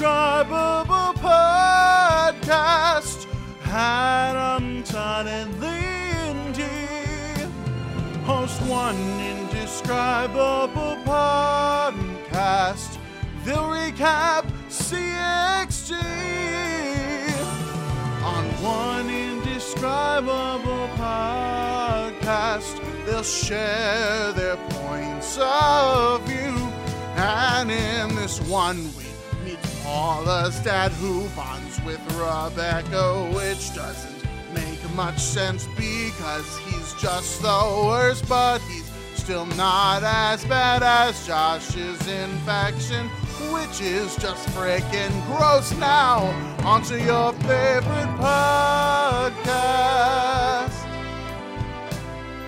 indescribable podcast. Adam, Todd, and Lindy host one indescribable podcast. They'll recap CXG on one indescribable podcast. They'll share their points of view. And in this one Paula's dad who bonds with Rebecca, which doesn't make much sense because he's just the worst, but he's still not as bad as Josh's infection, which is just freaking gross. Now, onto your favorite podcast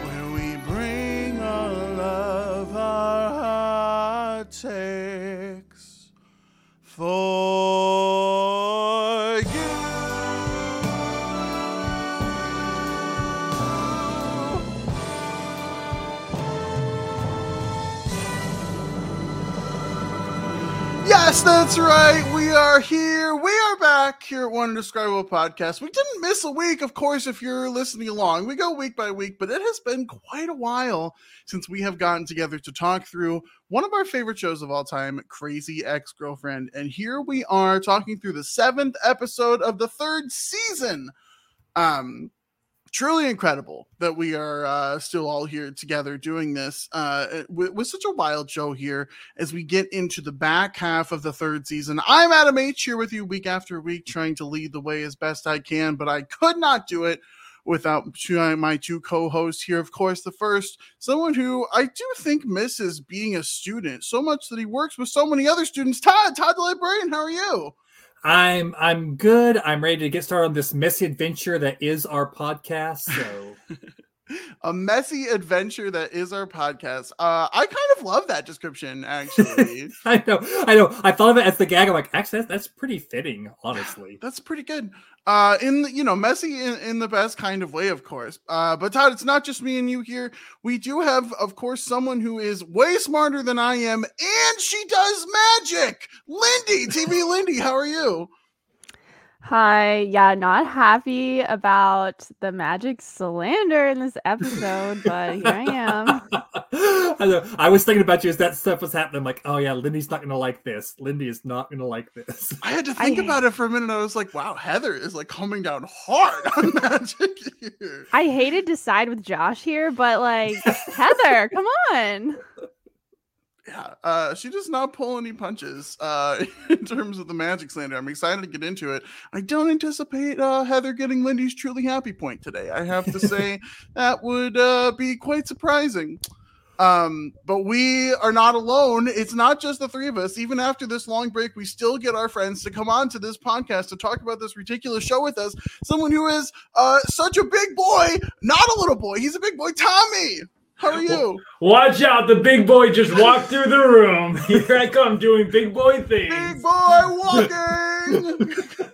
where we bring all of our hot for you. Yes, that's right. We are here. We are back here at One Indescribable Podcast. We didn't miss a week, of course, if you're listening along. We go week by week, but it has been quite a while since we have gotten together to talk through one of our favorite shows of all time, Crazy Ex Girlfriend. And here we are talking through the seventh episode of the third season. Um, truly incredible that we are uh, still all here together doing this uh, with, with such a wild show here as we get into the back half of the third season. I'm Adam H here with you week after week, trying to lead the way as best I can, but I could not do it without two- uh, my two co-hosts here. Of course, the first, someone who I do think misses being a student so much that he works with so many other students. Todd, Todd the librarian, how are you? I'm I'm good. I'm ready to get started on this messy adventure that is our podcast. So a messy adventure that is our podcast. Uh, I kind of love that description, actually. I know, I know. I thought of it as the gag. I'm like, actually, that's, that's pretty fitting, honestly. That's pretty good. Uh, in the, you know, messy in, in the best kind of way, of course. Uh, but Todd, it's not just me and you here. We do have, of course, someone who is way smarter than I am, and she does magic. Lindy, TV Lindy, how are you? Hi, yeah, not happy about the magic slander in this episode, but here I am. I, know, I was thinking about you as that stuff was happening. I'm like, oh yeah, Lindy's not gonna like this. Lindy is not gonna like this. I had to think I- about it for a minute. I was like, wow, Heather is like coming down hard on magic here. I hated to side with Josh here, but like Heather, come on. Yeah uh she does not pull any punches uh in terms of the magic slander. I'm excited to get into it. I don't anticipate uh heather getting lindy's truly happy point today. I have to say that would uh be quite surprising. Um but we are not alone. It's not just the three of us. Even after this long break we still get our friends to come on to this podcast to talk about this ridiculous show with us. Someone who is uh such a big boy not a little boy. He's a big boy tommy how are you Watch out, the big boy just walked through the room. Here I come doing big boy things. Big boy walking.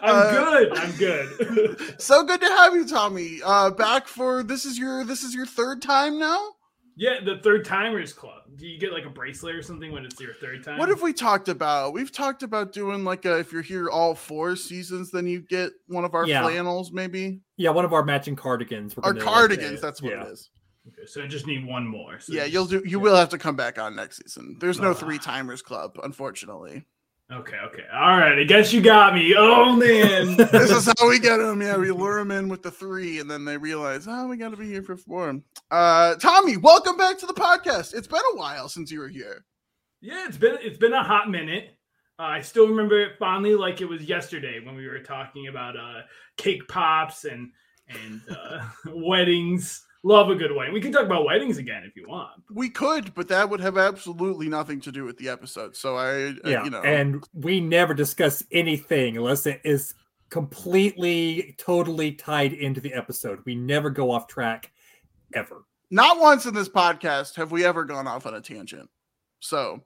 I'm Uh, good. I'm good. so good to have you, Tommy. Uh, back for this is your this is your third time now. yeah, the third timers club. Do you get like a bracelet or something when it's your third time? What have we talked about? We've talked about doing like a if you're here all four seasons, then you get one of our Yeah. flannels, maybe Yeah, one of our matching cardigans. we're our gonna, cardigans. uh, That's what yeah. it is. Okay, so I just need one more. So Yeah, you'll do. You will have to come back on next season. There's no Ah. three timers club, unfortunately. Okay, okay. All right. I guess you got me. Oh man. this is how we get them. Yeah, we lure them in with the three, and then they realize, oh, we got to be here for four. Uh, Tommy, welcome back to the podcast. It's been a while since you were here. yeah, it's been it's been a hot minute. Uh, I still remember it fondly like it was yesterday when we were talking about uh, cake pops and and uh, weddings. Love a good wedding. We can talk about weddings again if you want. We could, but that would have absolutely nothing to do with the episode. So I, uh, Yeah, you know, and we never discuss anything unless it is completely, totally tied into the episode. We never go off track, ever. not once in this podcast have we ever gone off on a tangent. So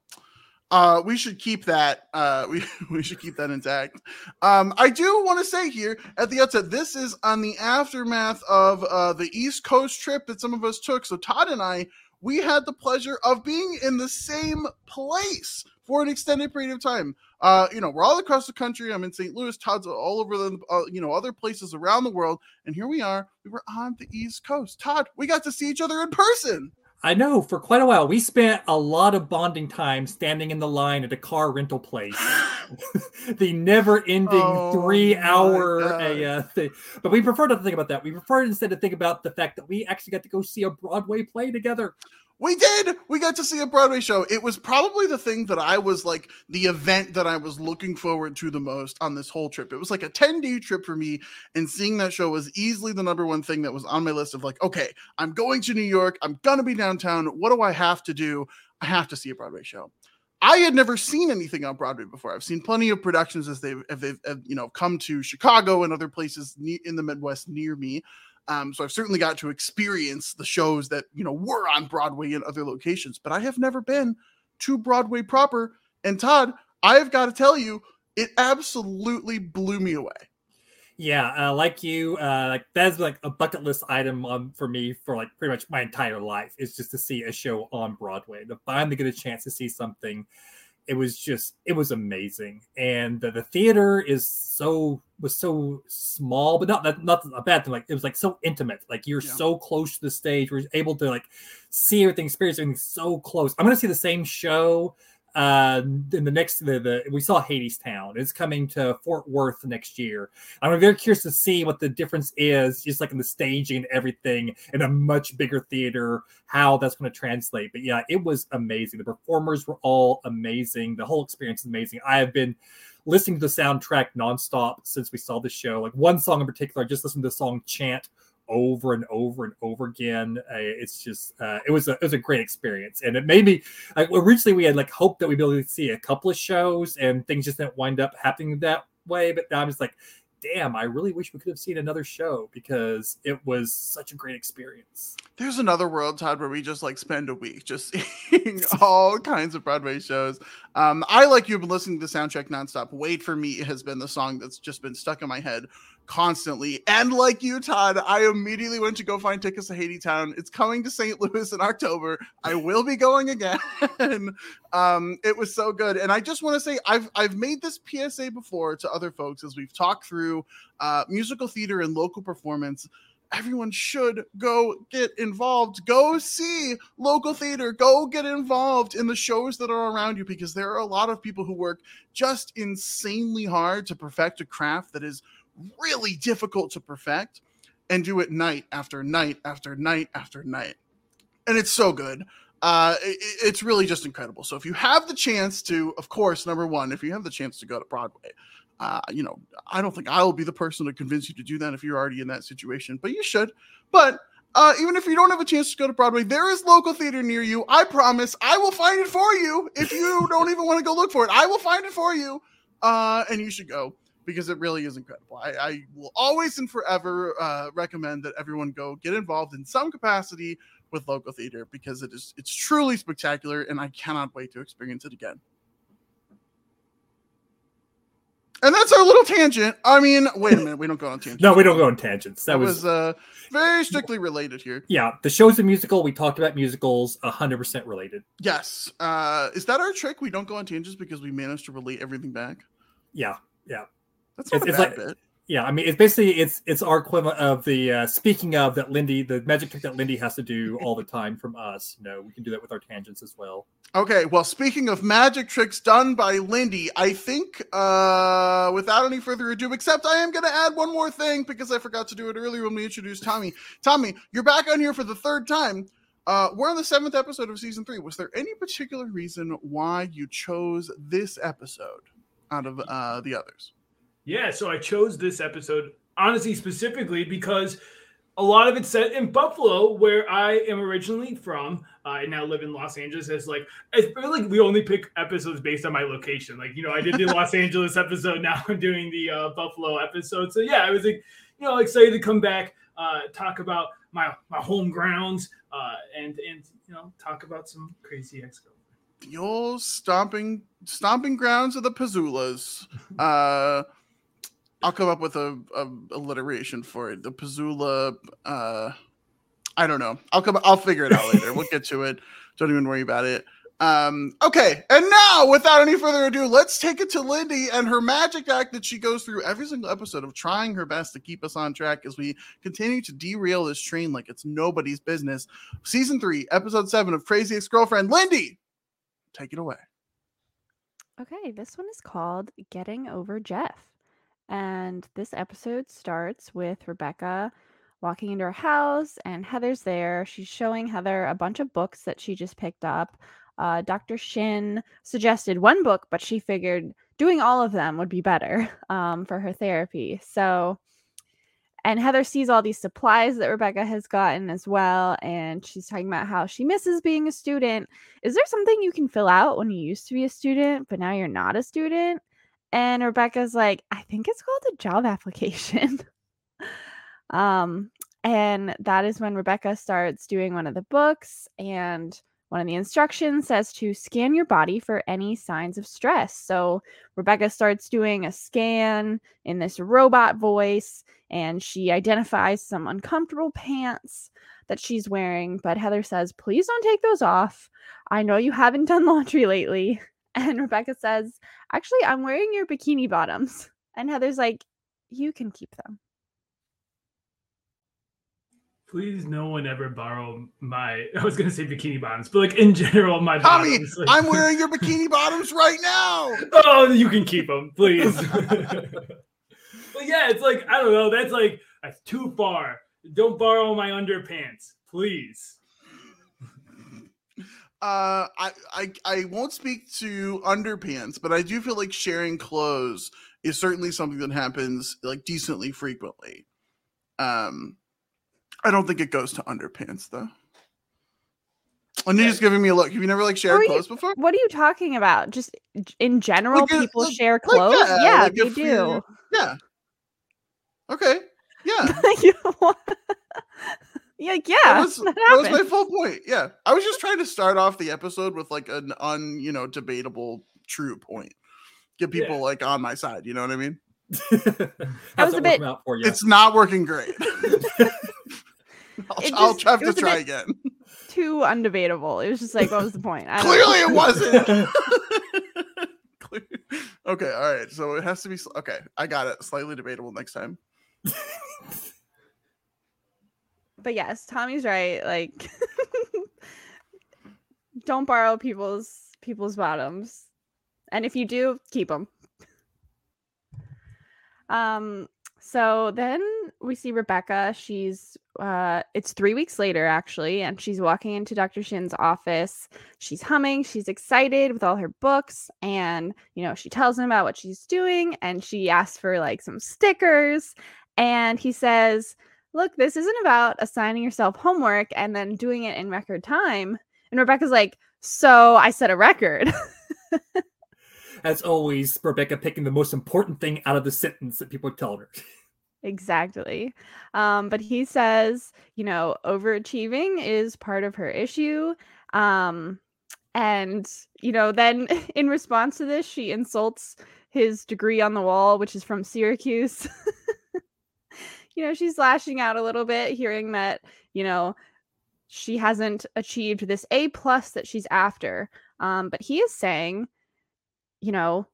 uh we should keep that uh we, we should keep that intact. Um I do want to say here at the outset this is on the aftermath of uh the East Coast trip that some of us took. So Todd and I we had the pleasure of being in the same place for an extended period of time. Uh, you know, we're all across the country. I'm in St. Louis. Todd's all over the, uh, you know, other places around the world. And here we are. We were on the East Coast. Todd, we got to see each other in person. I know for quite a while. We spent a lot of bonding time standing in the line at a car rental place. the never-ending Oh, three-hour uh, thing. But we prefer not to think about that. We prefer instead to think about the fact that we actually got to go see a Broadway play together. We did. We got to see a Broadway show. It was probably the thing that I was like the event that I was looking forward to the most on this whole trip. It was like a 10 day trip for me, and seeing that show was easily the number one thing that was on my list of like, okay, I'm going to New York. I'm going to be downtown. What do I have to do? I have to see a Broadway show. I had never seen anything on Broadway before. I've seen plenty of productions as they've, as they've you know come to Chicago and other places in the Midwest near me. Um, so I've certainly got to experience the shows that you know were on Broadway in other locations, but I have never been to Broadway proper. And Todd, I have got to tell you, it absolutely blew me away. Yeah, uh, like you, uh, like that's like a bucket list item um, for me for like pretty much my entire life is just to see a show on Broadway. To finally get a chance to see something, it was just it was amazing. And the, the theater is so was so small, but not that not a bad thing. Like it was like so intimate. Like you're Yeah. so close to the stage, we're able to like see everything, experience everything so close. I'm gonna see the same show uh in the next the, the we saw Hadestown. It's coming to Fort Worth next year. I'm very curious to see what the difference is, just like in the staging and everything in a much bigger theater, how that's going to translate. But yeah, it was amazing. The performers were all amazing. The whole experience is amazing. I have been listening to the soundtrack nonstop since we saw the show. Like one song in particular, I just listened to the song Chant over and over and over again. Uh, it's just uh, it was a it was a great experience, and it made me. Like, originally, we had like hoped that we'd be able to see a couple of shows, and things just didn't wind up happening that way. But I'm just like, damn, I really wish we could have seen another show because it was such a great experience. There's another world, Todd, where we just like spend a week just seeing all kinds of Broadway shows. Um, I like you have been listening to the soundtrack nonstop. Wait for me has been the song that's just been stuck in my head constantly. And like you, Todd, I immediately went to go find tickets to Hadestown. It's coming to St. Louis in October. I will be going again. um, it was so good. And I just want to say I've I've made this PSA before to other folks as we've talked through uh, musical theater and local performance everyone should go get involved. Go see local theater. Go get involved in the shows that are around you because there are a lot of people who work just insanely hard to perfect a craft that is really difficult to perfect and do it night after night after night after night. And it's so good. Uh, it- it's really just incredible. So if you have the chance to, of course, number one, if you have the chance to go to Broadway, uh, you know, I don't think I will be the person to convince you to do that if you're already in that situation, but you should. But uh, even if you don't have a chance to go to Broadway, there is local theater near you. I promise I will find it for you. If you don't even want to go look for it, I will find it for you. Uh, and you should go because it really is incredible. I, I will always and forever uh, recommend that everyone go get involved in some capacity with local theater because it is it's truly spectacular and I cannot wait to experience it again. And that's our little tangent. I mean, wait a minute, we don't go on tangents. No, we don't go on tangents. That That was, was uh, very strictly related here. yeah. The show's a musical. We talked about musicals, hundred percent related. Yes. Uh, is that our trick? We don't go on tangents because we managed to relate everything back. Yeah, yeah. That's not It's- a it's like- bit. Yeah, I mean, it's basically it's it's our equivalent of the uh, speaking of that Lindy, the magic trick that Lindy has to do all the time from us. You know, we can do that with our tangents as well. Okay, well, speaking of magic tricks done by Lindy, I think uh, without any further ado, except I am going to add one more thing because I forgot to do it earlier when we introduced Tommy. Tommy, you're back on here for the third time. Uh, we're on the seventh episode of season three. Was there any particular reason why you chose this episode out of uh, the others? Yeah, so I chose this episode honestly specifically because a lot of it's set in Buffalo, where I am originally from. Uh, I now live in Los Angeles. It's like I feel like we only pick episodes based on my location. Like you know, I did the Los Angeles episode. Now I'm doing the uh, Buffalo episode. So yeah, I was like, you know, excited to come back, uh, talk about my my home grounds, uh, and and you know, talk about some crazy ex The old stomping stomping grounds of the Pazzulas. I'll come up with a, a alliteration for it. The Pazula. Uh, I don't know. I'll come. I'll figure it out later. we'll get to it. Don't even worry about it. Um, okay, and now, without any further ado, let's take it to Lindy and her magic act that she goes through every single episode of trying her best to keep us on track as we continue to derail this train like it's nobody's business. Season three, episode seven of Crazy Ex Girlfriend. Lindy, take it away. Okay, this one is called Getting Over Jeff. And this episode starts with Rebecca walking into her house, and Heather's there. She's showing Heather a bunch of books that she just picked up. Uh, Dr. Shin suggested one book, but she figured doing all of them would be better um, for her therapy. So, and Heather sees all these supplies that Rebecca has gotten as well. And she's talking about how she misses being a student. Is there something you can fill out when you used to be a student, but now you're not a student? And Rebecca's like, I think it's called a job application. um, and that is when Rebecca starts doing one of the books and one of the instructions says to scan your body for any signs of stress. So Rebecca starts doing a scan in this robot voice and she identifies some uncomfortable pants that she's wearing. But Heather says, please don't take those off. I know you haven't done laundry lately. And Rebecca says, actually, I'm wearing your bikini bottoms. And Heather's like, you can keep them. Please, no one ever borrow my. I was gonna say bikini bottoms, but like in general, my Tommy, bottoms. like- I'm wearing your bikini bottoms right now. oh, you can keep them, please. but yeah, it's like I don't know. That's like that's too far. Don't borrow my underpants, please. Uh, I, I I won't speak to underpants, but I do feel like sharing clothes is certainly something that happens like decently frequently. Um, I don't think it goes to underpants though. And you're just giving me a look. Have you never like shared Or you- clothes before? What are you talking about? Just in general, Like, uh, people like- share like, clothes? yeah, yeah, like they do. Yeah. Okay. Yeah. You yeah, yeah, that was, that that was my full point. Yeah. I was just trying to start off the episode with like an un, you know, debatable true point. Get people Yeah. like on my side. You know what I mean? How's was that a bit- working out for you? It's not working great. I'll, It I'll have to try again. Too undebatable. It was just like, what was the point? I Clearly, know. it wasn't. Okay, all right. So it has to be okay. I got it. Slightly debatable next time. But yes, Tommy's right. Like, don't borrow people's people's bottoms, and if you do, keep them. Um. So then we see Rebecca. She's uh, it's three weeks later actually, and she's walking into Dr. Shin's office. She's humming. She's excited with all her books, and you know she tells him about what she's doing, and she asks for like some stickers, and he says look, this isn't about assigning yourself homework and then doing it in record time. And Rebecca's like, so I set a record. As always, Rebecca picking the most important thing out of the sentence that people tell her. exactly. Um, but he says, you know, overachieving is part of her issue. Um, and, you know, then in response to this, she insults his degree on the wall, which is from Syracuse. you know, she's lashing out a little bit, hearing that, you know, she hasn't achieved this A plus that she's after. Um, but he is saying, you know,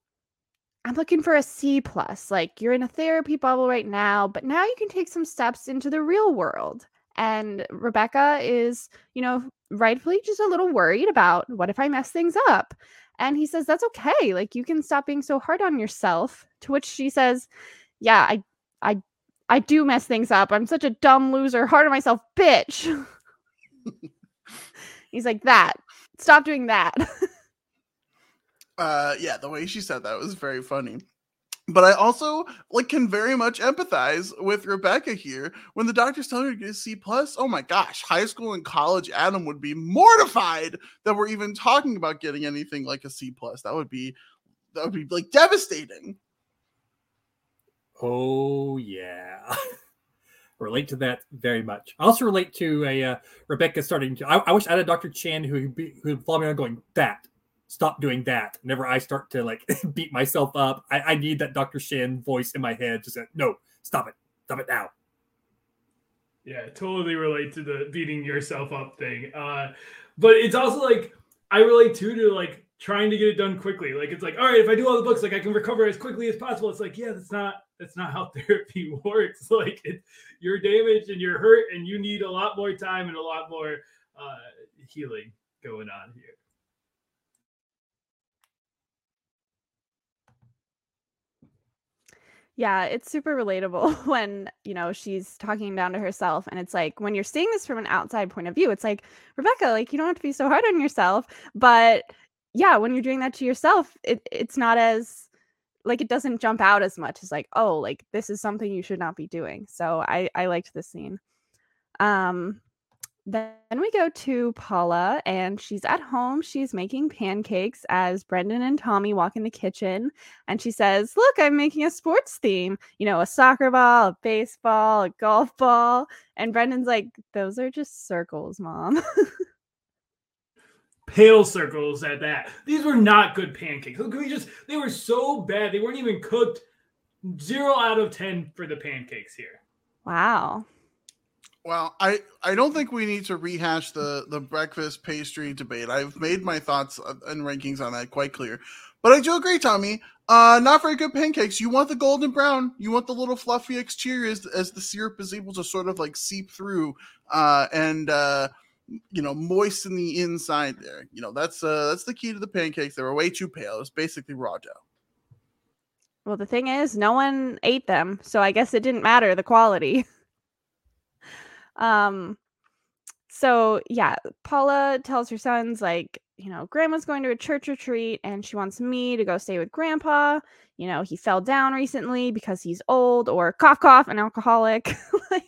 I'm looking for a C plus. Like you're in a therapy bubble right now, but now you can take some steps into the real world. And Rebecca is, you know, rightfully just a little worried about what if I mess things up? And he says, that's okay. Like you can stop being so hard on yourself. To which she says, yeah, I, I, I do mess things up. I'm such a dumb loser, hard on myself, bitch. He's like, that. Stop doing that. Uh, yeah, the way she said that was very funny. But I also like can very much empathize with Rebecca here when the doctor's telling her to get a C plus. Oh my gosh, high school and college Adam would be mortified that we're even talking about getting anything like a C plus. That would be that would be like devastating. Oh yeah. relate to that very much. I also relate to a uh, Rebecca starting to. I, I wish I had a Dr. Chan who who would follow me on going that. Stop doing that. Whenever I start to like beat myself up, I, I need that Dr. Shin voice in my head to say, "No, stop it, stop it now." Yeah, totally relate to the beating yourself up thing. Uh, but it's also like I relate too to like trying to get it done quickly. Like it's like, all right, if I do all the books, like I can recover as quickly as possible. It's like, yeah, that's not that's not how therapy works. Like it, you're damaged and you're hurt, and you need a lot more time and a lot more uh, healing going on here. Yeah, it's super relatable when, you know, she's talking down to herself. And it's like, when you're seeing this from an outside point of view, it's like, Rebecca, like, you don't have to be so hard on yourself. But yeah, when you're doing that to yourself, it, it's not as, like, it doesn't jump out as much as, like, oh, like, this is something you should not be doing. So I, I liked this scene. Um, then we go to Paula, and she's at home. She's making pancakes as Brendan and Tommy walk in the kitchen. And she says, Look, I'm making a sports theme, you know, a soccer ball, a baseball, a golf ball. And Brendan's like, Those are just circles, mom. Pale circles at that. These were not good pancakes. Look, we just, they were so bad. They weren't even cooked. Zero out of 10 for the pancakes here. wow. Well, I I don't think we need to rehash the the breakfast pastry debate. I've made my thoughts uh, and rankings on that quite clear. But I do agree, Tommy. Uh, not very good pancakes. You want the golden brown. You want the little fluffy exterior as, as the syrup is able to sort of like seep through uh, and uh, you know moisten the inside there. You know that's uh, that's the key to the pancakes. They were way too pale. It's basically raw dough. Well, the thing is, no one ate them. So I guess it didn't matter the quality. Um, so yeah, Paula tells her sons, like, you know, grandma's going to a church retreat and she wants me to go stay with grandpa. You know, he fell down recently because he's old or cough, cough, an alcoholic. like,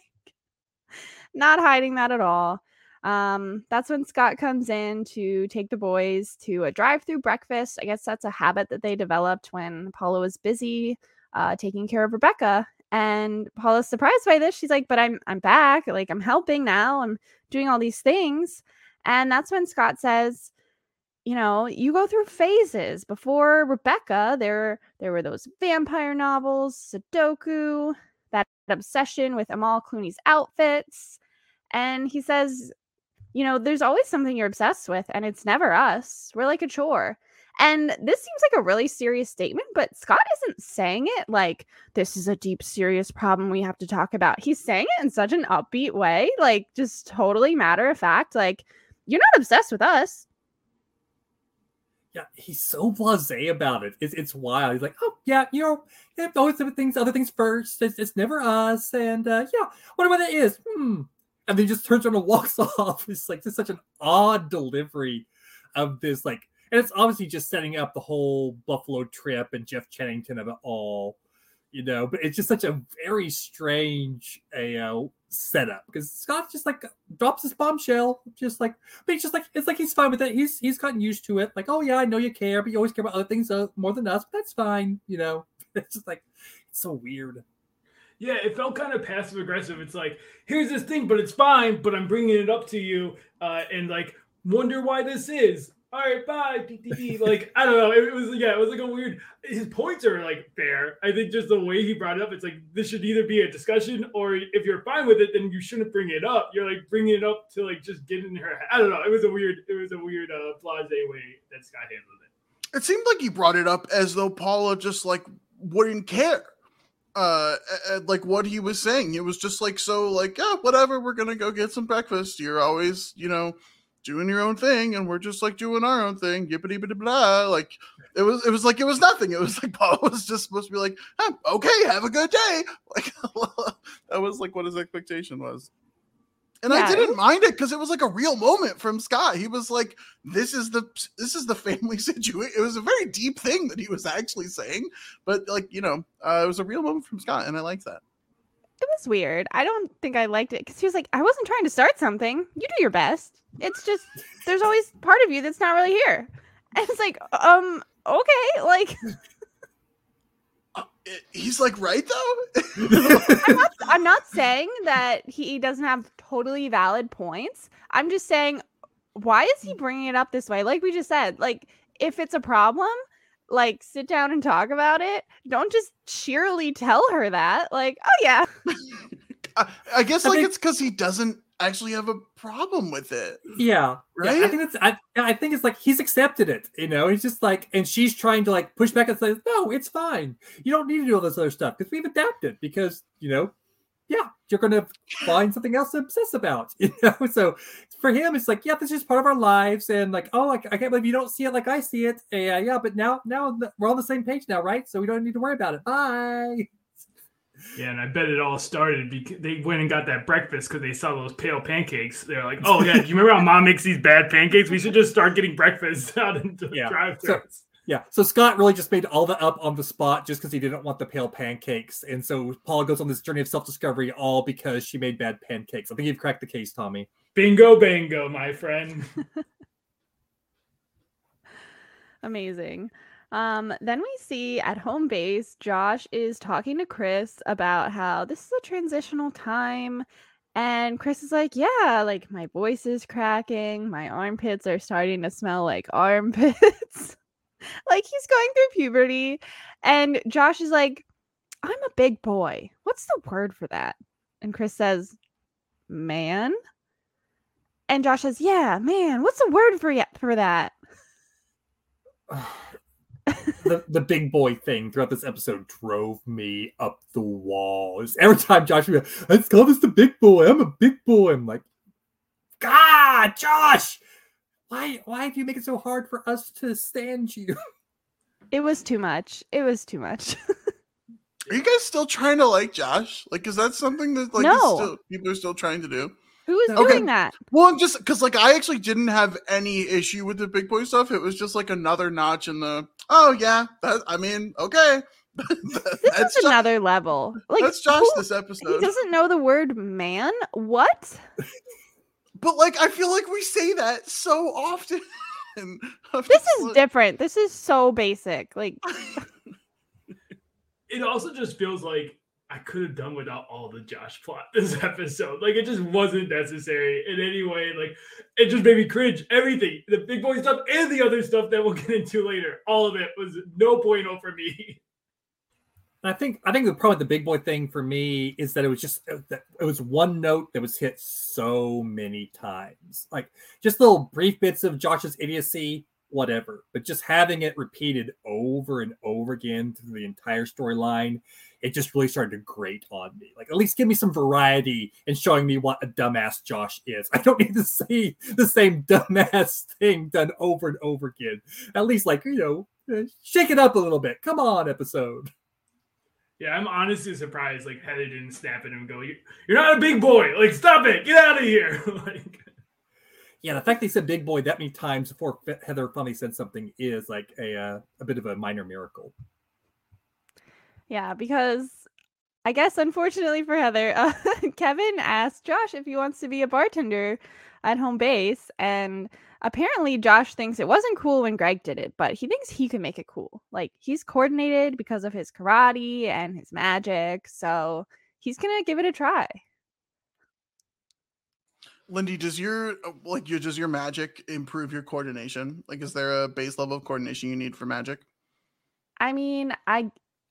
not hiding that at all. Um, that's when Scott comes in to take the boys to a drive through breakfast. I guess that's a habit that they developed when Paula was busy uh, taking care of Rebecca. And Paula's surprised by this. She's like, "But I'm I'm back. Like I'm helping now. I'm doing all these things." And that's when Scott says, "You know, you go through phases. Before Rebecca, there there were those vampire novels, Sudoku, that obsession with Amal Clooney's outfits." And he says, "You know, there's always something you're obsessed with, and it's never us. We're like a chore." And this seems like a really serious statement, but Scott isn't saying it like this is a deep, serious problem we have to talk about. He's saying it in such an upbeat way, like just totally matter of fact. Like, you're not obsessed with us. Yeah, he's so blasé about it. It's, it's wild. He's like, oh yeah, you know, yeah, always things, other things first. It's, it's never us, and uh, yeah, whatever that is. Hmm. And then he just turns around and walks off. It's like just such an odd delivery of this, like, and it's obviously just setting up the whole Buffalo trip and Jeff Chennington of it all, you know. But it's just such a very strange, a uh, setup because Scott just like drops his bombshell, just like, but he's just like, it's like he's fine with it. He's he's gotten used to it. Like, oh yeah, I know you care, but you always care about other things uh, more than us. But that's fine, you know. It's just like it's so weird. Yeah, it felt kind of passive aggressive. It's like, here's this thing, but it's fine, but I'm bringing it up to you, uh, and like, wonder why this is. All right, bye. Like, I don't know. It, was yeah, it was like a weird. His points are like fair. I think just the way he brought it up, it's like this should either be a discussion or if you're fine with it, then you shouldn't bring it up. You're like bringing it up to like just get in her. I don't know. It was a weird. It was a weird uh, blase way that Scott handled it. It seemed like he brought it up as though Paula just like wouldn't care. Uh, like what he was saying, it was just like so, like yeah, whatever. We're gonna go get some breakfast. You're always, you know, doing your own thing, and we're just like doing our own thing. Yippity blah blah. Like it was, it was like it was nothing. It was like Paul was just supposed to be like, okay, have a good day. Like that was like what his expectation was. And Yeah, I didn't mind it because it was like a real moment from Scott. He was like, "This is the this is the family situation." It was a very deep thing that he was actually saying, but like you know, uh, it was a real moment from Scott, and I liked that. It was weird. I don't think I liked it because he was like, I wasn't trying to start something. You do your best. It's just there's always part of you that's not really here. And it's like, um, okay, like it- he's like, right though. I'm not I'm not saying that he doesn't have totally valid points. I'm just saying why is he bringing it up this way? Like we just said, like if it's a problem, like sit down and talk about it. Don't just cheerily tell her that. Like, oh yeah, I, I guess I like think- it's because he doesn't actually have a problem with it, Yeah, right? Yeah, I think it's I, I think it's like he's accepted it, you know. He's just like, and she's trying to like push back and say, "No, it's fine. You don't need to do all this other stuff because we've adapted. Because you know, yeah, you're going to find something else to obsess about, you know." So for him, it's like, yeah, this is part of our lives, and like, oh, like, I can't believe you don't see it like I see it. Yeah, yeah, but now, now we're on the same page now, right? So we don't need to worry about it. Bye. Yeah, and I bet it all started because they went and got that breakfast because they saw those pale pancakes. They're like, "Oh yeah, do you remember how mom makes these bad pancakes? We should just start getting breakfast out into the Yeah, drive-thrus." Yeah, so Scott really just made all that up on the spot just because he didn't want the pale pancakes, and so Paula goes on this journey of self-discovery all because she made bad pancakes. I think you've cracked the case, Tommy. Bingo, bango, my friend. Amazing. Um, then we see at home base, Josh is talking to Chris about how this is a transitional time. And Chris is like, Yeah, like my voice is cracking. My armpits are starting to smell like armpits. like he's going through puberty. And Josh is like, I'm a big boy. What's the word for that? And Chris says, Man. And Josh says, Yeah, man. What's the word for, ya- for that? the the big boy thing throughout this episode drove me up the walls. Every time Josh would be like, let's call this the big boy. I'm a big boy. I'm like, God, Josh, why why do you make it so hard for us to stand you? It was too much. It was too much. Are you guys still trying to like Josh? Like, is that something that like is No. still, people are still trying to do? Who is Okay. doing that? Well, I'm just because like I actually didn't have any issue with the big boy stuff. It was just like another notch in the. Oh yeah, that I mean, okay. This is Jo- another level. Like that's Josh who- this episode. he doesn't know the word man. What? But like, I feel like we say that so often. This is like- different. This is so basic. Like it also just feels like I could have done without all the Josh plot this episode. Like it just wasn't necessary in any way. Like it just made me cringe. Everything, the big boy stuff and the other stuff that we'll get into later, all of it was no bueno for me. I think I think the the big boy thing for me is that it was just uh, it was one note that was hit so many times. Like just little brief bits of Josh's idiocy, whatever, but just having it repeated over and over again through the entire storyline, it just really started to grate on me. Like at least give me some variety in showing me what a dumbass Josh is. I don't need to see the same dumbass thing done over and over again. At least like, you know, uh, shake it up a little bit. Come on, episode. Yeah, I'm honestly surprised. Like Heather didn't snap at him and go, "You- "You're not a big boy. Like stop it. Get out of here." like Yeah, the fact they said "big boy" that many times before Heather finally said something is like a uh, a bit of a minor miracle. yeah, because I guess unfortunately for Heather, uh, Kevin asked Josh if he wants to be a bartender at home base, and apparently Josh thinks it wasn't cool when Greg did it, but he thinks he can make it cool. Like he's coordinated because of his karate and his magic, so he's gonna give it a try. Lindy, does your uh, like your does your magic improve your coordination? Like, is there a base level of coordination you need for magic? I mean, I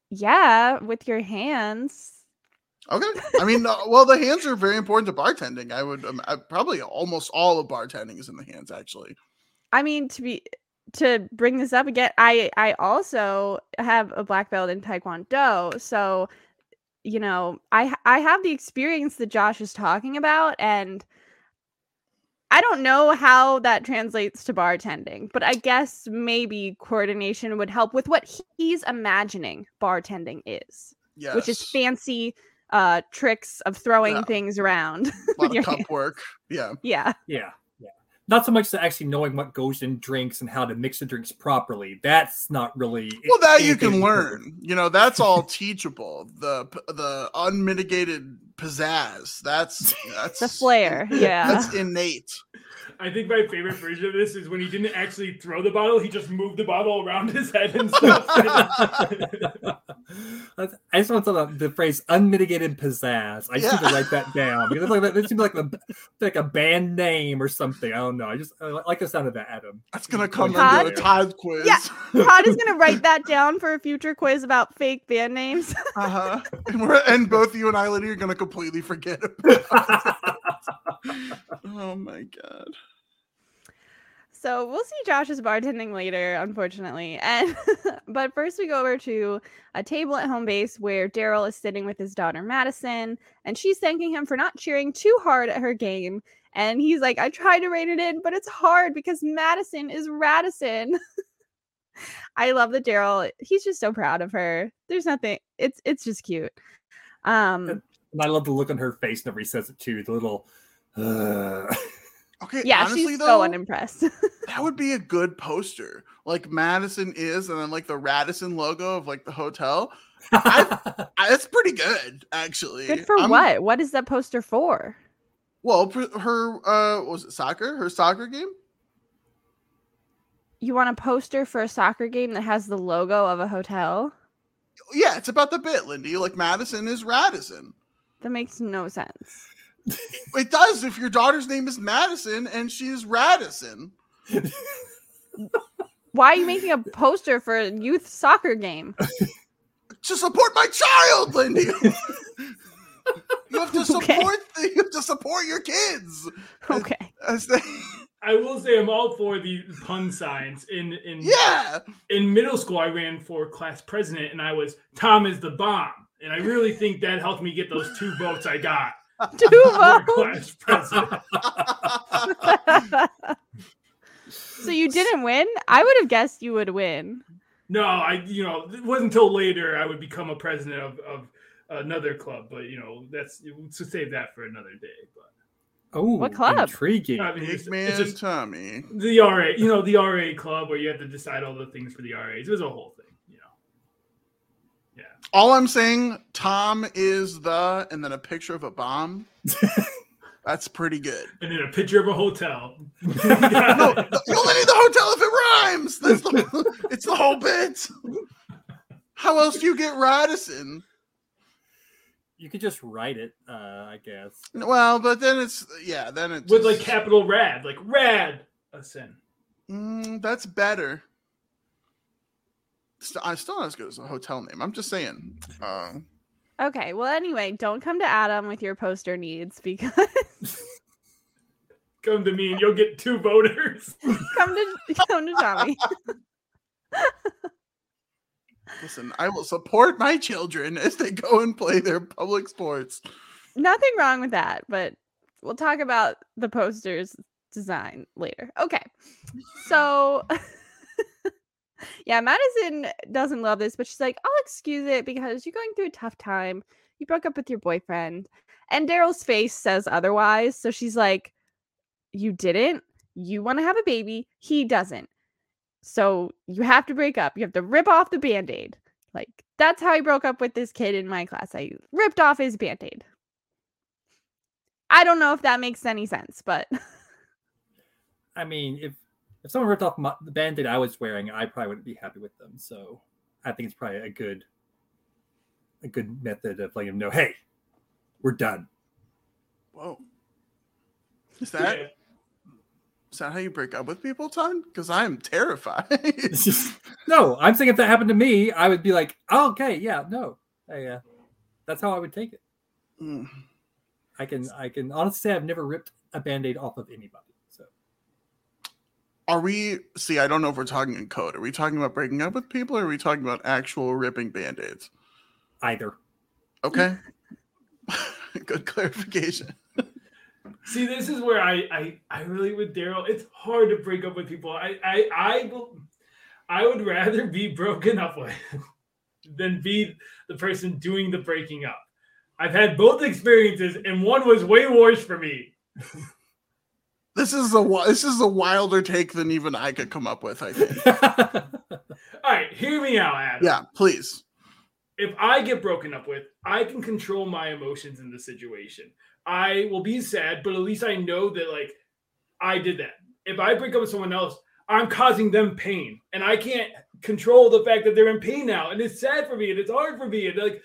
yeah, with your hands. Okay, I mean, uh, well, the hands are very important to bartending. I would um, I, probably almost all of bartending is in the hands, actually. I mean, to be to bring this up again, I I also have a black belt in Taekwondo, so you know, I I have the experience that Josh is talking about, and I don't know how that translates to bartending, but I guess maybe coordination would help with what he's imagining bartending is, Yes, which is fancy uh tricks of throwing Yeah. things around. a lot your of cup hands. work. Yeah, yeah. Yeah, yeah. Not so much to actually knowing what goes in drinks and how to mix the drinks properly. That's not really. well, that you can learn. You know, that's all teachable. The the unmitigated pizzazz. That's that's The flair. Yeah. That's innate. I think my favorite version of this is when he didn't actually throw the bottle; he just moved the bottle around his head and stuff. I just want to the, the phrase unmitigated pizzazz. I just need to write that down because it's like it seems like the like a band name or something. I don't know. I just I like the sound of that, Adam. That's gonna come Todd? into a tithe quiz. Yeah. Todd is gonna write that down for a future quiz about fake band names. Uh-huh. And, we're, and both you and I, Lydia, are gonna completely forget about Oh my god. So we'll see Josh's bartending later, unfortunately. And but first we go over to a table at home base where Daryl is sitting with his daughter Madison, and she's thanking him for not cheering too hard at her game. And he's like, I tried to rein it in, but it's hard because Madison is Radisson. I love that Daryl, he's just so proud of her. There's nothing, it's it's just cute. Um And I love the look on her face whenever he says it too. The little uh, Okay, yeah, honestly she's though, so unimpressed. that would be a good poster. Like Madison is, and then like the Radisson logo of like the hotel. I, that's pretty good, actually. Good for I'm- what? What is that poster for? Well, her uh, was it soccer? Her soccer game? You want a poster for a soccer game that has the logo of a hotel? Yeah, it's about the bit, Lindy. Like Madison is Radisson. That makes no sense. It does if your daughter's name is Madison and she's Radisson. Why are you making a poster for a youth soccer game? To support my child, Lindy. you have to support Okay. the, you have to support your kids. Okay. As they, I will say I'm all for the pun signs. In in yeah. in middle school, I ran for class president, and I was Tom is the bomb, and I really think that helped me get those two votes I got Two for votes. so you didn't win? I would have guessed you would win. No, I you know it wasn't until later I would become a president of, of another club, but you know that's to save that for another day. But oh, What club? Intriguing. I mean, Big it's, man it's just Tommy. the RA, you know, the RA club where you have to decide all the things for the RAs. It was a whole thing, you know. Yeah. All I'm saying, Tom is the, and then a picture of a bomb. That's pretty good. And then a picture of a hotel. No, you only need the hotel if it rhymes. That's the, it's the whole bit. How else do you get Radisson? You could just write it, uh, I guess. Well, but then it's yeah, then it's With like capital rad, like rad a sin. Mm, that's better. St- I still not as good as a hotel name. I'm just saying. Uh, Okay. Well, anyway, don't come to Adam with your poster needs because Come to me and you'll get two voters. come to come to Tommy. listen, I will support my children as they go and play their public sports. Nothing wrong with that, but we'll talk about the posters design later. Okay. So yeah, Madison doesn't love this, but she's like, I'll excuse it because you're going through a tough time. You broke up with your boyfriend. And Daryl's face says otherwise. So she's like, You didn't. You want to have a baby. He doesn't. So you have to break up. You have to rip off the band aid. Like, that's how I broke up with this kid in my class. I ripped off his band aid. I don't know if that makes any sense, but I mean, if if someone ripped off my, the band-aid I was wearing, I probably wouldn't be happy with them. So I think it's probably a good a good method of letting them know, hey, we're done. Whoa. Is that Yeah. is that how you break up with people, Ton? Because I am terrified. Just no. I'm saying if that happened to me, I would be like, oh, okay, yeah, no, I, uh, that's how I would take it. Mm. I can I can honestly say I've never ripped a band-aid off of anybody. Are we see? I don't know if we're talking in code. Are we talking about breaking up with people or are we talking about actual ripping band-aids? either. Okay. Good clarification. See, this is where I I, I really with Daryl. It's hard to break up with people. I I I will, I would rather be broken up with than be the person doing the breaking up. I've had both experiences, and one was way worse for me. This is a this is a wilder take than even I could come up with. I think. All right, hear me out, Adam. Yeah, please. if I get broken up with, I can control my emotions in the situation. I will be sad, but at least I know that like I did that. If I break up with someone else, I'm causing them pain, and I can't control the fact that they're in pain now, and it's sad for me, and it's hard for me, and like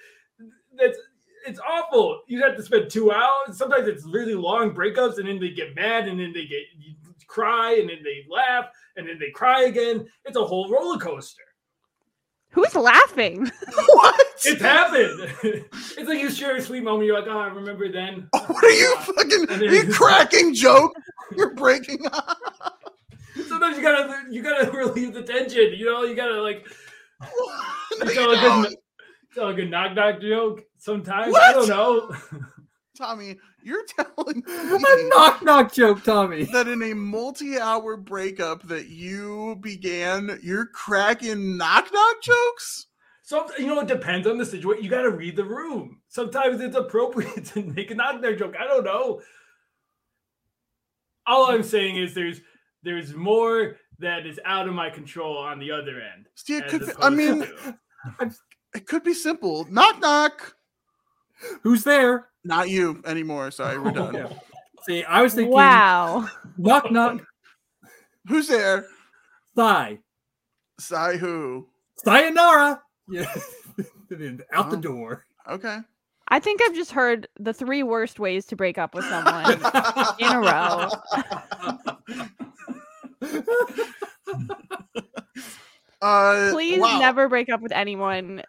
that's it's awful. You have to spend two hours. Sometimes it's really long breakups, and then they get mad, and then they get cry, and then they laugh, and then they cry again. It's a whole roller coaster. Who's laughing? what? It's happened. it's like you share a sweet moment. You're like, oh, I remember then. What are you fucking? And Are then- you cracking joke? You're breaking up. Sometimes you gotta you gotta relieve the tension. You know, you gotta like No, you you tell a don't. good tell a good knock knock joke. Sometimes What? I don't know. Tommy, you're telling A knock knock joke, Tommy. that in a multi-hour breakup that you began, you're cracking knock knock jokes. Some you know it depends on the situation. You gotta read the room. Sometimes it's appropriate to make a knock knock joke. I don't know. All I'm saying is there's there's more that is out of my control on the other end. See, it could. Be, I mean, to- it could be simple. Knock knock. Who's there? Not you anymore. Sorry, we're done. Yeah. See, I was thinking Wow. knock knock Who's there? thigh. Sai who? Sayonara. Yeah. Out the Oh. door. Okay. I think I've just heard the three worst ways to break up with someone in a row. Uh, Please wow. never break up with anyone.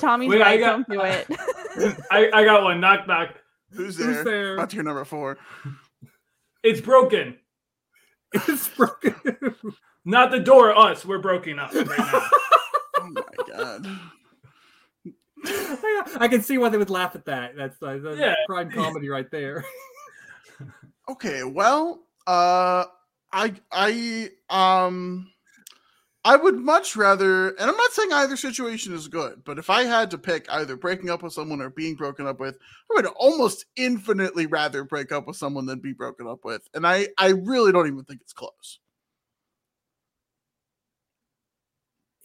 Tommy's Wait, I got- Don't do it. I, I got one. Knock knock. Who's Who's there? there? About to hear number four. It's broken. It's broken. Not the door. Us. We're broken up right now. Oh my god. I can see why they would laugh at that. That's, uh, that's Yeah. prime comedy right there. Okay, well, uh I I um I would much rather and I'm not saying either situation is good, but if I had to pick either breaking up with someone or being broken up with, I would almost infinitely rather break up with someone than be broken up with. And I I really don't even think it's close.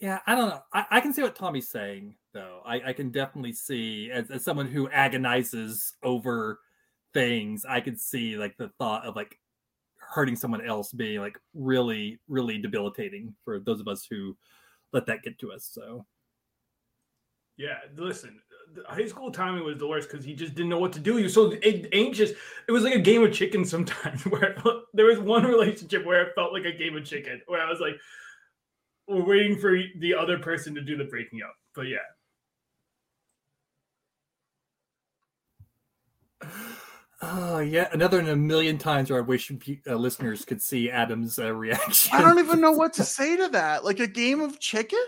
Yeah, I don't know. I, I can see what Tommy's saying, though. I, I can definitely see, as, as someone who agonizes over things, I could see like the thought of like hurting someone else being like really, really debilitating for those of us who let that get to us. So, Yeah, listen, high school timing was the worst because he just didn't know what to do. He was so anxious. It was like a game of chicken sometimes. Where there was one relationship where it felt like a game of chicken, where I was like, we're waiting for the other person to do the breaking up. But yeah, oh, yeah, another in a million times where I wish uh, listeners could see Adam's uh, reaction. I don't even know what to say to that. Like a game of chicken?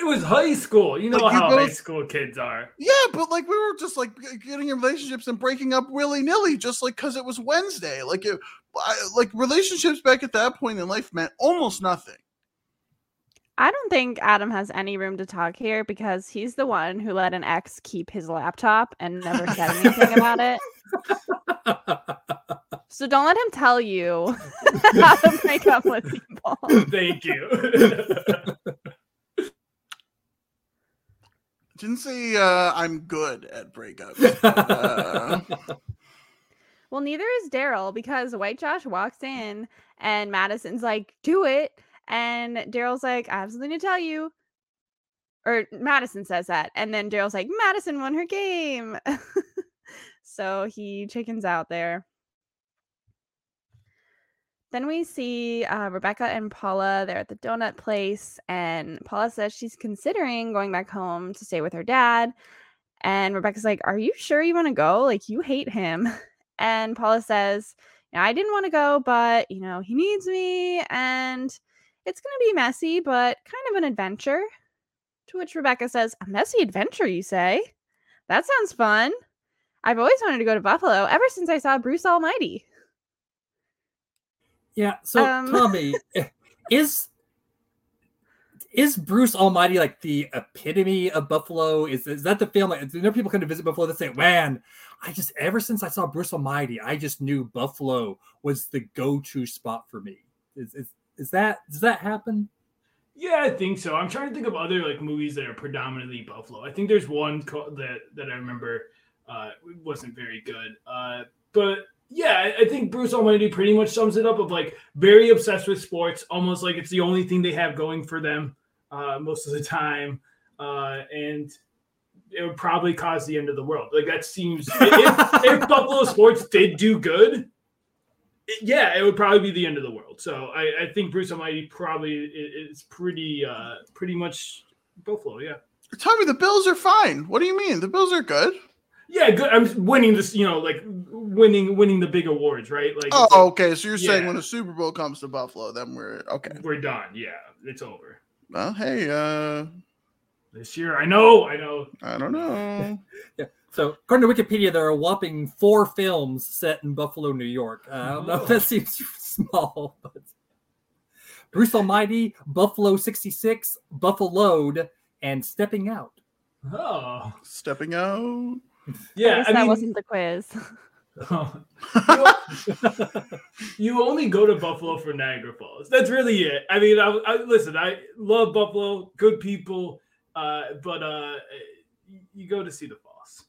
it was high school. You know Like, you how high school kids are. Yeah, but like we were just like getting in relationships and breaking up willy nilly, just like because it was Wednesday. Like it, I, like relationships back at that point in life meant almost nothing. I don't think Adam has any room to talk here because he's the one who let an ex keep his laptop and never said anything about it. So don't let him tell you how to break up with people. Thank you. Didn't say uh, I'm good at breakups. Uh, Well, neither is Darryl because White Josh walks in and Madison's like, do it. And Darryl's like, I have something to tell you. Or Madison says that. And then Darryl's like, Madison won her game. so he chickens out there. Then we see uh, Rebecca and Paula. They're at the donut place, and Paula says she's considering going back home to stay with her dad. And Rebecca's like, Are you sure you want to go? Like, you hate him. And Paula says, "Yeah, I didn't want to go, but you know, he needs me, and it's going to be messy, but kind of an adventure. To which Rebecca says, A messy adventure, you say? That sounds fun. I've always wanted to go to Buffalo ever since I saw Bruce Almighty. Yeah. So Um, Tommy, eh, is is Bruce Almighty like the epitome of Buffalo? Is is that the film? Like, you know, people come to visit Buffalo that say, "Man, I just ever since I saw Bruce Almighty, I just knew Buffalo was the go-to spot for me." Is is, is that does that happen? Yeah, I think so. I'm trying to think of other like movies that are predominantly Buffalo. I think there's one co- that that I remember uh, wasn't very good. Uh, but yeah, I, I think Bruce Almighty pretty much sums it up of like very obsessed with sports, almost like it's the only thing they have going for them. uh, most of the time, uh, and it would probably cause the end of the world. Like that seems if, if Buffalo sports did do good, yeah, it would probably be the end of the world. So I, I think Bruce Almighty probably i- is pretty uh, pretty much Buffalo. Yeah. Tommy, the Bills are fine. What do you mean? The Bills are good. Yeah, good. I'm winning this, you know, like winning winning the big awards, right? Like Oh, like, okay. So you're saying when the Super Bowl comes to Buffalo, then we're okay. we're done. Yeah, it's over. Well, hey, uh, This year, I know, I know. I don't know. So, according to Wikipedia, there are a whopping four films set in Buffalo, New York. Uh, I don't know if that seems small, but Bruce Almighty, Buffalo 66, Buffaloed, and Stepping Out. Oh, Stepping out. yeah. guess I, that mean, wasn't the quiz. you only go to Buffalo for Niagara Falls. That's really it. I mean, I, I listen. I love Buffalo, good people, uh, but uh, you- you go to see the falls.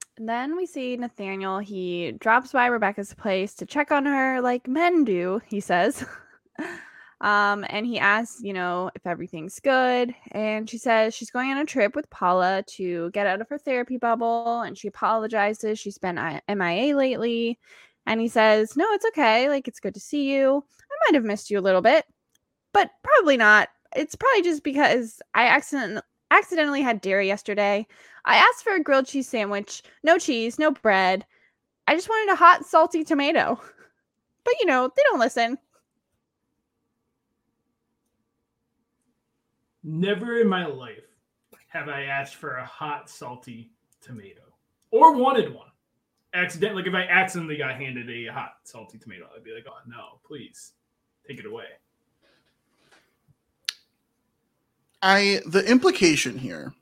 And then we see Nathaniel. He drops by Rebecca's place to check on her, like men do, he says. um, and he asks, you know, if everything's good. And she says she's going on a trip with Paula to get out of her therapy bubble. And she apologizes. She's been I- MIA lately. And he says, No, it's okay. Like, it's good to see you. I might have missed you a little bit, but probably not. It's probably just because I accident- accidentally had dairy yesterday. I asked for a grilled cheese sandwich, no cheese, no bread. I just wanted a hot, salty tomato. But you know, they don't listen. Never in my life have I asked for a hot, salty tomato or wanted one. Accident, like if I accidentally got handed a hot, salty tomato, I'd be like, "Oh no, please take it away." I the implication here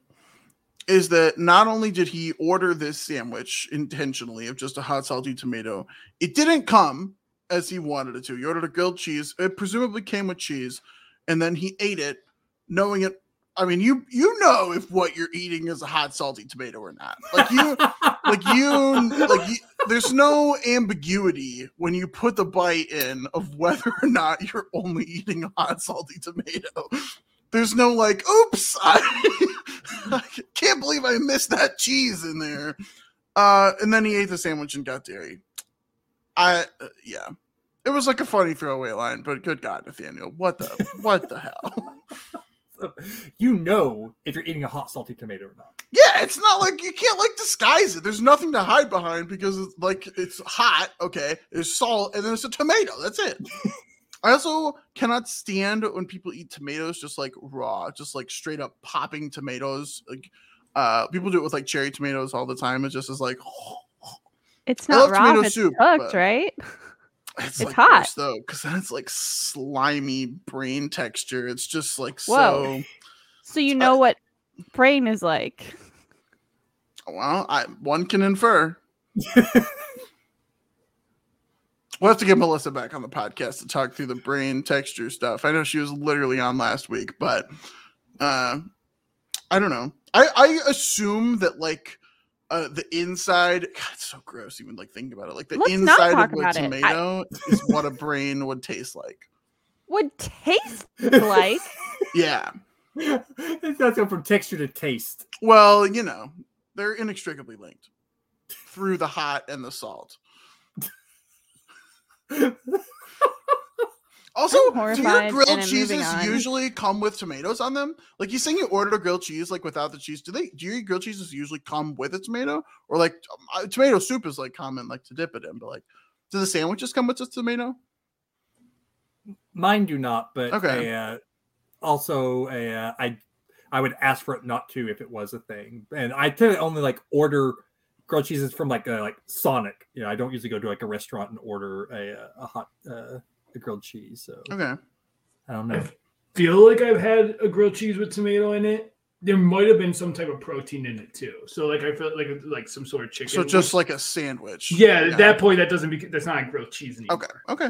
is that not only did he order this sandwich intentionally of just a hot salty tomato, it didn't come as he wanted it to. He ordered a grilled cheese. It presumably came with cheese, and then he ate it, knowing it. I mean, you you know if what you're eating is a hot salty tomato or not. Like you, like you, like you, there's no ambiguity when you put the bite in of whether or not you're only eating a hot salty tomato. There's no like, oops, I, I can't believe I missed that cheese in there. Uh, and then he ate the sandwich and got dairy. I uh, yeah, it was like a funny throwaway line, but good God, Nathaniel, what the what the hell? you know if you're eating a hot, salty tomato or not. Yeah, it's not like you can't like disguise it. There's nothing to hide behind because it's like it's hot. Okay, there's salt and then it's a tomato. That's it. I also cannot stand when people eat tomatoes just like raw, just like straight up popping tomatoes. Like uh people do it with like cherry tomatoes all the time. It just is like It's not raw tomato it's soup, cooked, but- right? it's, It's like hot. gross, though, because then it's like slimy brain texture. It's just like Whoa. so So you know what brain is like. well, I one can infer. We'll have to get Melissa back on the podcast to talk through the brain texture stuff. I know she was literally on last week, but uh, I don't know. I, I assume that like uh, the inside, God, it's so gross even like thinking about it. Like the Let's inside of a about it. I- tomato is what a brain would taste like. Would taste like Yeah. That's going from texture to taste. Well, you know, they're inextricably linked through the hot and the salt. Also, do your grilled cheeses usually come with tomatoes on them? Like you saying you ordered a grilled cheese like without the cheese. Do they? Do your grilled cheeses usually come with a tomato, or like uh, tomato soup is like common, like to dip it in? But like, do the sandwiches come with just tomato? Mine do not, but Okay. a, uh, also a, uh, I I would ask for it not to if it was a thing, and I tend to only like order grilled cheese is from like a, like Sonic. You know, I don't usually go to like a restaurant and order a uh, a hot uh, a grilled cheese. So Okay. I don't know. Feel like I've had a grilled cheese with tomato in it. There might have been some type of protein in it too. So like I felt like like some sort of chicken. So just like a sandwich. yeah, at that point that doesn't be that's not a grilled cheese anymore. Okay. Okay.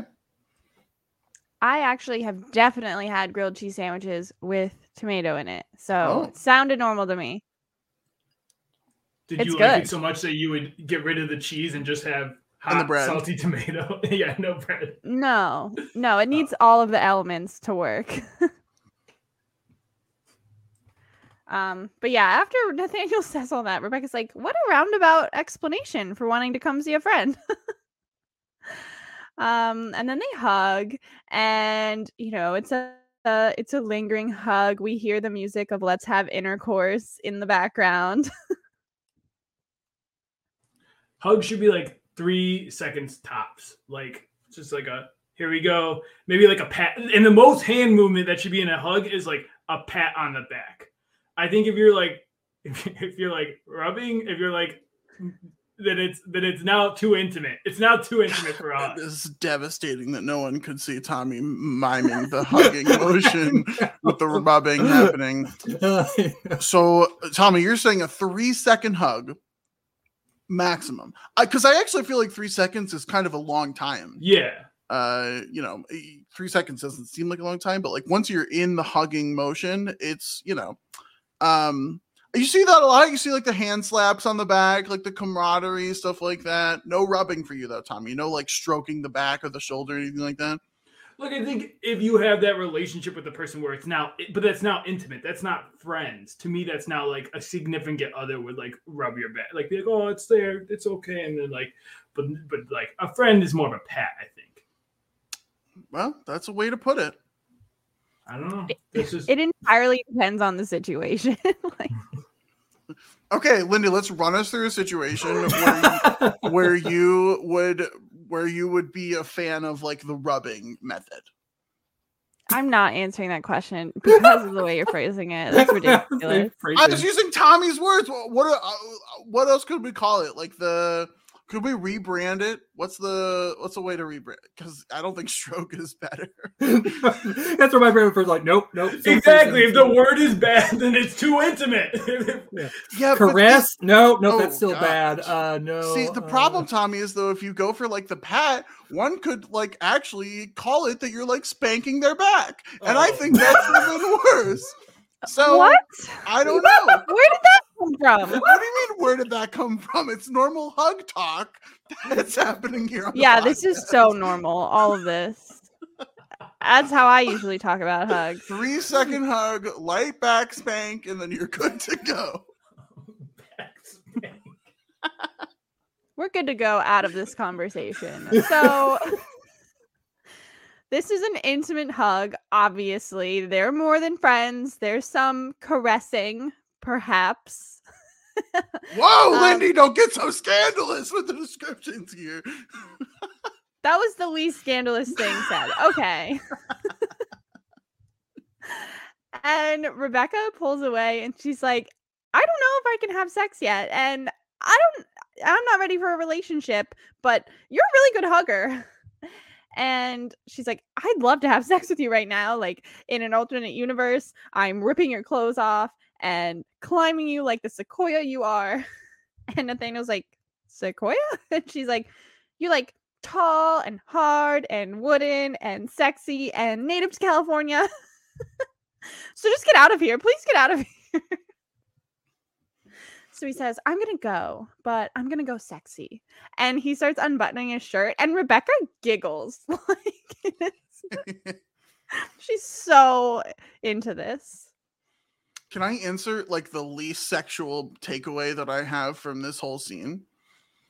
I actually have definitely had grilled cheese sandwiches with tomato in it. So Oh. it sounded normal to me. Did It's you like it so much that you would get rid of the cheese and just have hot And the bread. salty tomato. yeah, no bread. No, no, it needs all of the elements to work. um, but yeah, after Nathaniel says all that, Rebecca's like, "What a roundabout explanation for wanting to come see a friend." um, and then they hug, and you know, it's a uh, it's a lingering hug. We hear the music of "Let's Have Intercourse" in the background. Hug should be like three seconds tops. Like just like a here we go. Maybe like a pat. And the most hand movement that should be in a hug is like a pat on the back. I think if you're like if, if you're like rubbing, if you're like that it's that it's now too intimate. It's now too intimate for us. This is devastating that no one could see Tommy miming the hugging motion with the rubbing happening. So, Tommy, you're saying a three second hug maximum? Because I, actually feel like three seconds is kind of a long time. Yeah. Uh, you know, three seconds doesn't seem like a long time, but like once you're in the hugging motion, it's you know, um, you see that a lot. You see like the hand slaps on the back, like the camaraderie stuff like that. No rubbing for you though, Tommy. No like stroking the back or the shoulder or anything like that. Look, I think if you have that relationship with the person where it's now, but that's now intimate. That's not friends. To me, that's now like a significant other would like rub your back, like, be like, oh, it's there, it's okay, and then like, but but like a friend is more of a pat. I think. Well, that's a way to put it. I don't know. This is it entirely depends on the situation. like, Okay, Lindy, let's run us through a situation where you, where you would where you would be a fan of like the rubbing method. I'm not answering that question because of the way you're phrasing it. That's ridiculous. I was using Tommy's words. What what, uh, what else could we call it? Like the could we rebrand it? What's the what's the way to rebrand? Because I don't think stroke is better. That's where my brain was like, nope, nope. so exactly. If the word is bad, then it's too intimate. yeah, but caress, no, no, Oh, that's still God. bad. Uh, no. See, the uh, problem, Tommy, is though if you go for like the pat, one could like actually call it that you're like spanking their back, and I Oh. think that's even worse. So what? I don't know. Where did that come from? What do you mean? Where did that come from? It's normal hug talk that's happening here. Yeah, this is so normal. All of this. That's how I usually talk about hugs. Three second hug, light back spank, and then you're good to go. We're good to go out of this conversation. So this is an intimate hug, obviously. They're more than friends. There's some caressing, perhaps. Whoa, Um, Lindy, don't get so scandalous with the descriptions here. That was the least scandalous thing said. Okay. and Rebecca pulls away and she's like, I don't know if I can have sex yet. And I don't, I'm not ready for a relationship, but you're a really good hugger. And she's like, I'd love to have sex with you right now. Like in an alternate universe, I'm ripping your clothes off and climbing you like the sequoia you are. And Nathaniel's like, Sequoia? And she's like, You're like tall and hard and wooden and sexy and native to California. so just get out of here. Please get out of here. so he says, I'm going to go, but I'm going to go sexy. And he starts unbuttoning his shirt, and Rebecca giggles. like, she's so into this. Can I insert like the least sexual takeaway that I have from this whole scene?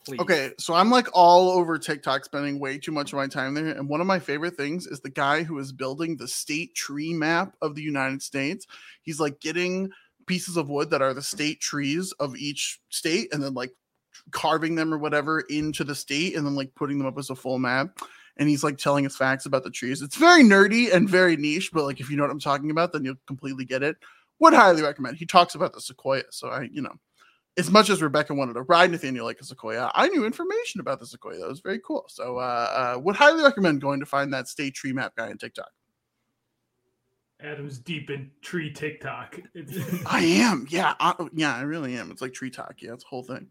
please. Okay, so I'm like all over TikTok spending way too much of my time there. And one of my favorite things is the guy who is building the state tree map of the United States. He's like getting pieces of wood that are the state trees of each state and then like carving them or whatever into the state and then like putting them up as a full map. And he's like telling us facts about the trees. It's very nerdy and very niche, but like if you know what I'm talking about, then you'll completely get it. Would highly recommend. He talks about the sequoia. So I, you know, as much as Rebecca wanted to ride Nathaniel like a sequoia, I knew information about the sequoia. That was very cool. So, uh, uh, would highly recommend going to find that state tree map guy on TikTok. Adam's deep in tree TikTok. I am, yeah, I, yeah, I really am. It's like tree talk. Yeah, it's a whole thing.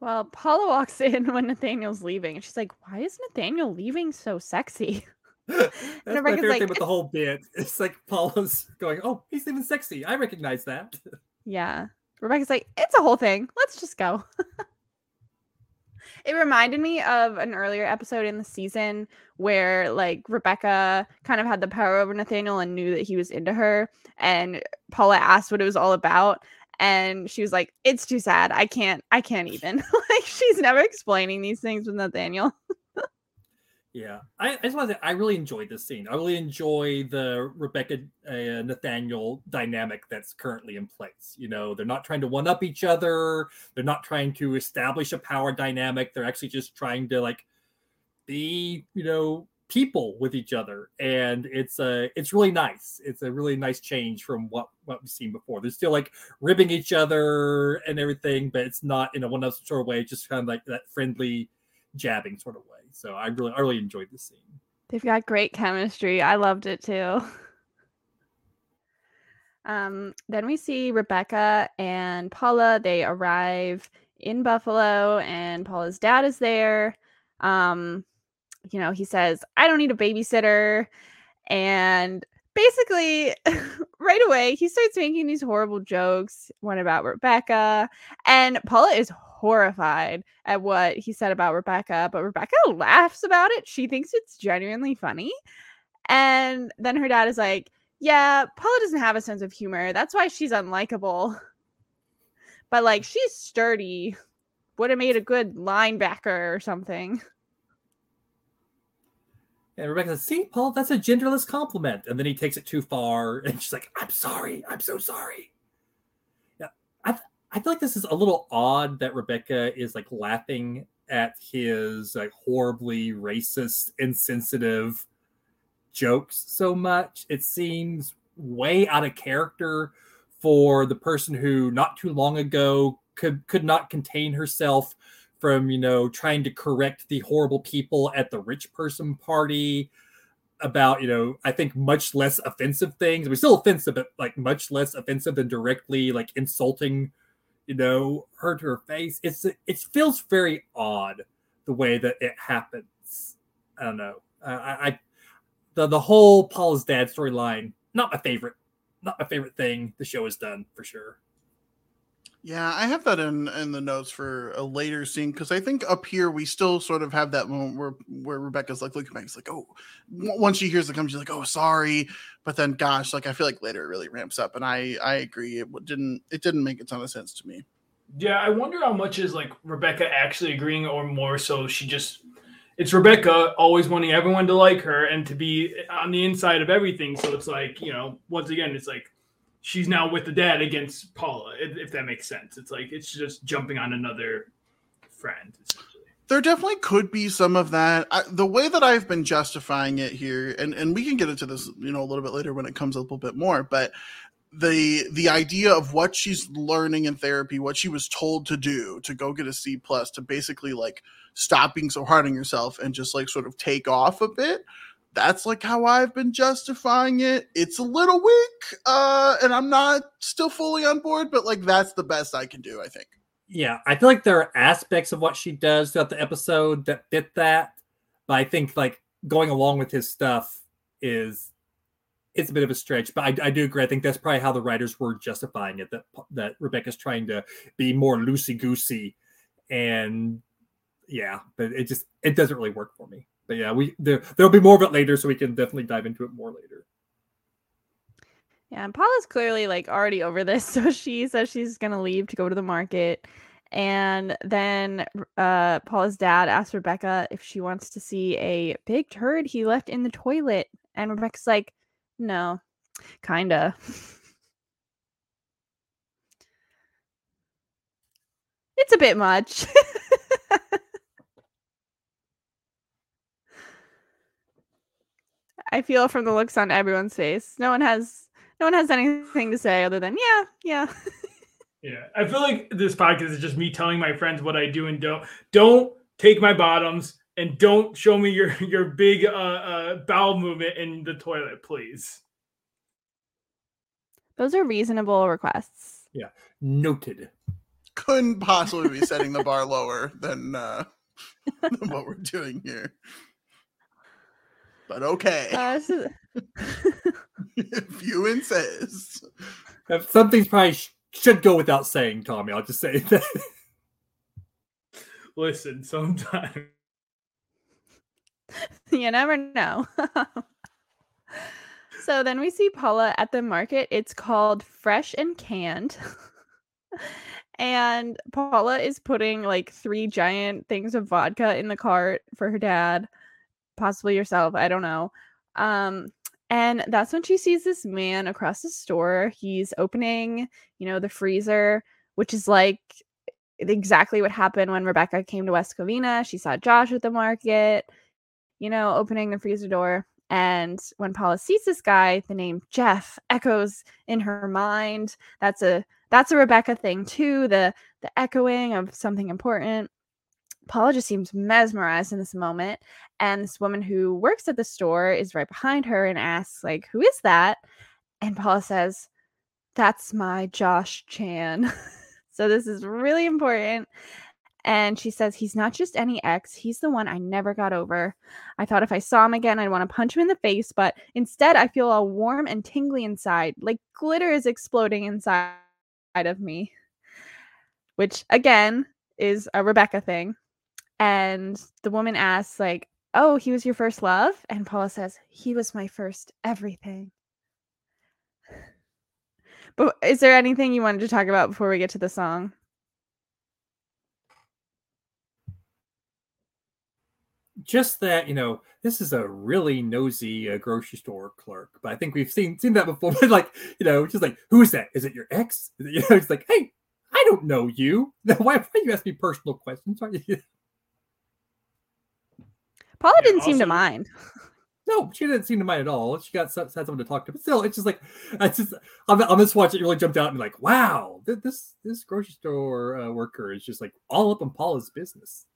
Well, Paula walks in when Nathaniel's leaving, and she's like, Why is Nathaniel leaving so sexy? That's my Rebecca's favorite like, thing with the whole bit. It's like Paula's going, "Oh, he's even sexy. I recognize that." Yeah. Rebecca's like, It's a whole thing. Let's just go. It reminded me of an earlier episode in the season where like Rebecca kind of had the power over Nathaniel and knew that he was into her. And Paula asked what it was all about. And she was like, It's too sad. I can't, I can't even. like she's never explaining these things with Nathaniel. Yeah, I, I just want to say I really enjoyed this scene. I really enjoy the Rebecca uh, Nathaniel dynamic that's currently in place. You know, they're not trying to one up each other. They're not trying to establish a power dynamic. They're actually just trying to like be, you know, people with each other, and it's a uh, it's really nice. It's a really nice change from what what we've seen before. They're still like ribbing each other and everything, but it's not in a one up sort of way. Just kind of like that friendly jabbing sort of way. So I really I really enjoyed the scene. They've got great chemistry. I loved it too. Um, then we see Rebecca and Paula. They arrive in Buffalo, and Paula's dad is there. Um, you know, he says, I don't need a babysitter. And basically, right away, he starts making these horrible jokes, one about Rebecca. And Paula is horrified at what he said about Rebecca, but Rebecca laughs about it. She thinks it's genuinely funny. And then her dad is like, Yeah, Paula doesn't have a sense of humor. That's why she's unlikable. But like, she's sturdy. Would have made a good linebacker or something. And Rebecca says, See, Paul, that's a genderless compliment. And then he takes it too far. And she's like, I'm sorry. I'm so sorry. I feel like this is a little odd that Rebecca is like laughing at his like horribly racist, insensitive jokes so much. It seems way out of character for the person who not too long ago could could not contain herself from you know trying to correct the horrible people at the rich person party about you know i think much less offensive things We're still offensive but like much less offensive than directly like insulting you know, hurt her face. It's it feels very odd the way that it happens. I don't know. I, I the the whole Paul's dad storyline not my favorite, not my favorite thing the show has done for sure. Yeah, I have that in in the notes for a later scene because I think up here we still sort of have that moment where where Rebecca's like looking back, it's like, oh, once she hears it come, she's like, oh, sorry, but then, gosh, like I feel like later it really ramps up, and I I agree, it didn't it didn't make a ton of sense to me. Yeah, I wonder how much is like Rebecca actually agreeing, or more so she just it's Rebecca always wanting everyone to like her and to be eh, on the inside of everything. So it's like you know, once again, it's like she's now with the dad against Paula, if that makes sense. It's like it's just jumping on another friend. There definitely could be some of that. I, the way that I've been justifying it here, and, and we can get into this, you know, a little bit later when it comes a little bit more, but the the idea of what she's learning in therapy, what she was told to do to go get a C plus, to basically like stop being so hard on yourself and just like sort of take off a bit that's like how I've been justifying it. It's a little weak, uh, and I'm not still fully on board, but like that's the best I can do, I think. Yeah, I feel like there are aspects of what she does throughout the episode that fit that, but I think like going along with his stuff is it's a bit of a stretch. But I, I do agree. I think that's probably how the writers were justifying it that that Rebecca's trying to be more loosey goosey, and yeah, but it just it doesn't really work for me but yeah, we there there'll be more of it later, so we can definitely dive into it more later. Yeah, and Paula's clearly like already over this, so she says she's gonna leave to go to the market. And then uh, Paula's dad asks Rebecca if she wants to see a big turd he left in the toilet. And Rebecca's like, no, kinda. it's a bit much. I feel from the looks on everyone's face. No one has no one has anything to say other than yeah, yeah. yeah. I feel like this podcast is just me telling my friends what I do and don't don't take my bottoms and don't show me your your big uh, uh bowel movement in the toilet, please. Those are reasonable requests. Yeah. Noted. Couldn't possibly be setting the bar lower than uh than what we're doing here but okay. Uh, so... if you insist. If something's probably sh- should go without saying, Tommy. I'll just say that. listen sometimes. you never know. so then we see Paula at the market. It's called Fresh and Canned. and Paula is putting like three giant things of vodka in the cart for her dad, possibly yourself. I don't know. Um, and that's when she sees this man across the store. He's opening, you know, the freezer, which is like exactly what happened when Rebecca came to West Covina. She saw Josh at the market, you know, opening the freezer door. And when Paula sees this guy, the name Jeff echoes in her mind. That's a that's a Rebecca thing too, the the echoing of something important. Paula just seems mesmerized in this moment. And this woman who works at the store is right behind her and asks, like, who is that? And Paula says, That's my Josh Chan. so this is really important. And she says, He's not just any ex, he's the one I never got over. I thought if I saw him again, I'd want to punch him in the face, but instead I feel all warm and tingly inside, like glitter is exploding inside of me. Which again is a Rebecca thing and the woman asks like oh he was your first love? And paula says he was my first everything. But is there anything you wanted to talk about before we get to the song? Just that you know this is a really nosy uh, grocery store clerk but i think we've seen seen that before like you know just like who is that? Is it your ex? You know it's like hey i don't know you. Why, why you ask me personal questions Paula yeah, didn't also, seem to mind. No, she didn't seem to mind at all. She got had someone to talk to, but still, it's just like I just I'm, I'm just watching it really jumped out and be like, wow, this this grocery store uh, worker is just like all up in Paula's business.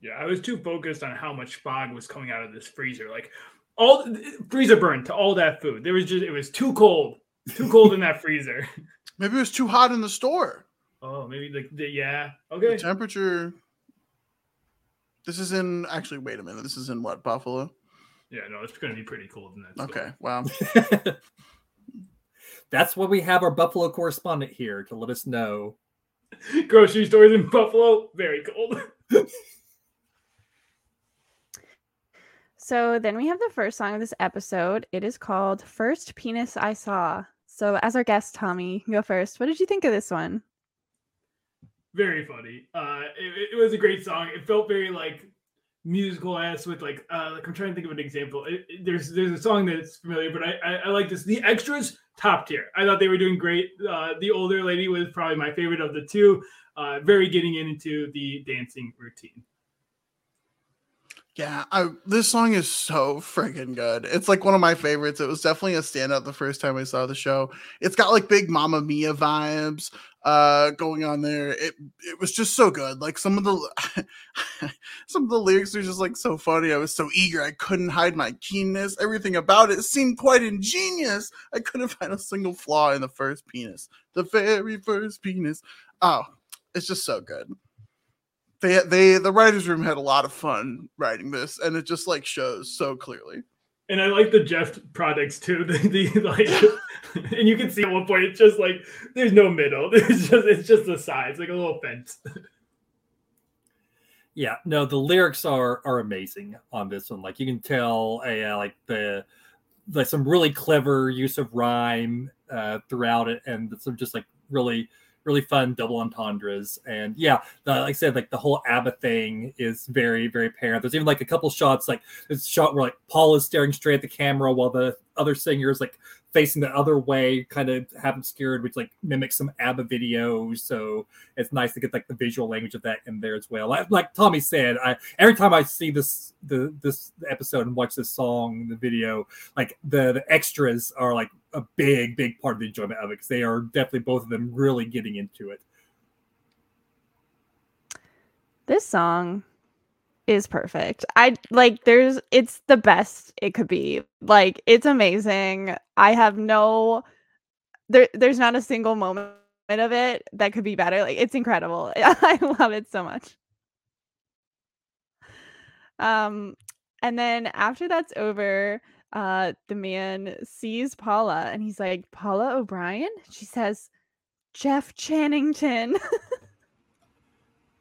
Yeah, I was too focused on how much fog was coming out of this freezer. Like all freezer burned to all that food. There was just it was too cold, too cold in that freezer. Maybe it was too hot in the store. Oh, maybe the, the yeah. Okay. The temperature this is in actually. Wait a minute. This is in what Buffalo? Yeah, no, it's going to be pretty cold in that. Okay, wow. That's why we have our Buffalo correspondent here to let us know. Grocery stores in Buffalo, very cold. so then we have the first song of this episode. It is called First Penis I Saw. So, as our guest, Tommy, go first. What did you think of this one? Very funny. Uh, it, it, was a great song. It felt very like musical ass with like uh, like I'm trying to think of an example. It, it, there's there's a song that's familiar, but I, I, I like this. The extras top tier. I thought they were doing great. Uh, the older lady was probably my favorite of the two. Uh, very getting into the dancing routine. Yeah, I, this song is so freaking good. It's like one of my favorites. It was definitely a standout the first time I saw the show. It's got like big Mamma Mia vibes uh going on there. It it was just so good. Like some of the some of the lyrics are just like so funny. I was so eager. I couldn't hide my keenness. Everything about it seemed quite ingenious. I couldn't find a single flaw in the first penis. The very first penis. Oh, it's just so good they they the writers room had a lot of fun writing this and it just like shows so clearly. And i like the jeff products too. The, the like and you can see at one point it's just like there's no middle. It's just it's just the sides like a little fence yeah no the lyrics are are amazing on this one. Like you can tell uh, like the like some really clever use of rhyme uh, throughout it and some just like really really fun double entendres. And yeah, the, like I said, like the whole ABBA thing is very, very apparent. There's even like a couple shots, like this shot where like Paul is staring straight at the camera while the other singer is like facing the other way, kind of half obscured, which like mimics some ABBA videos. So it's nice to get like the visual language of that in there as well. Like, like Tommy said, I every time I see this the this episode and watch this song, the video, like the the extras are like a big, big part of the enjoyment of it because they are definitely both of them really getting into it. This song is perfect. I like there's it's the best it could be. Like it's amazing. I have no there there's not a single moment of it that could be better. Like it's incredible. I love it so much. Um and then after that's over, uh the man sees Paula and he's like, "Paula O'Brien?" She says, "Jeff Channington."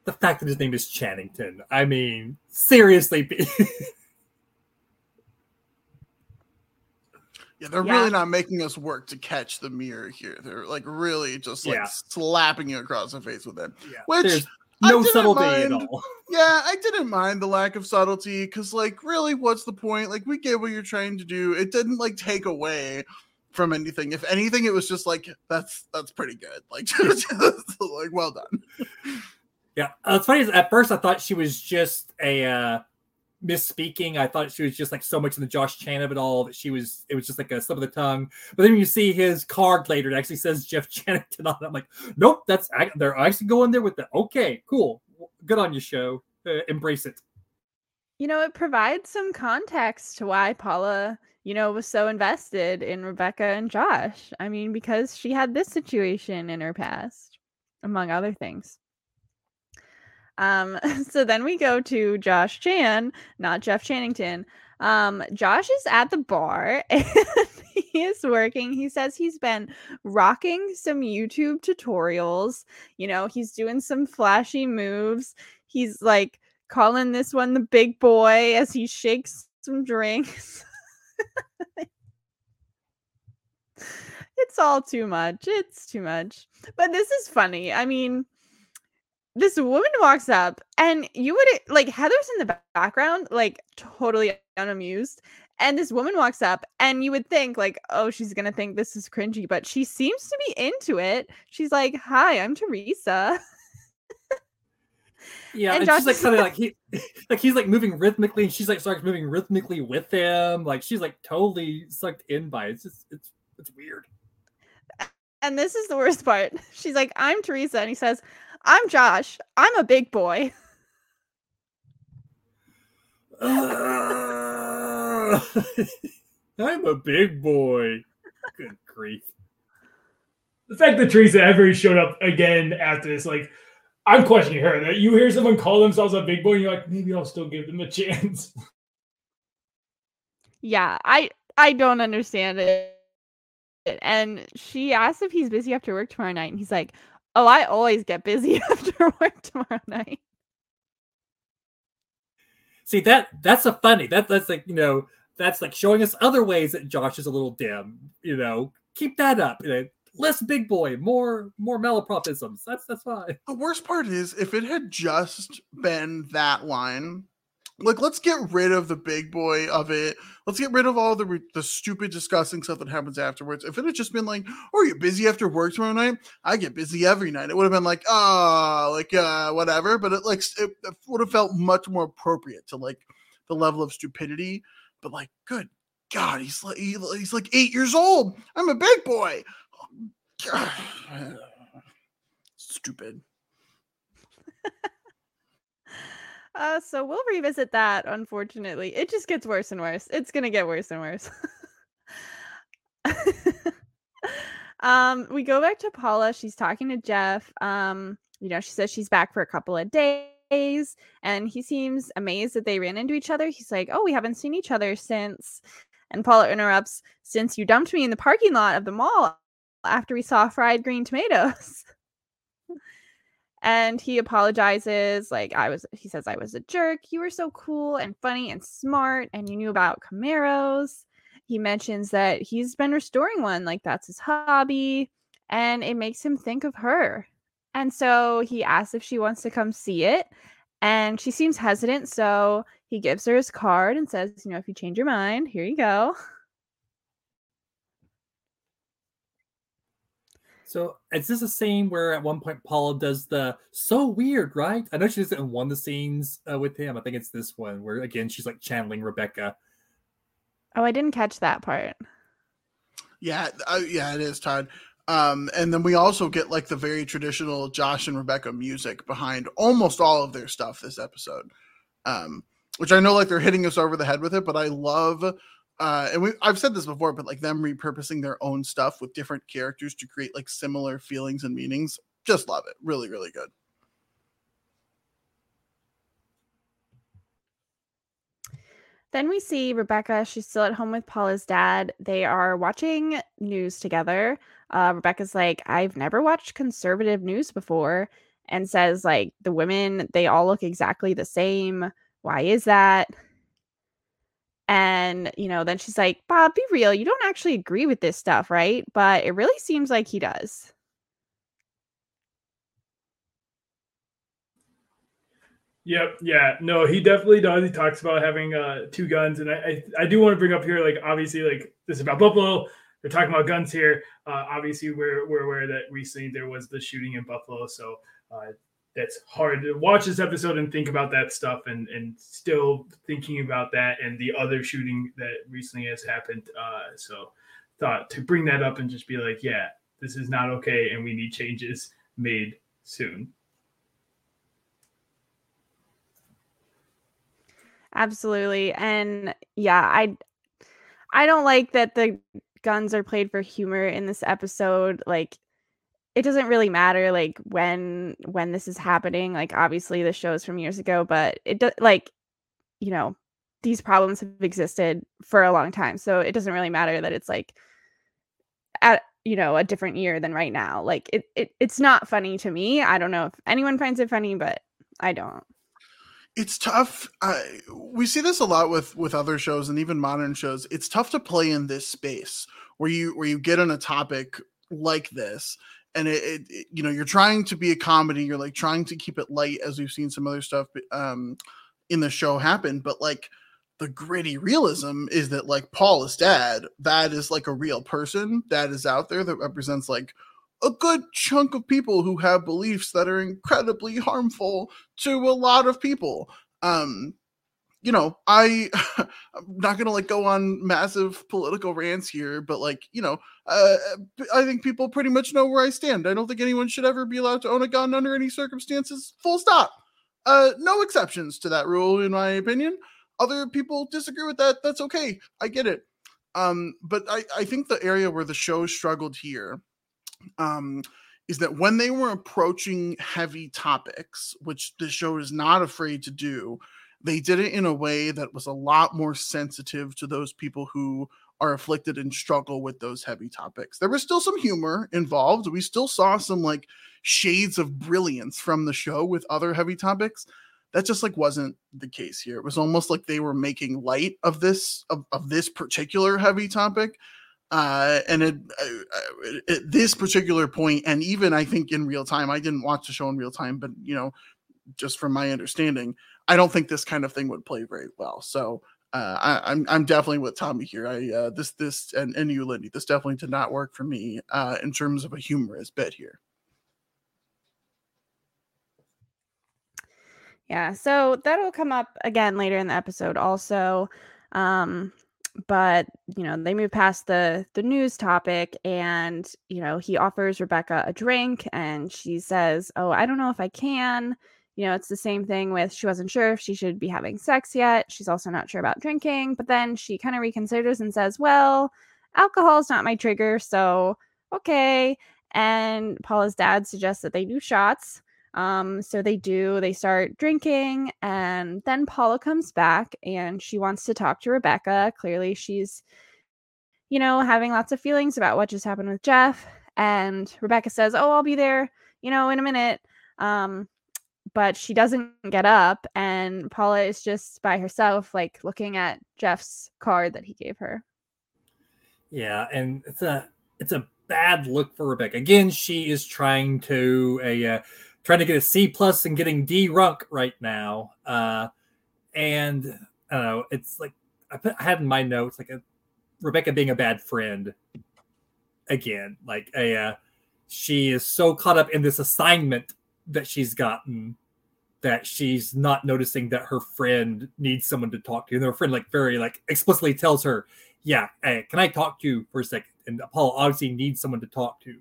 the fact that his name is Channington. I mean, seriously. Yeah, they're Yeah. really not making us work to catch the mirror here. They're like really just like Yeah. slapping you across the face with it. yeah, Which there's I no didn't subtlety at mind. all. Yeah, I didn't mind the lack of subtlety because, like, really, what's the point? Like, we get what you're trying to do. It didn't like take away from anything. If anything, it was just like that's that's pretty good. Like, just, like well done. Yeah, uh, it's funny. At first I thought she was just a uh, misspeaking. I thought she was just like so much in the Josh Chan of it all that she was. It was just like a slip of the tongue. But then when you see his card later, it actually says Jeff Channington on it. I'm like, nope, that's they're actually going there with the okay, cool, good on you, show. Uh, embrace it. You know, it provides some context to why Paula, you know, was so invested in Rebecca and Josh. I mean, because she had this situation in her past, among other things. Um, so then we go to Josh Chan, not Jeff Channington. Um, Josh is at the bar and he is working. He says he's been rocking some YouTube tutorials. You know, he's doing some flashy moves. He's like calling this one the big boy as he shakes some drinks. it's all too much. It's too much. But this is funny. I mean, this woman walks up and you would like Heather's in the background, like totally unamused. And this woman walks up and you would think like, oh, she's gonna think this is cringy, but she seems to be into it. She's like, Hi, I'm Teresa. Yeah, And and, she's like of like he, like he's like moving rhythmically, and she's like starts moving rhythmically with him. Like she's like totally sucked in by it. It's just it's it's weird. And this is the worst part. She's like, I'm Teresa. And he says, I'm Josh. I'm a big boy. Uh, I'm a big boy. Good grief. The fact that Teresa ever showed up again after this, like, I'm questioning her. That you hear someone call themselves a big boy, and you're like, maybe I'll still give them a chance. Yeah, I I don't understand it. And she asks if he's busy after work tomorrow night. And he's like, Oh, I always get busy after work tomorrow night. See that that's a funny. That that's like you know that's like showing us other ways that Josh is a little dim. You know, keep that up. You know, less big boy, more more malapropisms. That's that's fine. The worst part is if it had just been that line, like let's get rid of the big boy of it. Let's get rid of all the re- the stupid, disgusting stuff that happens afterwards. If it had just been like, "Oh, you're busy after work tomorrow night?" I get busy every night. It would have been like, "Ah, like uh, whatever." But it like it, it would have felt much more appropriate to like the level of stupidity. But like, good God, he's like he- he's like eight years old. I'm a big boy. Stupid. Uh, so we'll revisit that, unfortunately. It just gets worse and worse. It's gonna get worse and worse. um, we go back to Paula. She's talking to Jeff. Um, you know, she says she's back for a couple of days, and he seems amazed that they ran into each other. He's like, Oh, we haven't seen each other since and Paula interrupts, since you dumped me in the parking lot of the mall after we saw fried green tomatoes. and he apologizes like i was he says i was a jerk. You were so cool and funny and smart and you knew about camaros. He mentions that he's been restoring one like that's his hobby and it makes him think of her. And so he asks if she wants to come see it and she seems hesitant so he gives her his card and says you know if you change your mind here you go So is this the same where at one point Paula does the so weird, right? I know she does it in one of the scenes uh, with him. I think it's this one where again she's like channeling Rebecca. oh i didn't catch that part Yeah, uh, yeah, it is Todd. Um, and then we also get like the very traditional Josh and Rebecca music behind almost all of their stuff this episode. Um, which I know like they're hitting us over the head with it, but I love uh and we I've said this before, but like them repurposing their own stuff with different characters to create like similar feelings and meanings. Just love it. Really, really good. Then we see Rebecca. She's still at home with Paula's dad. They are watching news together. Uh, Rebecca's like, I've never watched conservative news before. and says like the women they all look exactly the same. Why is that? And, you know, then she's like, Bob, be real. You don't actually agree with this stuff, right? But it really seems like he does. Yep. Yeah. No, he definitely does. He talks about having uh, two guns, and I, I, I do want to bring up here, like obviously, like this is about Buffalo. They're talking about guns here. Uh, obviously, we're we're aware that recently there was the shooting in Buffalo, so uh, that's hard to watch this episode and think about that stuff, and and still thinking about that and the other shooting that recently has happened. Uh, so thought to bring that up and just be like, yeah, this is not okay, and we need changes made soon. Absolutely. And yeah, I I don't like that the guns are played for humor in this episode. Like it doesn't really matter like when when this is happening. Like obviously the show is from years ago, but it does like you know, these problems have existed for a long time. So it doesn't really matter that it's like at you know a different year than right now. Like it, it it's not funny to me. I don't know if anyone finds it funny, but I don't it's tough we see this a lot with with other shows and even modern shows it's tough to play in this space where you where you get on a topic like this and it, it, it, you know you're trying to be a comedy you're like trying to keep it light as we've seen some other stuff um in the show happen but like the gritty realism is that like paula's dad that is like a real person that is out there that represents like a good chunk of people who have beliefs that are incredibly harmful to a lot of people. Um, you know, I I'm not gonna like go on massive political rants here, but like, you know, uh, I think people pretty much know where I stand. I don't think anyone should ever be allowed to own a gun under any circumstances. Full stop. Uh, no exceptions to that rule, in my opinion. Other people disagree with that. That's okay. I get it. Um, but I, I think the area where the show struggled here um, is that when they were approaching heavy topics, which the show is not afraid to do, they did it in a way that was a lot more sensitive to those people who are afflicted and struggle with those heavy topics. There was still some humor involved. We still saw some like shades of brilliance from the show with other heavy topics. That just like wasn't the case here. It was almost like they were making light of this of, of this particular heavy topic uh, and it, uh, at this particular point, and even I think in real time, I didn't watch the show in real time, but you know, just from my understanding, I don't think this kind of thing would play very well. So uh, I, am I'm, I'm definitely with Tommy here. I uh, this this and, and you, Lindy, this definitely did not work for me uh, in terms of a humorous bit here. Yeah, so that'll come up again later in the episode. Also, um, but you know they move past the the news topic and you know he offers rebecca a drink and she says oh i don't know if i can you know it's the same thing with she wasn't sure if she should be having sex yet she's also not sure about drinking but then she kind of reconsiders and says well alcohol is not my trigger so okay and paula's dad suggests that they do shots um, so they do, they start drinking, and then Paula comes back and she wants to talk to Rebecca. Clearly, she's, you know, having lots of feelings about what just happened with Jeff. And Rebecca says, Oh, I'll be there, you know, in a minute. Um, but she doesn't get up, and Paula is just by herself, like looking at Jeff's card that he gave her. Yeah, and it's a it's a bad look for Rebecca. Again, she is trying to a uh, trying to get a C plus and getting D runk right now. Uh, and I don't know, it's like I, put, I had in my notes like a Rebecca being a bad friend again. Like a uh, she is so caught up in this assignment that she's gotten that she's not noticing that her friend needs someone to talk to. And her friend like very like explicitly tells her, "Yeah, hey, can I talk to you for a second? And Paul obviously needs someone to talk to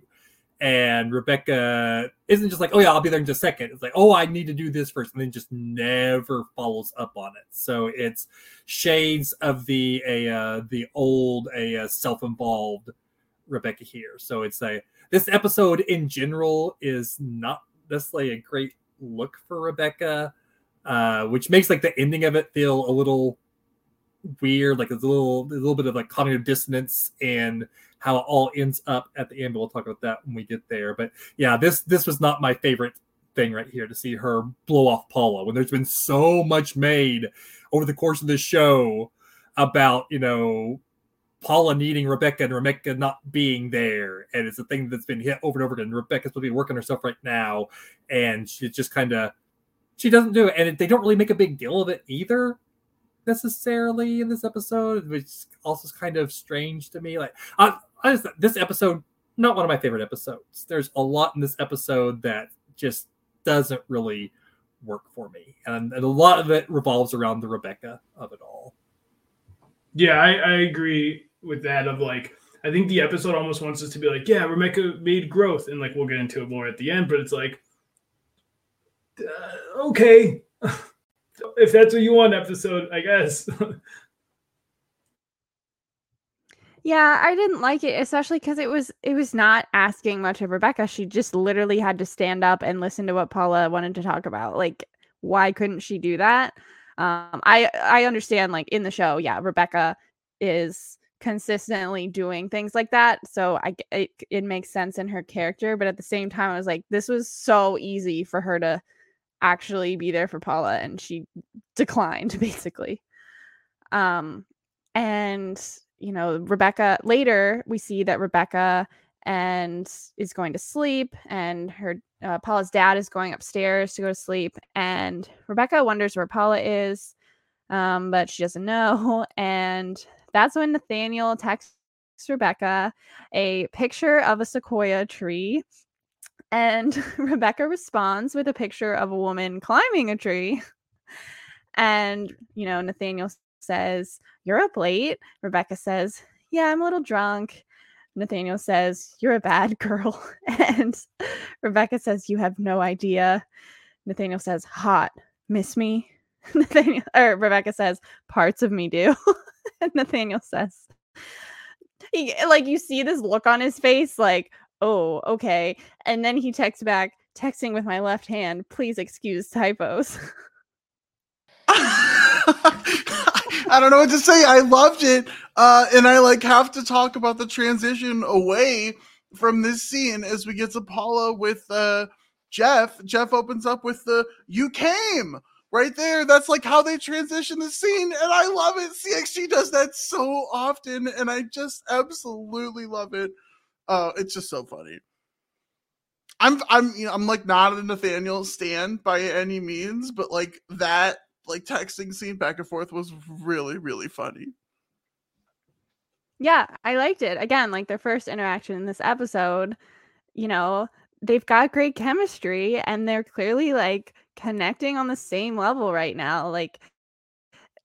and Rebecca isn't just like, oh yeah, I'll be there in just a second. It's like, oh, I need to do this first, and then just never follows up on it. So it's shades of the a uh, the old a uh, self-involved Rebecca here. So it's a this episode in general is not necessarily a great look for Rebecca, uh, which makes like the ending of it feel a little weird, like a little a little bit of like cognitive dissonance and how it all ends up at the end. But We'll talk about that when we get there. But yeah, this this was not my favorite thing right here to see her blow off Paula when there's been so much made over the course of this show about you know Paula needing Rebecca and Rebecca not being there. And it's a thing that's been hit over and over again. Rebecca's supposed to be working herself right now. And she just kind of, she doesn't do it. And they don't really make a big deal of it either necessarily in this episode, which also is kind of strange to me. Like, I, I just, this episode, not one of my favorite episodes. There's a lot in this episode that just doesn't really work for me. And, and a lot of it revolves around the Rebecca of it all. Yeah, I, I agree with that of like I think the episode almost wants us to be like, yeah, Rebecca made growth, and like we'll get into it more at the end, but it's like, uh, okay, if that's what you want, episode, I guess. yeah, I didn't like it, especially because it was it was not asking much of Rebecca. She just literally had to stand up and listen to what Paula wanted to talk about. Like, why couldn't she do that? Um, I I understand like in the show, yeah, Rebecca is consistently doing things like that so i it, it makes sense in her character but at the same time i was like this was so easy for her to actually be there for paula and she declined basically. Um and you know rebecca later we see that rebecca and is going to sleep and her uh, paula's dad is going upstairs to go to sleep and rebecca wonders where paula is um, but she doesn't know and that's when Nathaniel texts Rebecca a picture of a sequoia tree. And Rebecca responds with a picture of a woman climbing a tree. And, you know, Nathaniel says, You're up late. Rebecca says, Yeah, I'm a little drunk. Nathaniel says, You're a bad girl. And Rebecca says, You have no idea. Nathaniel says, Hot. Miss me? Nathaniel or Rebecca says, Parts of me do. And Nathaniel says, he, like you see this look on his face, like, oh, okay. And then he texts back, texting with my left hand, please excuse typos. I don't know what to say. I loved it. Uh, and I like have to talk about the transition away from this scene as we get to Paula with uh, Jeff. Jeff opens up with the you came right there. That's like how they transition the scene, and I love it. CXG does that so often, and I just absolutely love it. Uh, it's just so funny. I'm I'm you know I'm like not a Nathaniel stand by any means, but like that like texting scene back and forth was really really funny. Yeah, I liked it. Again, like their first interaction in this episode, you know, they've got great chemistry and they're clearly like connecting on the same level right now. Like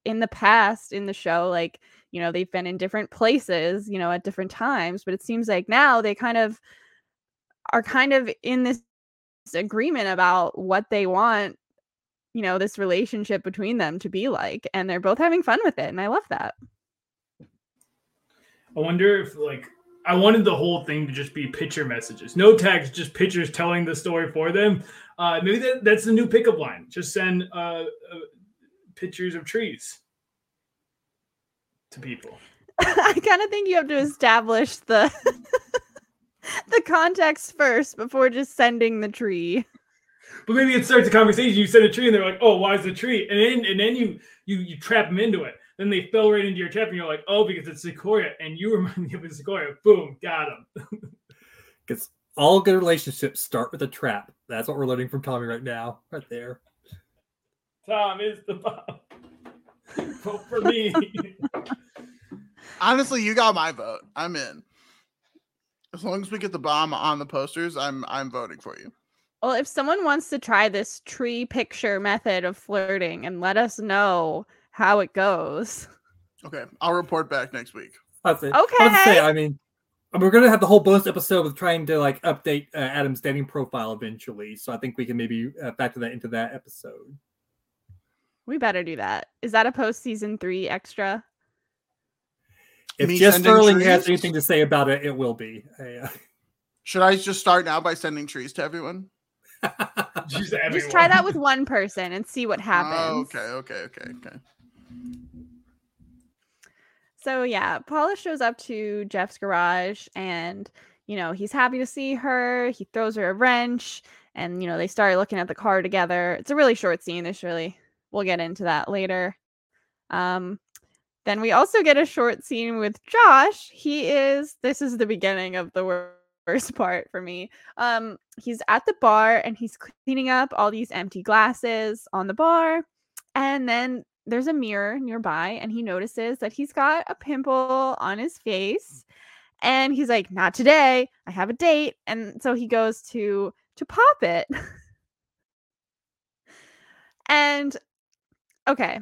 in the past in the show, like, you know, they've been in different places, you know, at different times, but it seems like now they kind of are kind of in this agreement about what they want, you know, this relationship between them to be like. And they're both having fun with it. And I love that. I wonder if like I wanted the whole thing to just be picture messages, no text, just pictures telling the story for them. Uh, maybe that, that's the new pickup line. Just send uh, uh, pictures of trees to people. I kind of think you have to establish the the context first before just sending the tree. But maybe it starts a conversation. You send a tree, and they're like, "Oh, why is the tree?" And then and then you you you trap them into it. Then they fell right into your trap, and you're like, "Oh, because it's sequoia," and you remind me of a sequoia. Boom, got them. Because all good relationships start with a trap. That's what we're learning from Tommy right now, right there. Tom is the bomb. Vote for me. Honestly, you got my vote. I'm in. As long as we get the bomb on the posters, I'm I'm voting for you. Well, if someone wants to try this tree picture method of flirting and let us know how it goes. Okay, I'll report back next week. That's it. Okay. I was say, I mean, we're gonna have the whole bonus episode with trying to like update uh, Adam's dating profile eventually. So I think we can maybe uh, factor that into that episode. We better do that. Is that a post season three extra? If Me Jess Sterling trees? has anything to say about it, it will be. Uh, Should I just start now by sending trees to everyone? just, just try that with one person and see what happens. Oh, okay, okay, okay, okay. So yeah, Paula shows up to Jeff's garage and you know, he's happy to see her. He throws her a wrench and, you know, they start looking at the car together. It's a really short scene. It's really, we'll get into that later. Um, then we also get a short scene with Josh. He is, this is the beginning of the worst part for me. Um, he's at the bar and he's cleaning up all these empty glasses on the bar. And then there's a mirror nearby and he notices that he's got a pimple on his face and he's like not today i have a date and so he goes to to pop it. And okay.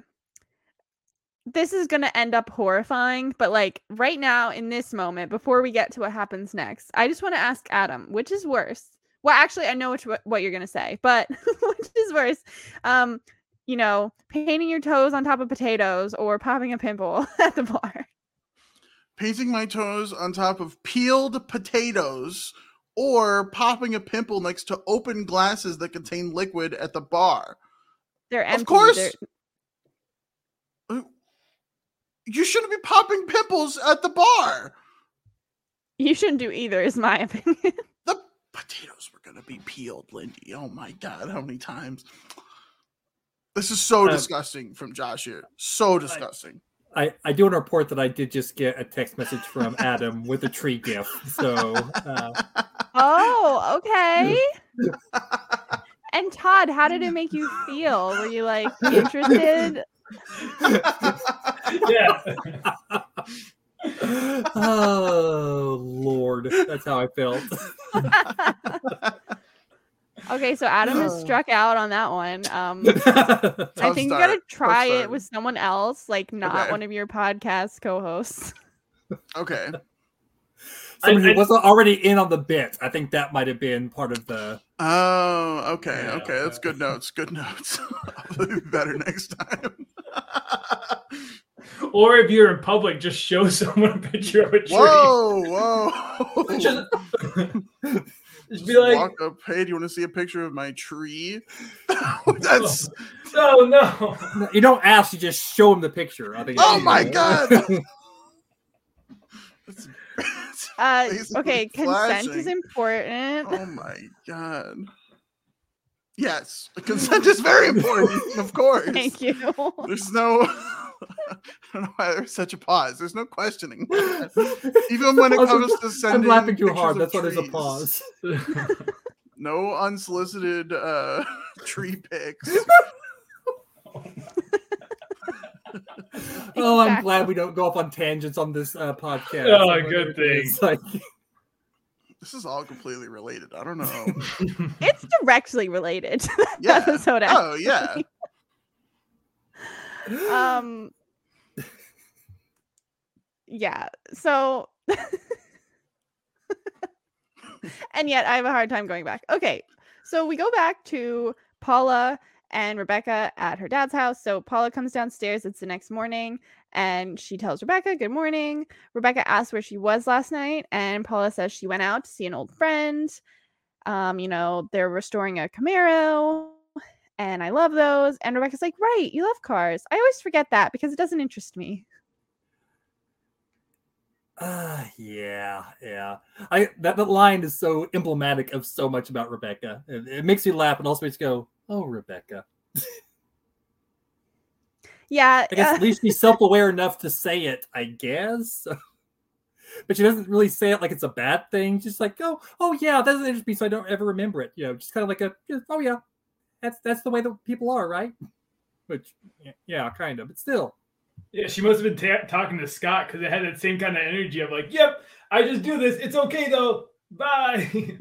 This is going to end up horrifying but like right now in this moment before we get to what happens next i just want to ask adam which is worse? Well actually i know which what you're going to say but which is worse? Um you know, painting your toes on top of potatoes or popping a pimple at the bar. Painting my toes on top of peeled potatoes or popping a pimple next to open glasses that contain liquid at the bar. They're empty. Of course. They're... You shouldn't be popping pimples at the bar. You shouldn't do either, is my opinion. the potatoes were going to be peeled, Lindy. Oh my God, how many times? This is so uh, disgusting from Josh here. So disgusting. I, I do want to report that I did just get a text message from Adam with a tree gift. So. Uh... Oh, okay. and Todd, how did it make you feel? Were you like interested? yeah. oh Lord, that's how I felt. Okay, so Adam has struck out on that one. Um, I think you gotta try it with someone else, like not okay. one of your podcast co-hosts. Okay. Someone who was already in on the bit. I think that might have been part of the. Oh, okay, yeah, okay. That's good notes. Good notes. I'll do better next time. or if you're in public, just show someone a picture of a tree. Whoa, whoa. Just be like, walk up. Hey, do you want to see a picture of my tree? That's no, no, no. You don't ask. You just show him the picture. I think. Oh my god. uh, okay, consent is important. Oh my god. Yes, consent is very important. Of course. Thank you. There's no. I don't know why there's such a pause. There's no questioning. Even when it comes to sending. I'm laughing too hard. That's why there's a pause. no unsolicited uh, tree pics. oh, I'm glad we don't go off on tangents on this uh, podcast. Oh, good thing. Like... This is all completely related. I don't know. it's directly related yeah. Oh yeah um yeah so and yet i have a hard time going back. Okay so we go back to paula and rebecca at her dad's house. So paula comes downstairs it's the next morning and she tells rebecca good morning. Rebecca asks where she was last night and paula says she went out to see an old friend. Um you know they're restoring a camaro and I love those. And Rebecca's like, right, you love cars. I always forget that because it doesn't interest me. Uh, yeah, yeah. I that, that line is so emblematic of so much about Rebecca. It, it makes you laugh and also makes you go, "Oh, Rebecca." yeah, I guess uh, at least she's self-aware enough to say it. I guess, but she doesn't really say it like it's a bad thing. Just like, "Oh, oh yeah, that doesn't interest me, so I don't ever remember it." You know, just kind of like a, "Oh yeah, that's that's the way that people are, right? Which, yeah, kind of, but still. Yeah, she must have been ta- talking to Scott because it had that same kind of energy of like, "Yep, I just do this. It's okay though. Bye."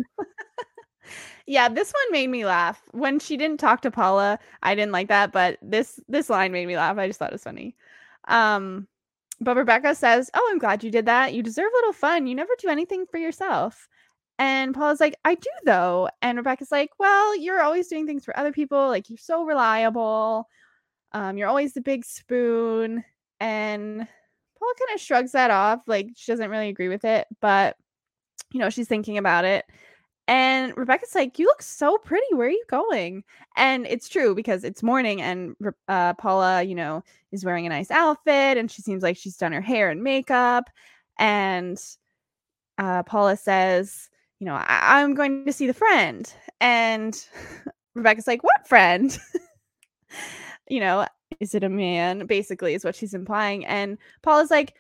yeah, this one made me laugh. When she didn't talk to Paula, I didn't like that, but this this line made me laugh. I just thought it was funny. Um, but Rebecca says, "Oh, I'm glad you did that. You deserve a little fun. You never do anything for yourself." And Paula's like, I do though. And Rebecca's like, Well, you're always doing things for other people. Like, you're so reliable. Um, you're always the big spoon. And Paula kind of shrugs that off. Like, she doesn't really agree with it, but, you know, she's thinking about it. And Rebecca's like, You look so pretty. Where are you going? And it's true because it's morning and uh, Paula, you know, is wearing a nice outfit and she seems like she's done her hair and makeup. And uh, Paula says, you know, I- I'm going to see the friend. And Rebecca's like, what friend? you know, is it a man? Basically, is what she's implying. And Paula's like,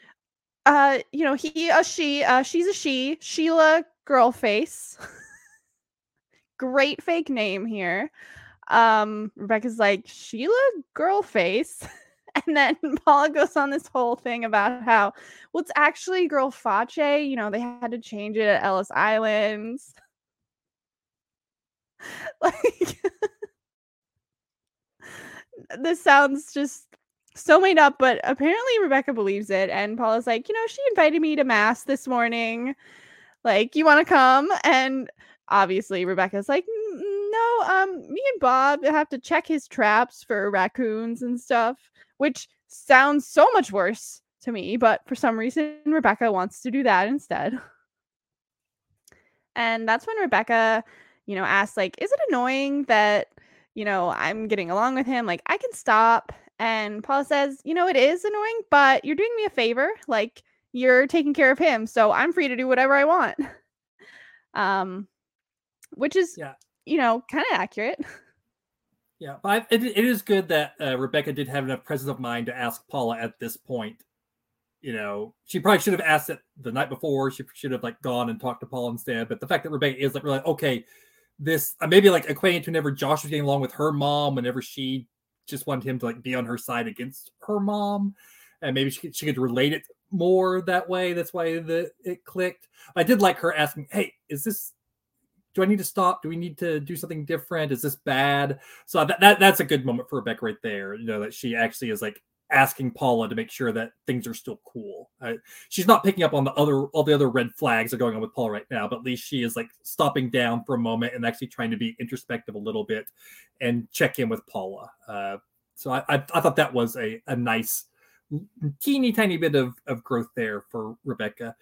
uh, you know, he, a she, uh, she's a she, Sheila Girlface. Great fake name here. Um, Rebecca's like, Sheila Girlface. And then Paula goes on this whole thing about how, well, it's actually Girl Fache. You know, they had to change it at Ellis Islands. like, this sounds just so made up, but apparently Rebecca believes it. And Paula's like, you know, she invited me to mass this morning. Like, you want to come? And obviously Rebecca's like, no, um, me and Bob have to check his traps for raccoons and stuff, which sounds so much worse to me. But for some reason, Rebecca wants to do that instead. And that's when Rebecca, you know, asks, like, is it annoying that, you know, I'm getting along with him? Like, I can stop. And Paula says, you know, it is annoying, but you're doing me a favor. Like, you're taking care of him. So I'm free to do whatever I want. Um, which is, Yeah. you know, kind of accurate. Yeah, but it, it is good that uh, Rebecca did have enough presence of mind to ask Paula at this point. You know, she probably should have asked it the night before. She should have like gone and talked to Paula instead. But the fact that Rebecca is like, really, okay, this uh, maybe like to whenever Josh was getting along with her mom, whenever she just wanted him to like be on her side against her mom, and maybe she she could relate it more that way. That's why the it clicked. I did like her asking, "Hey, is this do I need to stop? Do we need to do something different? Is this bad? So that, that that's a good moment for Rebecca right there. You know that she actually is like asking Paula to make sure that things are still cool. Uh, she's not picking up on the other all the other red flags that are going on with Paula right now, but at least she is like stopping down for a moment and actually trying to be introspective a little bit and check in with Paula. Uh, so I, I I thought that was a a nice teeny tiny bit of of growth there for Rebecca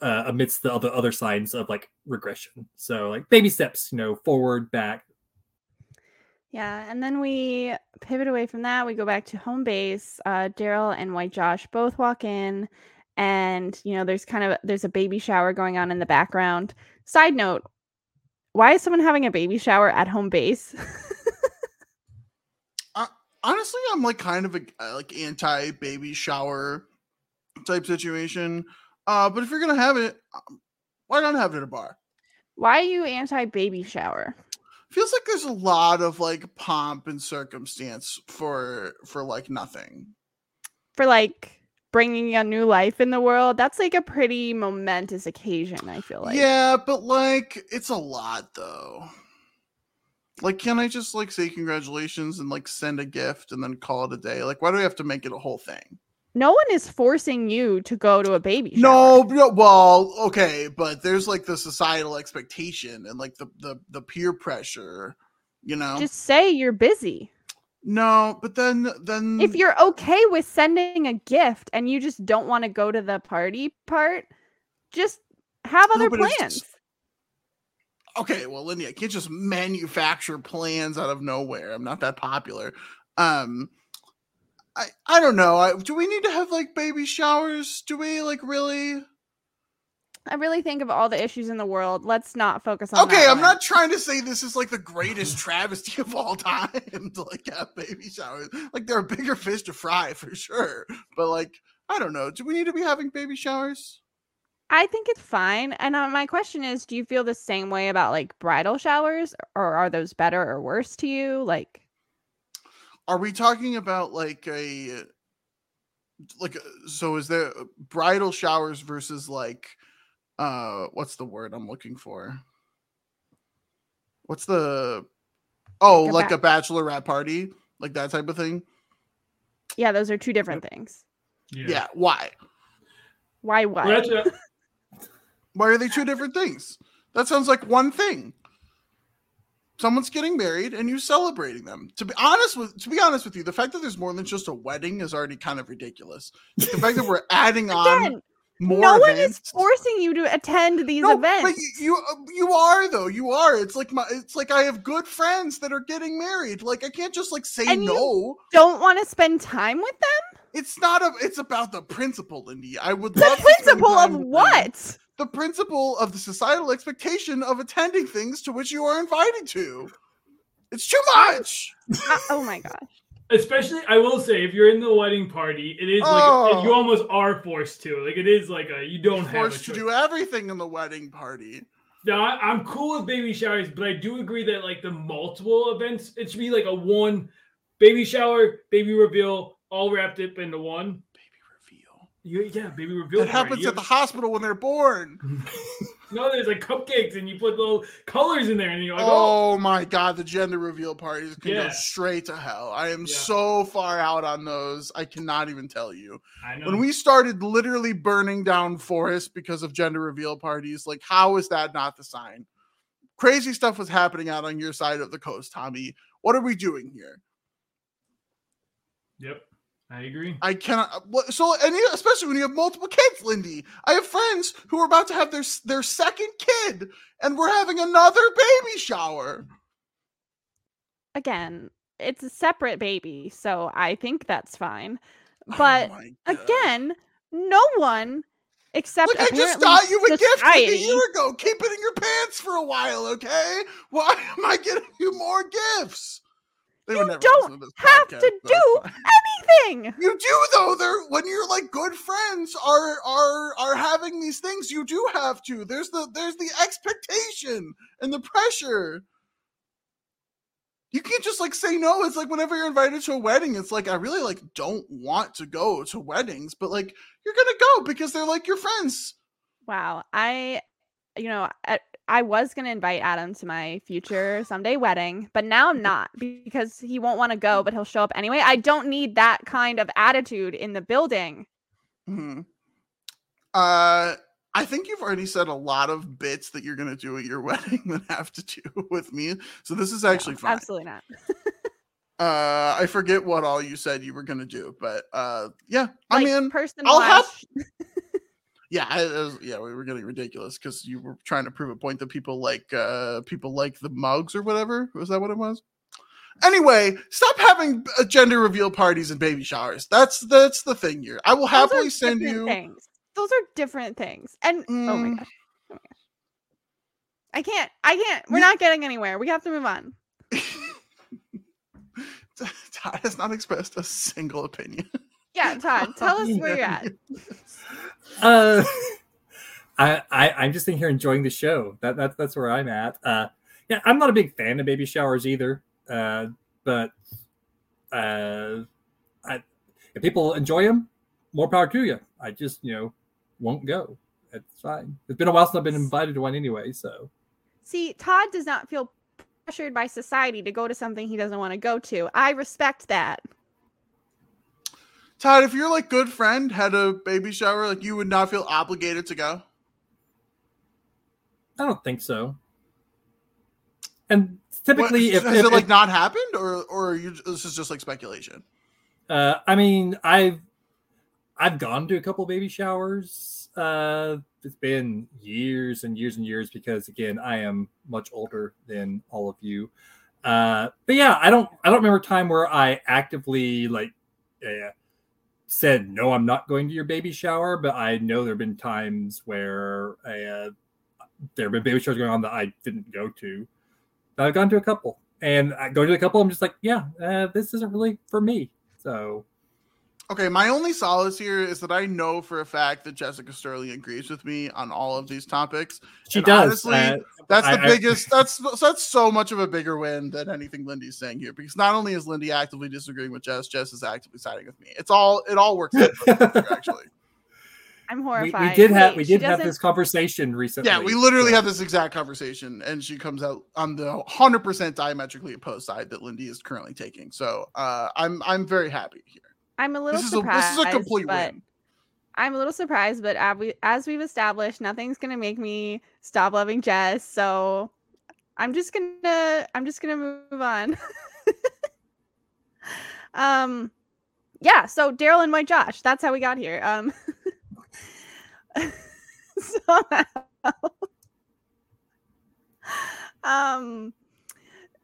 uh, amidst the other other signs of like regression. So like baby steps, you know, forward, back. Yeah, and then we pivot away from that. We go back to home base. Uh, Darryl and White Josh both walk in, and you know, there's kind of there's a baby shower going on in the background. Side note: Why is someone having a baby shower at home base? honestly, I'm like kind of a uh, like anti baby shower type situation. Uh, but if you're gonna have it, um, why not have it at a bar? Why are you anti baby shower? Feels like there's a lot of like pomp and circumstance for for like nothing. For like bringing a new life in the world, that's like a pretty momentous occasion. I feel like. yeah, but like it's a lot though. Like, can I just like say congratulations and like send a gift and then call it a day? Like, why do we have to make it a whole thing? No one is forcing you to go to a baby shower. No, no, well, okay, but there's like the societal expectation and like the the, the peer pressure, you know. Just say you're busy. no, but then then If you're okay with sending a gift and you just don't want to go to the party part, just have other it's plans. just- okay, well, Lindy, I can't just manufacture plans out of nowhere. I'm not that popular. Um, I I don't know. I, do we need to have like baby showers? Do we like really? I really think of all the issues in the world. Let's not focus on Okay, I'm one. not trying to say this is like the greatest travesty of all time to like have baby showers. Like there are bigger fish to fry for sure. But like, I don't know. Do we need to be having baby showers? I think it's fine. And uh, my question is, do you feel the same way about like bridal showers or are those better or worse to you? Like Are we talking about like a like uh, so is there bridal showers versus like uh what's the word I'm looking for? What's the Oh, Like a like ba- a bachelorette party? Like that type of thing? yeah, those are two different things. Yeah, why? Why what? Well, that's a- Why are they two different things? That sounds like one thing. Someone's getting married and you're celebrating them. To be honest with to be honest with you, the fact that there's more than just a wedding is already kind of ridiculous. The fact that we're adding on Again, more no one is forcing you to attend these No, events. but you, you uh, you are though. You are. It's like my. It's like I have good friends that are getting married. Like I can't just like say And no. Don't want to spend time with them? It's not a. It's about the principle, Lindy. I would The love to spend principle of with them. What? the principle of the societal expectation of attending things to which you are invited to. It's too much. Uh, oh my gosh. Especially, I will say, if you're in the wedding party, it is like Oh. you almost are forced to. Like it is like a you don't have a Forced to do everything in the wedding party. Now I, I'm cool with baby showers, but I do agree that like the multiple events, it should be like a one baby shower, baby reveal, all wrapped up into one. Baby reveal. You, yeah, baby reveal. That happens at the hospital when they're born. no, there's like cupcakes and you put little colors in there, and you're like, oh, Oh my god, the gender reveal parties can go straight to hell. I am Yeah. so far out on those. I cannot even tell you. I know. When we started literally burning down forests because of gender reveal parties, like how is that not the sign? Crazy stuff was happening out on your side of the coast, Tommy. What are we doing here? yep, I agree. I cannot. uh, So, and especially when you have multiple kids, Lindy. I have friends who are about to have their their second kid, and we're having another baby shower. Again, it's a separate baby, so I think that's fine. Oh But my God. again, no one except Like I just apparently got you a gift like a year ago. Keep it in your pants for a while, okay? Why am I getting you more gifts? They You don't listen to this have podcast, to do anything. You do though. They're when you're like good friends are are are having these things. You do have to. There's the there's the expectation and the pressure. You can't just like say no. It's like whenever you're invited to a wedding, it's like I really like don't want to go to weddings, but like you're gonna go because they're like your friends. Wow, I, you know, I, I was gonna invite Adam to my future someday wedding, but now I'm not because he won't want to go, but he'll show up anyway. I don't need that kind of attitude in the building. Mhm. Uh, I think you've already said a lot of bits that you're gonna do at your wedding that have to do with me. So this is actually No, fine. Absolutely not. Uh, I forget what all you said you were gonna do, but uh, yeah, I Like, mean, personalized. I'll help- yeah, I, it was- yeah, we were getting ridiculous because you were trying to prove a point that people like uh people like the mugs or whatever. Was that what it was? Anyway, stop having uh, gender reveal parties and baby showers. That's that's the thing here. I will Those happily send you. things. Those are different things. And oh my Mm. gosh. Oh my gosh. I can't. I can't. We're not getting anywhere. We have to move on. Todd has not expressed a single opinion. Yeah, Todd, tell us where you're at. Uh, I, I I'm just in here enjoying the show. That that's that's where I'm at. Uh, yeah, I'm not a big fan of baby showers either. Uh, but uh, I if people enjoy them, more power to you. I just you know won't go. It's fine. It's been a while since I've been invited to one anyway. So See, Todd does not feel pressured by society to go to something he doesn't want to go to. I respect that. Todd, if your like good friend had a baby shower, like you would not feel obligated to go. I don't think so. And typically, What, if, has if, it like if- not happened, or or are you this is just like speculation? Uh, I mean, I've I've gone to a couple baby showers. Uh, it's been years and years and years because again, I am much older than all of you. Uh, but yeah, I don't I don't remember a time where I actively like uh, said no, I'm not going to your baby shower. But I know there have been times where uh, there have been baby showers going on that I didn't go to. I've gone to a couple, and I go to a couple. I'm just like, yeah, uh, this isn't really for me. So Okay, my only solace here is that I know for a fact that Jessica Sterling agrees with me on all of these topics. she And does. honestly, uh, That's the I- I- biggest. That's that's so much of a bigger win than anything Lindy's saying here. Because not only is Lindy actively disagreeing with Jess, Jess is actively siding with me. It's all it all works out for us here, actually. I'm horrified. we did have Wait, we did have this conversation recently. Yeah, we literally so- had this exact conversation, and she comes out on the hundred percent diametrically opposed side that Lindy is currently taking. So uh, I'm I'm very happy here. I'm a little This is a surprised. this is a complete but win. I'm a little surprised, but as, we, as we've established, nothing's gonna make me stop loving Jess. So I'm just gonna I'm just gonna move on. um, yeah. So Darryl and White Josh. That's how we got here. Um, somehow, um,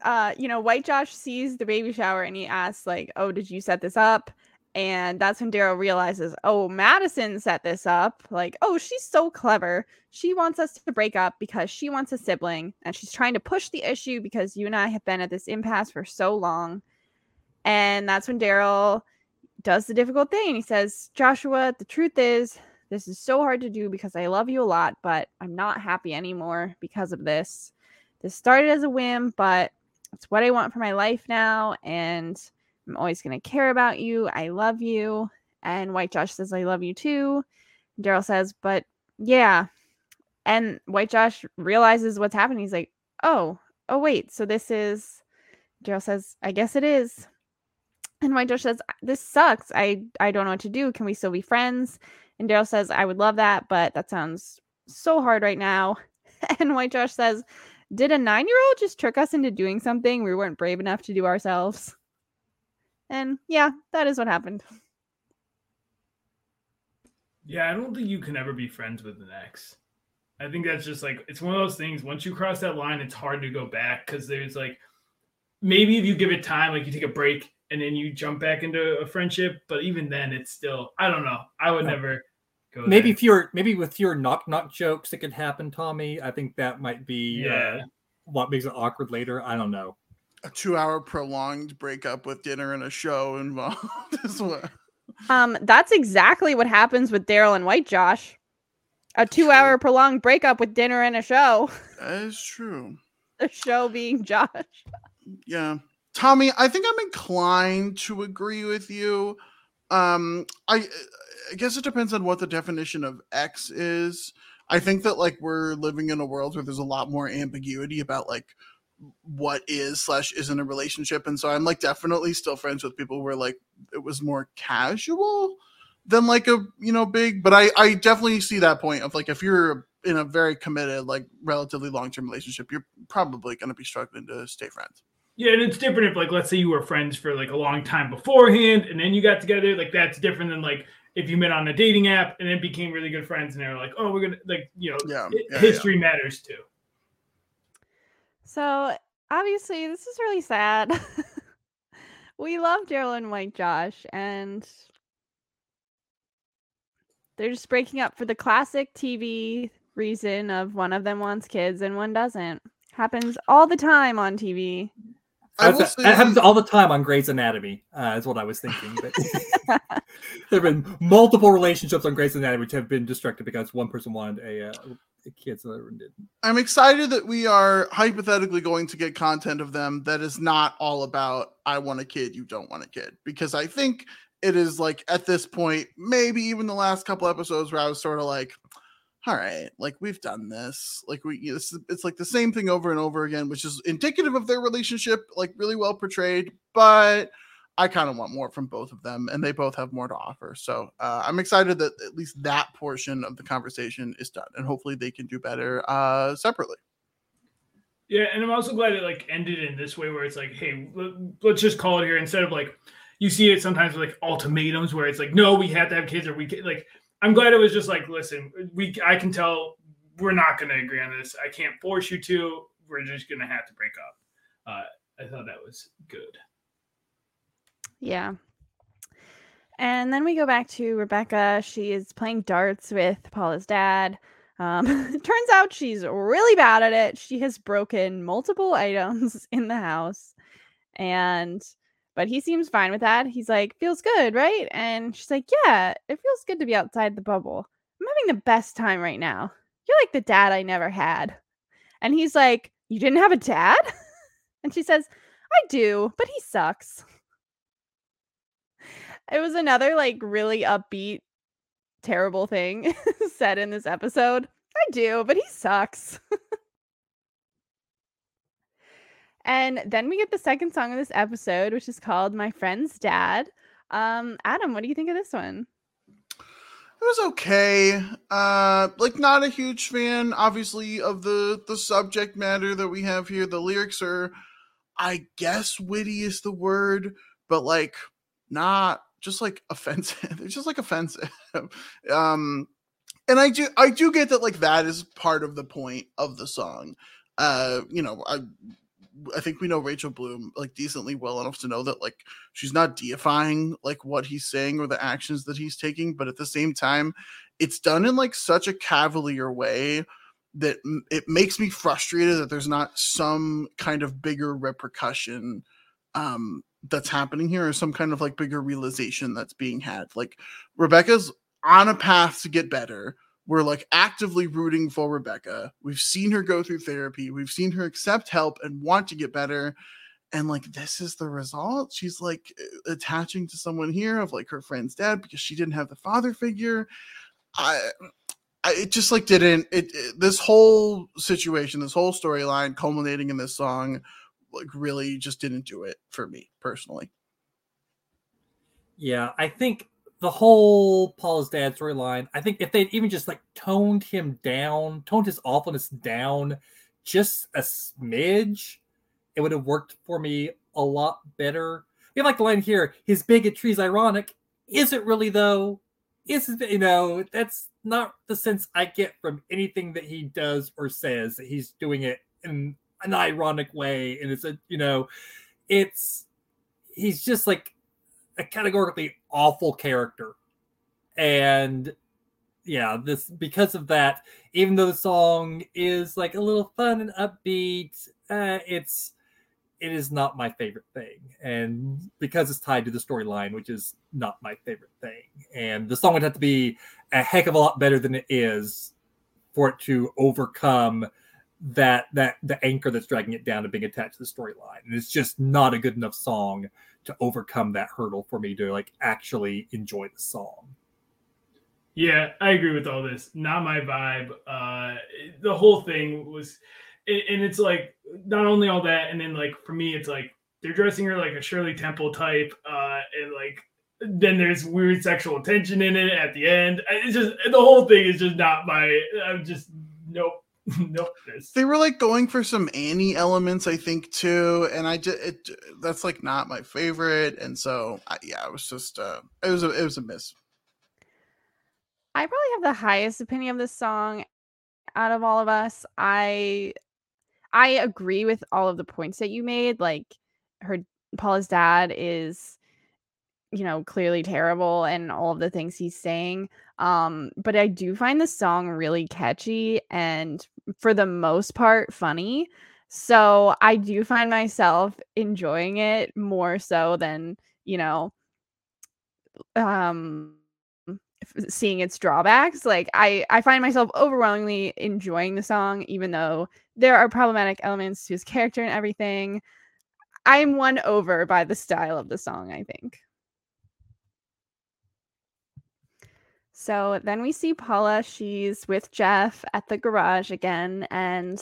uh, you know, White Josh sees the baby shower and he asks like, "Oh, did you set this up?" And that's when Darryl realizes, oh, Madison set this up. Like, oh, she's so clever. She wants us to break up because she wants a sibling. And she's trying to push the issue because you and I have been at this impasse for so long. And that's when Darryl does the difficult thing. He says, Joshua, the truth is, this is so hard to do because I love you a lot, but I'm not happy anymore because of this. This started as a whim, but it's what I want for my life now. And I'm always going to care about you. I love you. And White Josh says, I love you too. Darryl says, but yeah. And White Josh realizes what's happening. He's like, oh, oh, wait. So this is, Darryl says, I guess it is. And White Josh says, this sucks. I, I don't know what to do. Can we still be friends? And Darryl says, I would love that, but that sounds so hard right now. And White Josh says, Did a nine year old just trick us into doing something we weren't brave enough to do ourselves? And yeah, that is what happened. Yeah, I don't think you can ever be friends with an ex. I think that's just like it's one of those things. Once you cross that line, it's hard to go back because there's like maybe if you give it time, like you take a break and then you jump back into a friendship. But even then, it's still I don't know. I would never go. Maybe there. fewer, maybe with fewer knock knock jokes that could happen, Tommy. I think that might be Yeah. uh, what makes it awkward later. I don't know. A two-hour prolonged breakup with dinner and a show involved is what. Um, that's exactly what happens with Darryl and White Josh. A two hour prolonged breakup with dinner and a show. That is true. The show being Josh. Yeah. Tommy, I think I'm inclined to agree with you. Um, I I guess it depends on what the definition of ex is. I think that like we're living in a world where there's a lot more ambiguity about like what is slash isn't a relationship, and so I'm like definitely still friends with people where like it was more casual than like a you know big. But I I definitely see that point of like if you're in a very committed like relatively long term relationship, you're probably going to be struggling to stay friends. Yeah, and it's different if like let's say you were friends for like a long time beforehand and then you got together. Like that's different than like if you met on a dating app and then became really good friends and they're like, oh, we're gonna like you know, Yeah, yeah, history matters too. So obviously, this is really sad. we love Darryl and White Josh, and they're just breaking up for the classic TV reason of one of them wants kids and one doesn't. Happens all the time on TV. I will say- that happens all the time on Grey's Anatomy. Uh, is what I was thinking. But there have been multiple relationships on Grey's Anatomy which have been destructive because one person wanted a, uh, a kid, so the other didn't. I'm excited that we are hypothetically going to get content of them that is not all about I want a kid, you don't want a kid. Because I think it is like at this point, maybe even the last couple episodes where I was sort of like, all right, like we've done this. Like we it's, it's like the same thing over and over again, which is indicative of their relationship, like really well portrayed, but I kind of want more from both of them, and they both have more to offer. So uh, I'm excited that at least that portion of the conversation is done, and hopefully they can do better uh, separately. Yeah, and I'm also glad it like ended in this way where it's like, hey, let- let's just call it here instead of like you see it sometimes with like ultimatums where it's like, no, we have to have kids or we can like. I'm glad it was just like, listen, we I can tell we're not going to agree on this. I can't force you to. We're just going to have to break up. Uh, I thought that was good. Yeah. And then we go back to Rebecca. She is playing darts with Paula's dad. Um, it turns out she's really bad at it. She has broken multiple items in the house. And, but he seems fine with that. He's like, feels good, right? And she's like, yeah, it feels good to be outside the bubble. I'm having the best time right now. You're like the dad I never had. And he's like, you didn't have a dad? And she says, I do, but he sucks. It was another like really upbeat, terrible thing said in this episode. I do, but he sucks. and then we get the second song of this episode, which is called My Friend's Dad. Um, Adam, what do you think of this one? It was okay. Uh like not a huge fan obviously of the the subject matter that we have here. The lyrics are I guess witty is the word, but like not just like offensive. They're just like offensive. um and I do I do get that like that is part of the point of the song. Uh you know, I I think we know Rachel Bloom like decently well enough to know that like she's not deifying like what he's saying or the actions that he's taking, but at the same time, it's done in like such a cavalier way that it makes me frustrated that there's not some kind of bigger repercussion um that's happening here or some kind of like bigger realization that's being had. Like Rebecca's on a path to get better we're like actively rooting for Rebecca. We've seen her go through therapy. We've seen her accept help and want to get better. And like this is the result. She's like attaching to someone here of like her friend's dad because she didn't have the father figure. I, I it just like didn't it, it this whole situation, this whole storyline culminating in this song like really just didn't do it for me personally. Yeah, I think the whole Paula's dad storyline, I think if they'd even just like toned him down, toned his awfulness down just a smidge, it would have worked for me a lot better. You like the line here, his bigotry is ironic. Is it really though? Is it, you know, that's not the sense I get from anything that he does or says that he's doing it in an ironic way. And it's a, you know, it's he's just like a categorically awful character. And yeah, this because of that, even though the song is like a little fun and upbeat, uh, it's it is not my favorite thing. And because it's tied to the storyline, which is not my favorite thing. And the song would have to be a heck of a lot better than it is for it to overcome that that the anchor that's dragging it down and being attached to the storyline. And it's just not a good enough song to overcome that hurdle for me to like actually enjoy the song. Yeah, I agree with all this. Not my vibe. Uh the whole thing was and it's like not only all that and then like for me it's like they're dressing her like a Shirley Temple type uh and like then there's weird sexual tension in it at the end. It's just the whole thing is just not my I'm just nope nope. They were like going for some Annie elements, I think, too, and I just it that's like not my favorite, and so I, yeah, it was just uh, it was a it was a miss. I probably have the highest opinion of this song out of all of us. I I agree with all of the points that you made. Like her Paula's dad is you know clearly terrible and all of the things he's saying um but i do find the song really catchy and for the most part funny so i do find myself enjoying it more so than you know um seeing its drawbacks like i i find myself overwhelmingly enjoying the song even though there are problematic elements to his character and everything. I'm won over by the style of the song i think So then we see Paula. She's with Jeff at the garage again. And,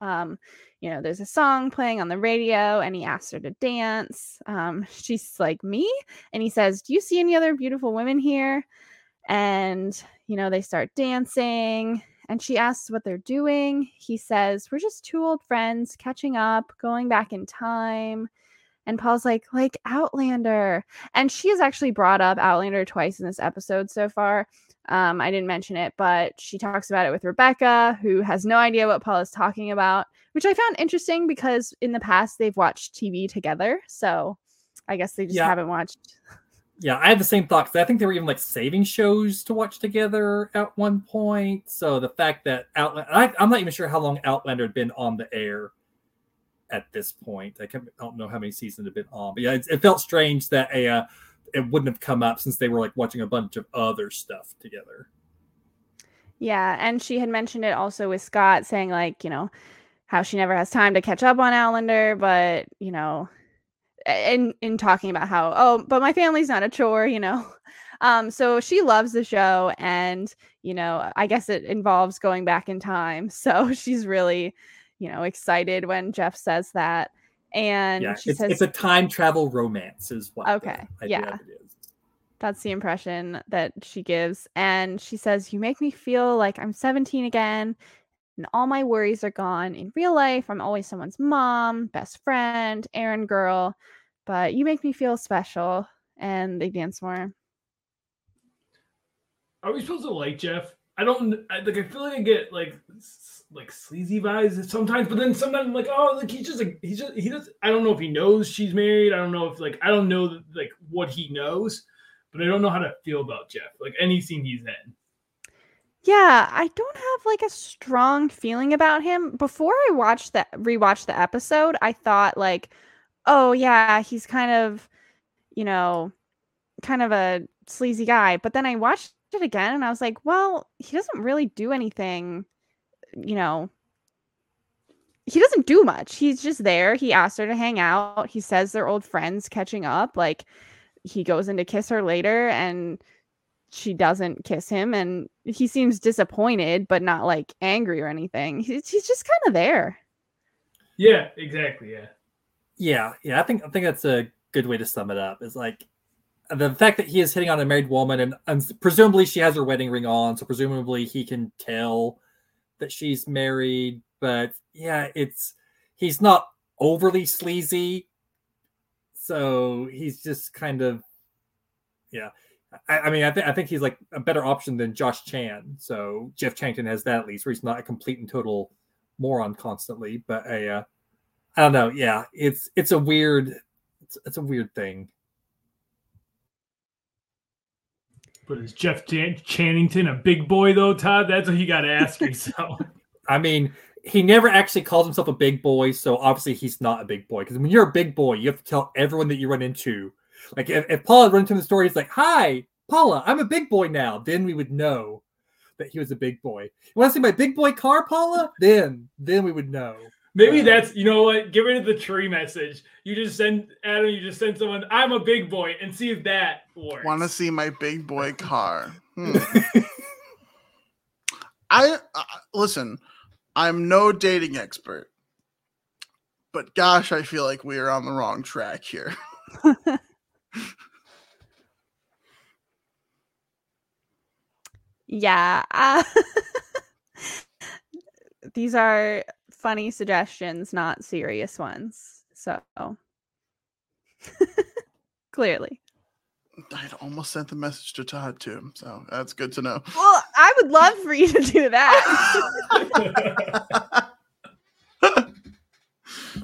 um, you know, there's a song playing on the radio and he asks her to dance. Um, she's like, Me? And he says, Do you see any other beautiful women here? And, you know, they start dancing and she asks what they're doing. He says, We're just two old friends catching up, going back in time. And Paula's like, like Outlander. And she has actually brought up Outlander twice in this episode so far. Um, I didn't mention it, but she talks about it with Rebecca, who has no idea what Paul is talking about, which I found interesting because in the past they've watched TV together. So I guess they just yeah. haven't watched. Yeah, I had the same thought because I think they were even like saving shows to watch together at one point. So the fact that Outlander, I, I'm not even sure how long Outlander had been on the air at this point. I, don't know how many seasons have been on, but yeah, it, it felt strange that a uh, it wouldn't have come up since they were like watching a bunch of other stuff together. Yeah, and she had mentioned it also with Scott saying like, you know, how she never has time to catch up on Outlander, but you know, in in talking about how oh, but my family's not a chore, you know. Um, so she loves the show, and you know, I guess it involves going back in time. So she's really you know, excited when Jeff says that. And yeah, she it's, says, it's a time travel romance, is what. Okay, yeah, that's the impression that she gives. And she says, "You make me feel like I'm 17 again." And all my worries are gone. In real life, I'm always someone's mom, best friend, errand girl, but you make me feel special. And they dance more. Are we supposed to like Jeff? I don't like. I feel like I get like like sleazy vibes sometimes, but then sometimes I'm like, oh, like he's just like he's just he does. I don't know if he knows she's married. I don't know if like I don't know like what he knows, but I don't know how to feel about Jeff. Like any scene he's in. Yeah, I don't have like a strong feeling about him. Before I watched that rewatched the episode, I thought like, oh yeah, he's kind of, you know, kind of a sleazy guy. But then I watched it again and I was like, well, he doesn't really do anything, you know. He doesn't do much. He's just there. He asks her to hang out. He says they're old friends catching up. Like he goes in to kiss her later and she doesn't kiss him and he seems disappointed but not like angry or anything. He's, he's just kind of there. Yeah, exactly. Yeah. Yeah, yeah. I think I think that's a good way to sum it up. Is like the fact that he is hitting on a married woman and, and presumably she has her wedding ring on, so presumably he can tell that she's married. But yeah, it's he's not overly sleazy, so he's just kind of yeah. I, I mean, I think I think he's like a better option than Josh Chan. So Jeff Changton has that at least, where he's not a complete and total moron constantly. But a, uh, I don't know. Yeah, it's it's a weird, it's, it's a weird thing. But is Jeff Ch- Channington a big boy though, Todd? That's what you got to ask yourself. I mean, he never actually calls himself a big boy, so obviously he's not a big boy. Because when you're a big boy, you have to tell everyone that you run into. Like if, if Paula run into the store, he's like, "Hi, Paula, I'm a big boy now." Then we would know that he was a big boy. You want to see my big boy car, Paula? Then, then we would know. Maybe that's you know what. Get rid of the tree message. You just send Adam. You just send someone. I'm a big boy, and see if that works. Want to see my big boy car? Hmm. I uh, listen. I'm no dating expert, but gosh, I feel like we are on the wrong track here. yeah. Uh, these are funny suggestions, not serious ones. So clearly. I had almost sent the message to Todd too, so that's good to know. Well, I would love for you to do that.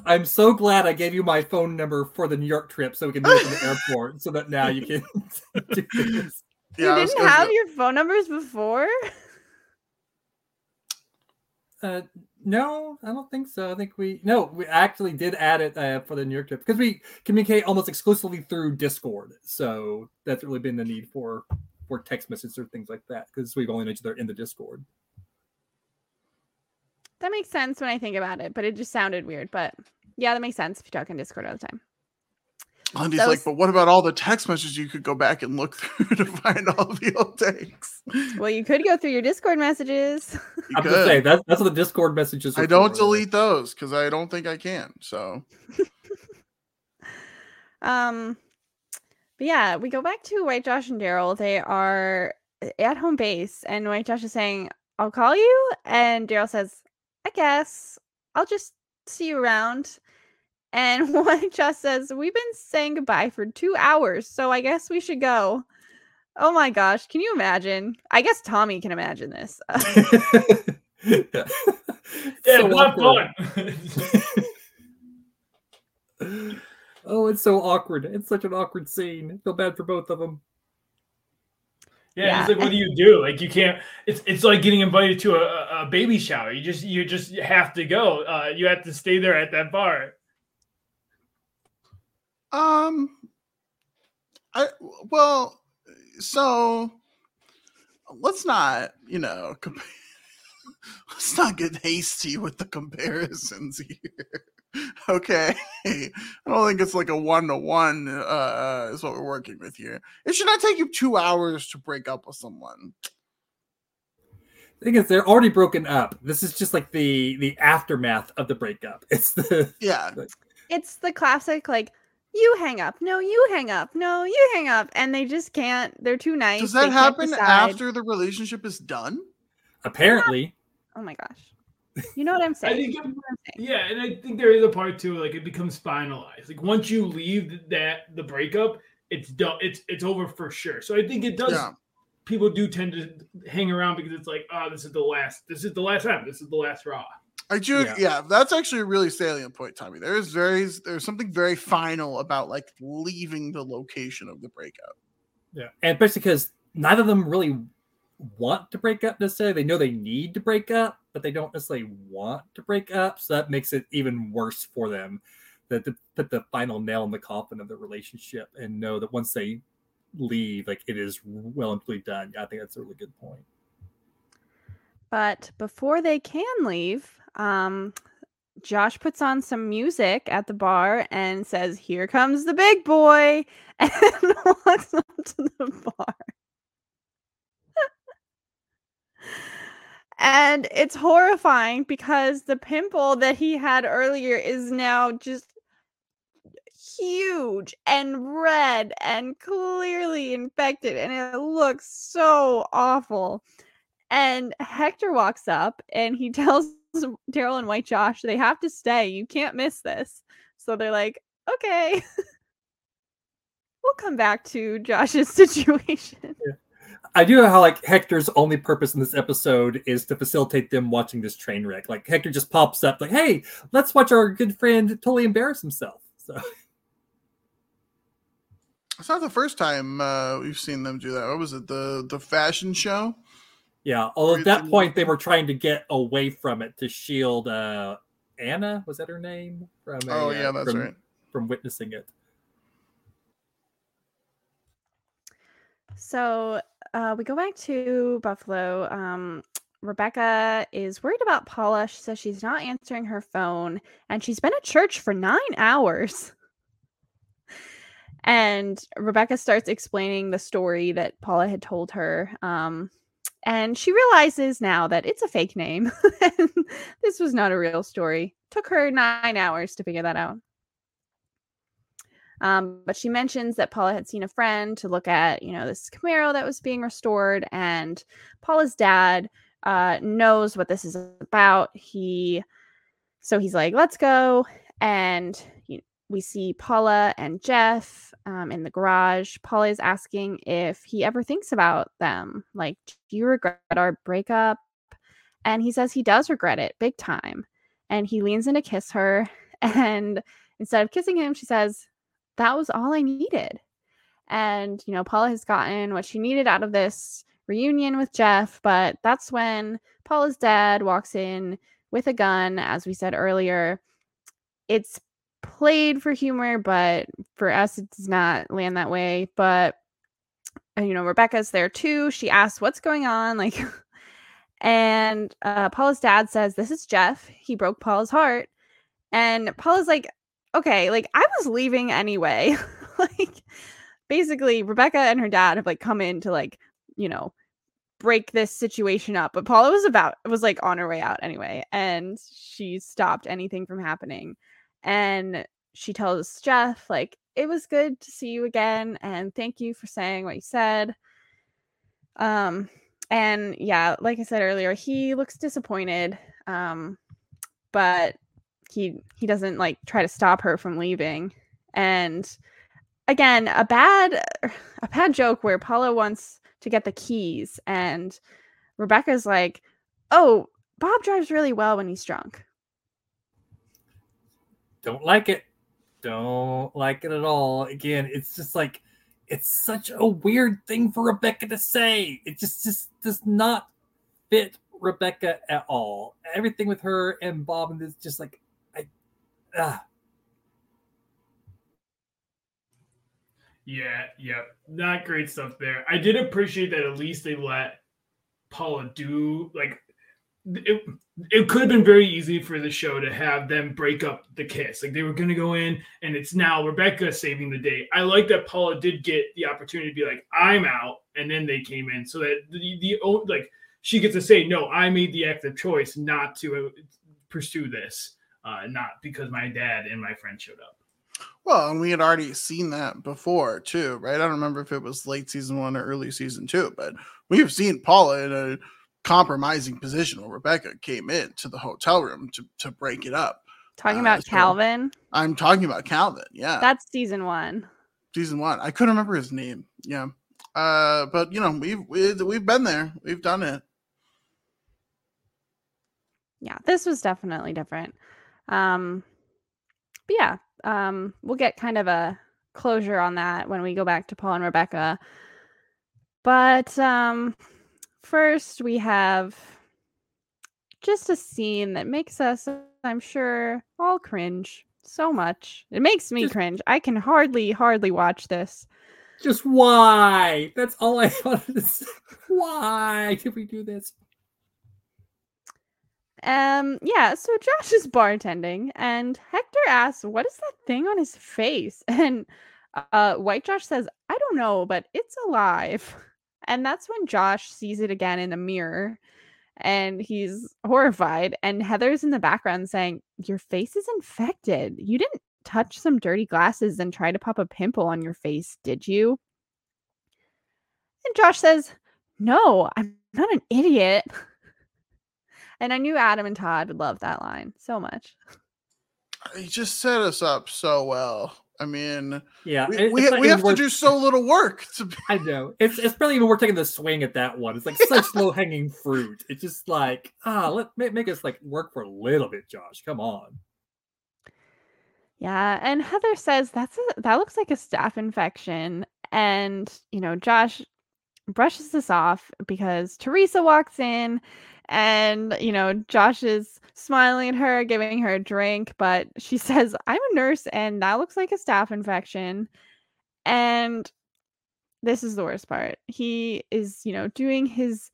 I'm so glad I gave you my phone number for the New York trip so we can do it from the airport so that now you can do this. you didn't have go- your phone numbers before? Uh, no, I don't think so. I think we no, we actually did add it uh, for the New York trip because we communicate almost exclusively through Discord. So that's really been the need for for text messages or things like that because we've only known each other in the Discord. That makes sense when I think about it, but it just sounded weird. But yeah, that makes sense if you talk in Discord all the time. Andy's Those- like, but what about all the text messages you could go back and look through to find all the old takes? Well, you could go through your Discord messages. You I'm just could. saying that's that's what the Discord messages. Are I don't for, really. delete those because I don't think I can. So Um, but yeah, we go back to White Josh and Darryl. They are at home base, and White Josh is saying, "I'll call you," and Darryl says, "I guess I'll just see you around." And White Josh says, "We've been saying goodbye for two hours, so I guess we should go." Oh my gosh, can you imagine? I guess Tommy can imagine this. yeah, Yeah, So not awkward. fun. oh, it's so awkward. It's such an awkward scene. I feel bad for both of them. Yeah, Yeah. it's like, what do you do? Like, you can't. It's it's like getting invited to a, a- a baby shower. You just you just have to go. Uh, you have to stay there at that bar. Um, I well, so let's not, you know, comp- let's not get hasty with the comparisons here. Okay, I don't think it's like a one to one. Uh, is what we're working with here. It should not take you two hours to break up with someone. The thing is, they're already broken up. This is just like the the aftermath of the breakup. It's the Yeah, it's the classic like you hang up no you hang up no you hang up and they just can't they're too nice does that can't happen after the relationship is done? apparently. oh my gosh you know what i'm saying, think You it- know I'm saying. Yeah, and I think there is a part too. Like, it becomes finalized. Like, once you leave that the breakup, it's done. It's it's over for sure. So I think it does. Yeah. people do tend to hang around because it's like, oh, this is the last, this is the last time, this is the last Raw. I do, Yeah. yeah. That's actually a really salient point, Tommy. There is very, there's something very final about like leaving the location of the breakup. Yeah, and especially because neither of them really want to break up necessarily. They know they need to break up, but they don't necessarily want to break up. So that makes it even worse for them. That to put the final nail in the coffin of the relationship and know that once they leave, like it is well and truly done. I think that's a really good point. But before they can leave, um, Josh puts on some music at the bar and says, Here comes the big boy, and walks up to the bar. and it's horrifying because the pimple that he had earlier is now just huge and red and clearly infected, and it looks so awful. And Hector walks up and he tells Darryl and White Josh they have to stay. You can't miss this. So they're like, okay. we'll come back to Josh's situation. I do know how like Hector's only purpose in this episode is to facilitate them watching this train wreck. Like Hector just pops up like, "Hey, let's watch our good friend totally embarrass himself." So It's not the first time uh, we've seen them do that. What was it? The the fashion show? Yeah, although at that point they were trying to get away from it to shield uh Anna, was that her name? From a, Oh uh, yeah, that's from, right. From witnessing it. So uh, we go back to Buffalo. Um, Rebecca is worried about Paula. She says she's not answering her phone, and she's been at church for nine hours. And Rebecca starts explaining the story that Paula had told her. Um, and she realizes now that it's a fake name. this was not a real story. Took her nine hours to figure that out. Um, but she mentions that Paula had seen a friend to look at, you know, this Camaro that was being restored, and Paula's dad uh, knows what this is about. He, so he's like, "Let's go," and we see Paula and Jeff um, in the garage. Paula is asking if he ever thinks about them, like, "Do you regret our breakup?" And he says he does regret it big time. And he leans in to kiss her, and instead of kissing him, she says, that was all I needed. And, you know, Paula has gotten what she needed out of this reunion with Jeff, but that's when Paula's dad walks in with a gun, as we said earlier. It's played for humor, but for us, it does not land that way. But, you know, Rebecca's there too. She asks, What's going on? Like, and uh, Paula's dad says, This is Jeff. He broke Paula's heart. And Paula's like, okay, like I was leaving anyway. like basically Rebecca and her dad have like come in to like, you know, break this situation up. But Paula was about was like on her way out anyway. And she stopped anything from happening. And she tells Jeff, like, it was good to see you again. And thank you for saying what you said. Um, and yeah, like I said earlier, he looks disappointed. Um, but he he doesn't like try to stop her from leaving and again a bad a bad joke where paula wants to get the keys and rebecca's like oh bob drives really well when he's drunk Don't like it. Don't like it at all. Again, it's just like it's such a weird thing for Rebecca to say. It just just does not fit Rebecca at all. Everything with her and Bob is just like I ah. Yeah, yeah, not great stuff there. I did appreciate that at least they let Paula do like it. It could have been very easy for the show to have them break up the kiss. Like they were going to go in, and it's now Rebecca saving the day. I like that Paula did get the opportunity to be like, "I'm out," and then they came in, so that the the like she gets to say, "No, I made the active choice not to uh, pursue this, uh, not because my dad and my friend showed up." Well, and we had already seen that before too, right? I don't remember if it was late season one or early season two, but we've seen Paula in a compromising position where Rebecca came in to the hotel room to, to break it up. talking Uh, about so- calvin I'm talking about Calvin, yeah. that's season one season one. I couldn't remember his name. Yeah. Uh, but you know, we've we, we've been there, we've done it. Yeah, this was definitely different. Um, but yeah, um, we'll get kind of a closure on that when we go back to Paula and Rebecca. But um, first, we have just a scene that makes us, I'm sure, all cringe so much. It makes me Just- cringe. I can hardly, hardly watch this. Just why? That's all I wanted to say. Why did we do this? Um, yeah, so Josh is bartending and Hector asks, What is that thing on his face? And uh White Josh says, I don't know, but it's alive. And that's when Josh sees it again in the mirror and he's horrified. And Heather's in the background saying, Your face is infected. You didn't touch some dirty glasses and try to pop a pimple on your face, did you? And Josh says, No, I'm not an idiot. And I knew Adam and Todd would love that line so much. He just set us up so well. I mean, Yeah, we, we, not we have worth- to do so little work to I know it's it's barely even worth taking the swing at that one. It's like such low hanging fruit. It's just like ah, let make, make us like work for a little bit, Josh. Come on. Yeah, and Heather says that's a that looks like a staph infection. And, you know, Josh brushes this off because Teresa walks in and, you know, Josh is smiling at her, giving her a drink, but she says, I'm a nurse and that looks like a staph infection. And this is the worst part. He is, you know, doing his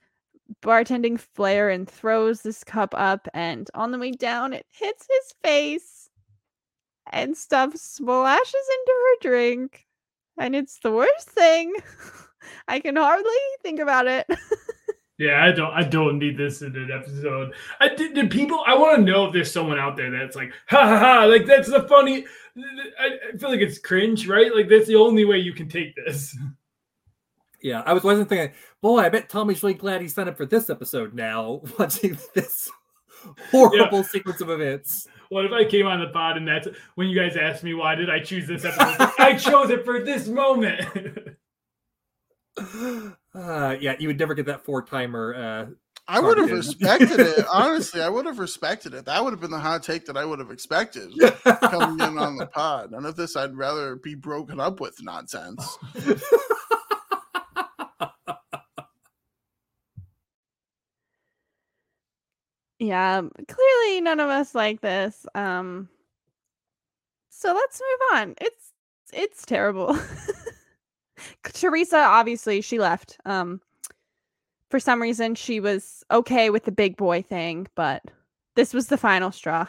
bartending flair and throws this cup up, and on the way down, it hits his face and stuff splashes into her drink. And it's the worst thing. I can hardly think about it. Yeah, I don't. I don't need this in an episode. I did. did people? I want to know if there's someone out there that's like, ha ha ha! Like that's the funny. I, I feel like it's cringe, right? Like that's the only way you can take this. Yeah, I was wasn't thinking, boy, I bet Tommy's really glad he signed up for this episode now, watching this horrible sequence of events. What if I came on the pod and that's when you guys asked me why did I choose this episode? I chose it for this moment. Uh, yeah, you would never get that four timer. Uh, I would have respected it. Honestly, I would have respected it. That would have been the hot take that I would have expected coming in on the pod. None of this I'd rather be broken up with nonsense. yeah, clearly none of us like this. Um so let's move on. It's it's terrible. Teresa obviously she left. Um for some reason she was okay with the big boy thing, but this was the final straw.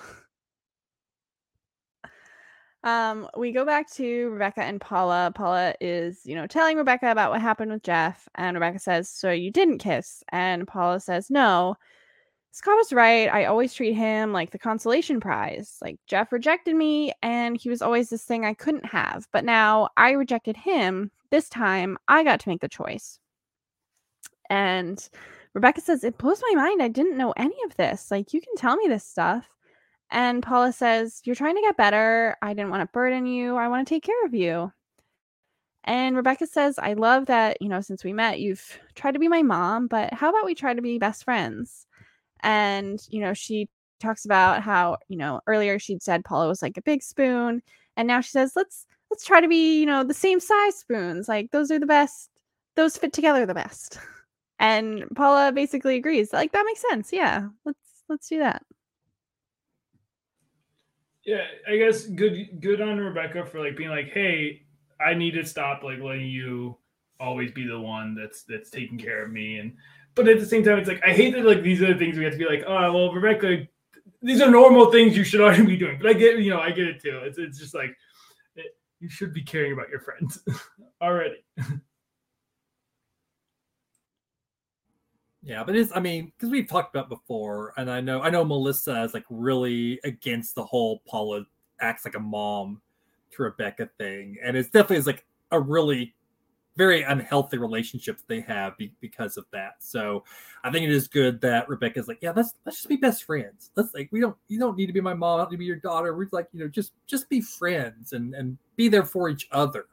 Um, we go back to Rebecca and Paula. Paula is, you know, telling Rebecca about what happened with Jeff, and Rebecca says, So you didn't kiss? And Paula says, No. Scott was right. I always treat him like the consolation prize. Like Jeff rejected me, and he was always this thing I couldn't have. But now I rejected him. This time I got to make the choice. And Rebecca says, It blows my mind. I didn't know any of this. Like, you can tell me this stuff. And Paula says, You're trying to get better. I didn't want to burden you. I want to take care of you. And Rebecca says, I love that, you know, since we met, you've tried to be my mom, but how about we try to be best friends? And, you know, she talks about how, you know, earlier she'd said Paula was like a big spoon. And now she says, let's let's try to be, you know, the same size spoons. Like those are the best. Those fit together the best. And Paula basically agrees. Like that makes sense. Yeah. Let's let's do that. yeah, I guess good good on Rebecca for like being like, hey, I need to stop like letting you always be the one that's that's taking care of me and but at the same time it's like I hate that like these are the things we have to be like, oh well Rebecca these are normal things you should already be doing. But I get you know, I get it too. It's it's just like it, you should be caring about your friends already. Yeah, but it's I mean, because we've talked about before, and I know I know Melissa is like really against the whole Paula acts like a mom to Rebecca thing. And it's definitely is like a really very unhealthy relationship they have be, because of that. So I think it is good that Rebecca's like, yeah, let's let's just be best friends. Let's like we don't you don't need to be my mom, I don't need to be your daughter. We're like, you know, just just be friends and and be there for each other.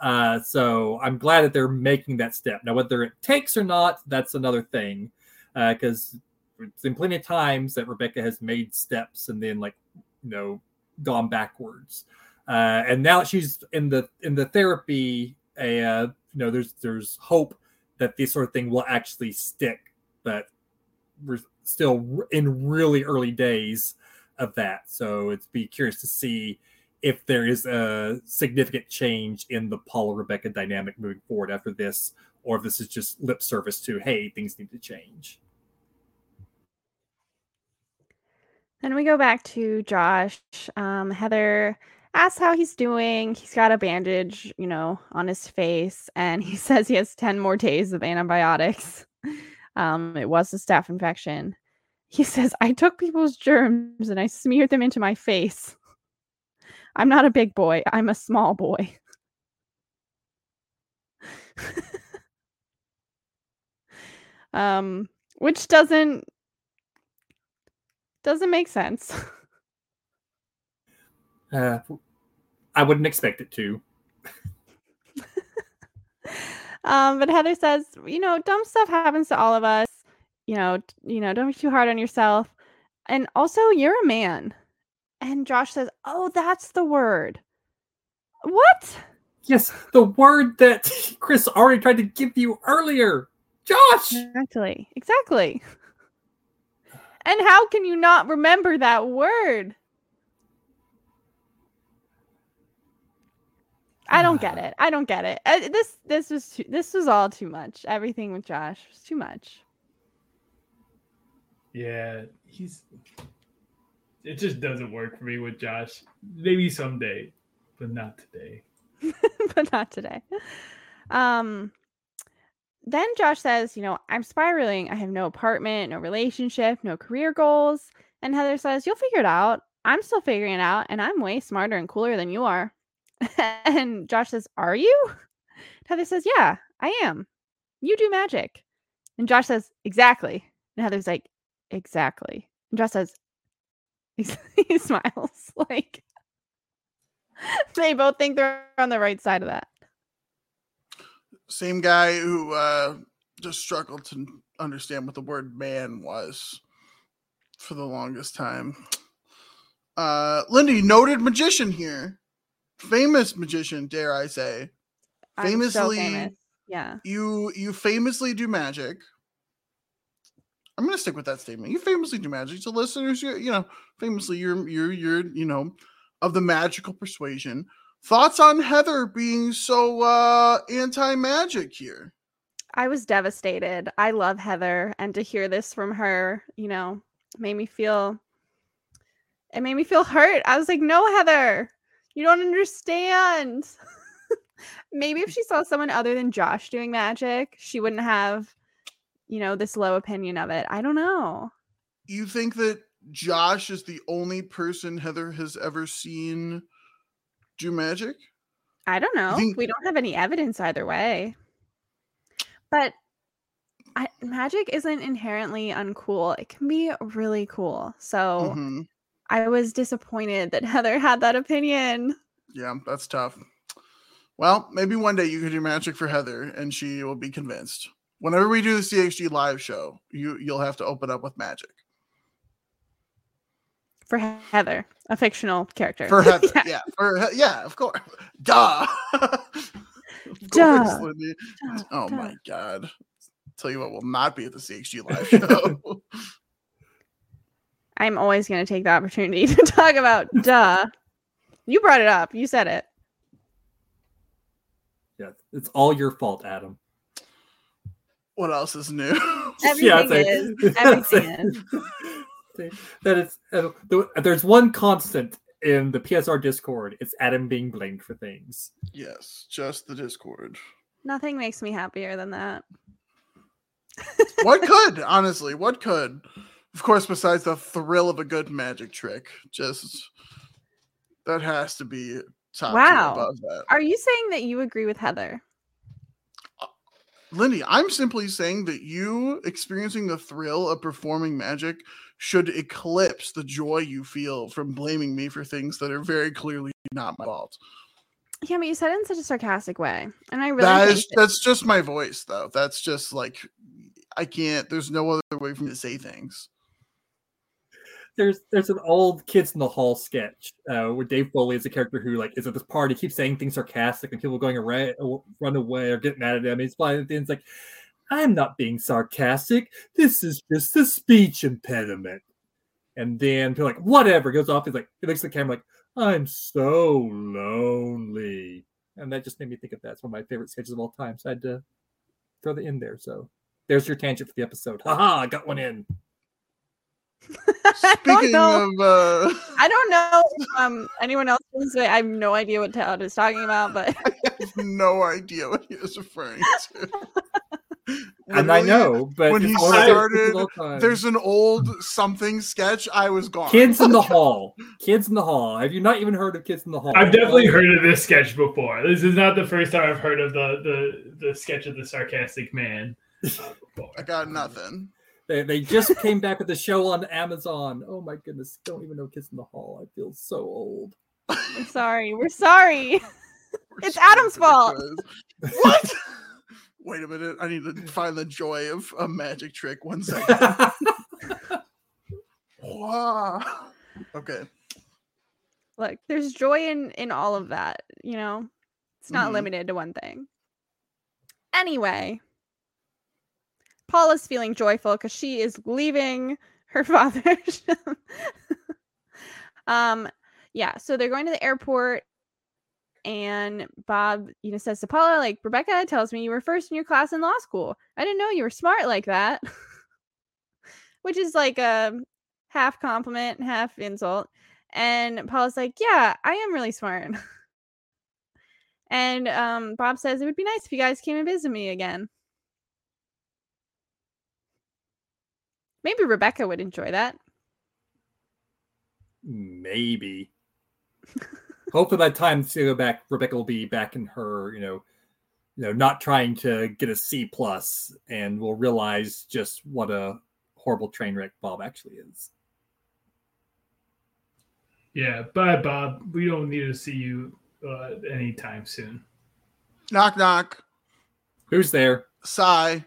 Uh, so I'm glad that they're making that step. Now, whether it takes or not, that's another thing. Because uh, it's been plenty of times that Rebecca has made steps and then, like, you know, gone backwards. Uh, and now she's in the in the therapy. You know, there's there's hope that this sort of thing will actually stick. But we're still in really early days of that. So it's be curious to see if there is a significant change in the Paula Rebecca dynamic moving forward after this, or if this is just lip service to, hey, things need to change. Then we go back to Josh. Um, Heather asks how he's doing. He's got a bandage, you know, on his face, and he says he has 10 more days of antibiotics. Um, it was a staph infection. He says, I took people's germs and I smeared them into my face. I'm not a big boy, I'm a small boy. um, which doesn't doesn't make sense. Uh, I wouldn't expect it to. um, but Heather says, you know, dumb stuff happens to all of us. You know, you know, don't be too hard on yourself. And also, you're a man. And Josh says, "Oh, that's the word." What? Yes, the word that Chris already tried to give you earlier. Josh. Exactly. Exactly. And how can you not remember that word? I don't get it. I don't get it. Uh, this this was too, this was all too much. Everything with Josh was too much. Yeah, he's. It just doesn't work for me with Josh. Maybe someday, but not today. but not today. Um. Then Josh says, "You know, I'm spiraling. I have no apartment, no relationship, no career goals." And Heather says, "You'll figure it out. I'm still figuring it out, and I'm way smarter and cooler than you are." and Josh says, Are you? Heather says, Yeah, I am. You do magic. And Josh says, Exactly. And Heather's like, Exactly. And Josh says, He smiles. Like, they both think they're on the right side of that. Same guy who uh, just struggled to understand what the word man was for the longest time. Uh, Lindy, noted magician here famous magician, dare I say. Famously, so famous. yeah. You you famously do magic. I'm gonna stick with that statement. You famously do magic. So listeners, you you know, famously you're you're you're you know of the magical persuasion. Thoughts on Heather being so uh anti-magic here? I was devastated. I love Heather and to hear this from her, you know, made me feel it made me feel hurt. I was like, "No, Heather. You don't understand. Maybe if she saw someone other than Josh doing magic, she wouldn't have, you know, this low opinion of it. I don't know. You think that Josh is the only person Heather has ever seen do magic? I don't know. Think- we don't have any evidence either way. But I, magic isn't inherently uncool. It can be really cool. So mm-hmm. I was disappointed that Heather had that opinion. Yeah, that's tough. Well, maybe one day you could do magic for Heather and she will be convinced. Whenever we do the CXG live show, you you'll have to open up with magic. For Heather, a fictional character. For Heather, yeah. yeah. For yeah, of course. Duh. of Duh. Course, Duh. Oh Duh. my god. Tell you what we'll not be at the CXG live show. I'm always going to take the opportunity to talk about duh. You brought it up. You said it. Yeah, it's all your fault, Adam. What else is new? Everything yeah, is. Everything is. that is. Uh, there's one constant in the PSR Discord. It's Adam being blamed for things. Yes, just the Discord. Nothing makes me happier than that. what could honestly? What could? Of course, besides the thrill of a good magic trick, just that has to be top wow. above that. Are you saying that you agree with Heather? Uh, Lindy, I'm simply saying that you experiencing the thrill of performing magic should eclipse the joy you feel from blaming me for things that are very clearly not my fault. Yeah, but you said it in such a sarcastic way, and I really That is that's just my voice though. That's just like I can't. There's no other way for me to say things. There's there's an old Kids in the Hall sketch uh, where Dave Foley is a character who like is at this party, keeps saying things sarcastic, and people going away, run away or get mad at him. He's flying at the end, like, "I'm not being sarcastic. This is just a speech impediment." And then people like, "Whatever." Goes off. He's like, he looks at the camera like, "I'm so lonely," and that just made me think of that. It's one of my favorite sketches of all time. So I had to throw that in there. So there's your tangent for the episode. Haha, I got one in. I don't Speaking know. of, uh, I don't know if um anyone else feels this. I have no idea what Todd is talking about, but I have no idea what he was referring to. and I know, but when he one of my favorite sketches started, of all time. There's an old something sketch. I was gone. Kids in the Hall. Kids in the Hall. Have you not even heard of Kids in the Hall? I've definitely heard of this sketch before. This is not the first time I've heard of the the, the sketch of the sarcastic man. uh. I got nothing. They, they just came back with the show on Amazon. Oh my goodness! Don't even know Kids in the Hall. I feel so old. I'm sorry. We're sorry. We're It's Adam's fault. What? Wait a minute. I need to find the joy of a magic trick. One second. wow. Okay. Look, there's joy in in all of that. You know, it's not Mhm. limited to one thing. Anyway, Paula's feeling joyful because she is leaving her father's. um, yeah. So they're going to the airport, and Bob, you know, says to Paula, like, Rebecca tells me you were first in your class in law school. I didn't know you were smart like that. Which is like a half compliment, half insult. And Paula's like, Yeah, I am really smart. and um, Bob says it would be nice if you guys came and visit me again. Maybe Rebecca would enjoy that. Maybe. Hopefully, by the time to go back, Rebecca will be back in her, you know, you know, not trying to get a C plus, and will realize just what a horrible train wreck Bob actually is. Yeah, bye, Bob. We don't need to see you uh, anytime soon. Knock knock. Who's there? Sigh.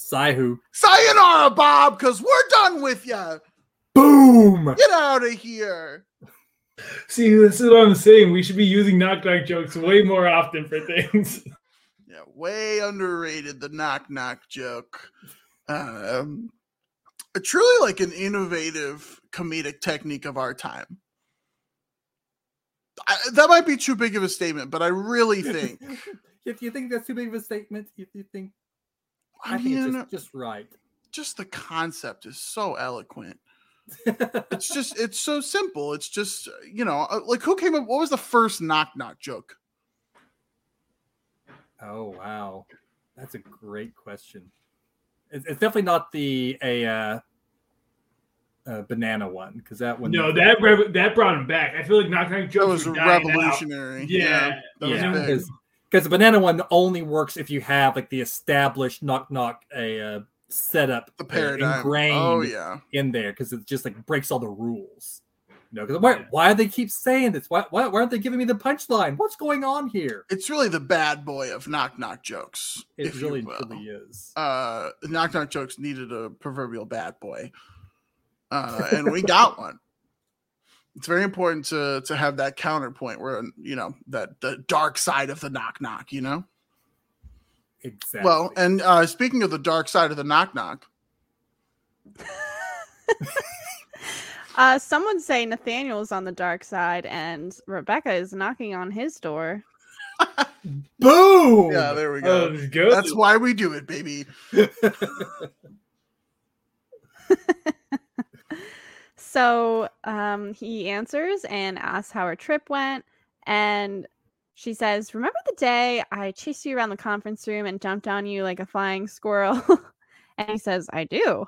Saihu. Sayonara, Bob, because we're done with you. Boom! Get out of here. See, this is what I'm saying. We should be using knock knock jokes way more often for things. Yeah, way underrated the knock knock joke. Um, truly like an innovative comedic technique of our time. I, that might be too big of a statement, but I really think. if you think that's too big of a statement, if you think I, I, think mean, it's just, just right. just the concept is so eloquent. It's just, it's so simple. It's just, you know, uh, like who came up? What was the first knock knock joke? oh wow, that's a great question. It's, it's definitely not the a uh, uh, banana one because that one. no, that rev- that brought him back. I feel like knock knock That jokes was were out. revolutionary. Yeah, that was yeah, big. Because because the banana one only works if you have like the established knock knock a uh, setup the uh, paradigm. ingrained Oh yeah. in there because it just like breaks all the rules. You know, because why, why do they keep saying this? Why, why, why aren't they giving me the punchline? What's going on here? It's really the bad boy of knock knock jokes. It if really, you will. truly is. Uh, knock knock jokes needed a proverbial bad boy, uh, and we got one. It's very important to to have that counterpoint where you know that the dark side of the knock knock. You know. exactly. Well, and uh, speaking of the dark side of the knock knock, Uh, some would say Nathaniel's on the dark side and Rebecca is knocking on his door. boom. yeah, there we go. it good. That's why we do it, baby. So um, he answers and asks how her trip went. And she says, Remember the day I chased you around the conference room and jumped on you like a flying squirrel? and he says, I do.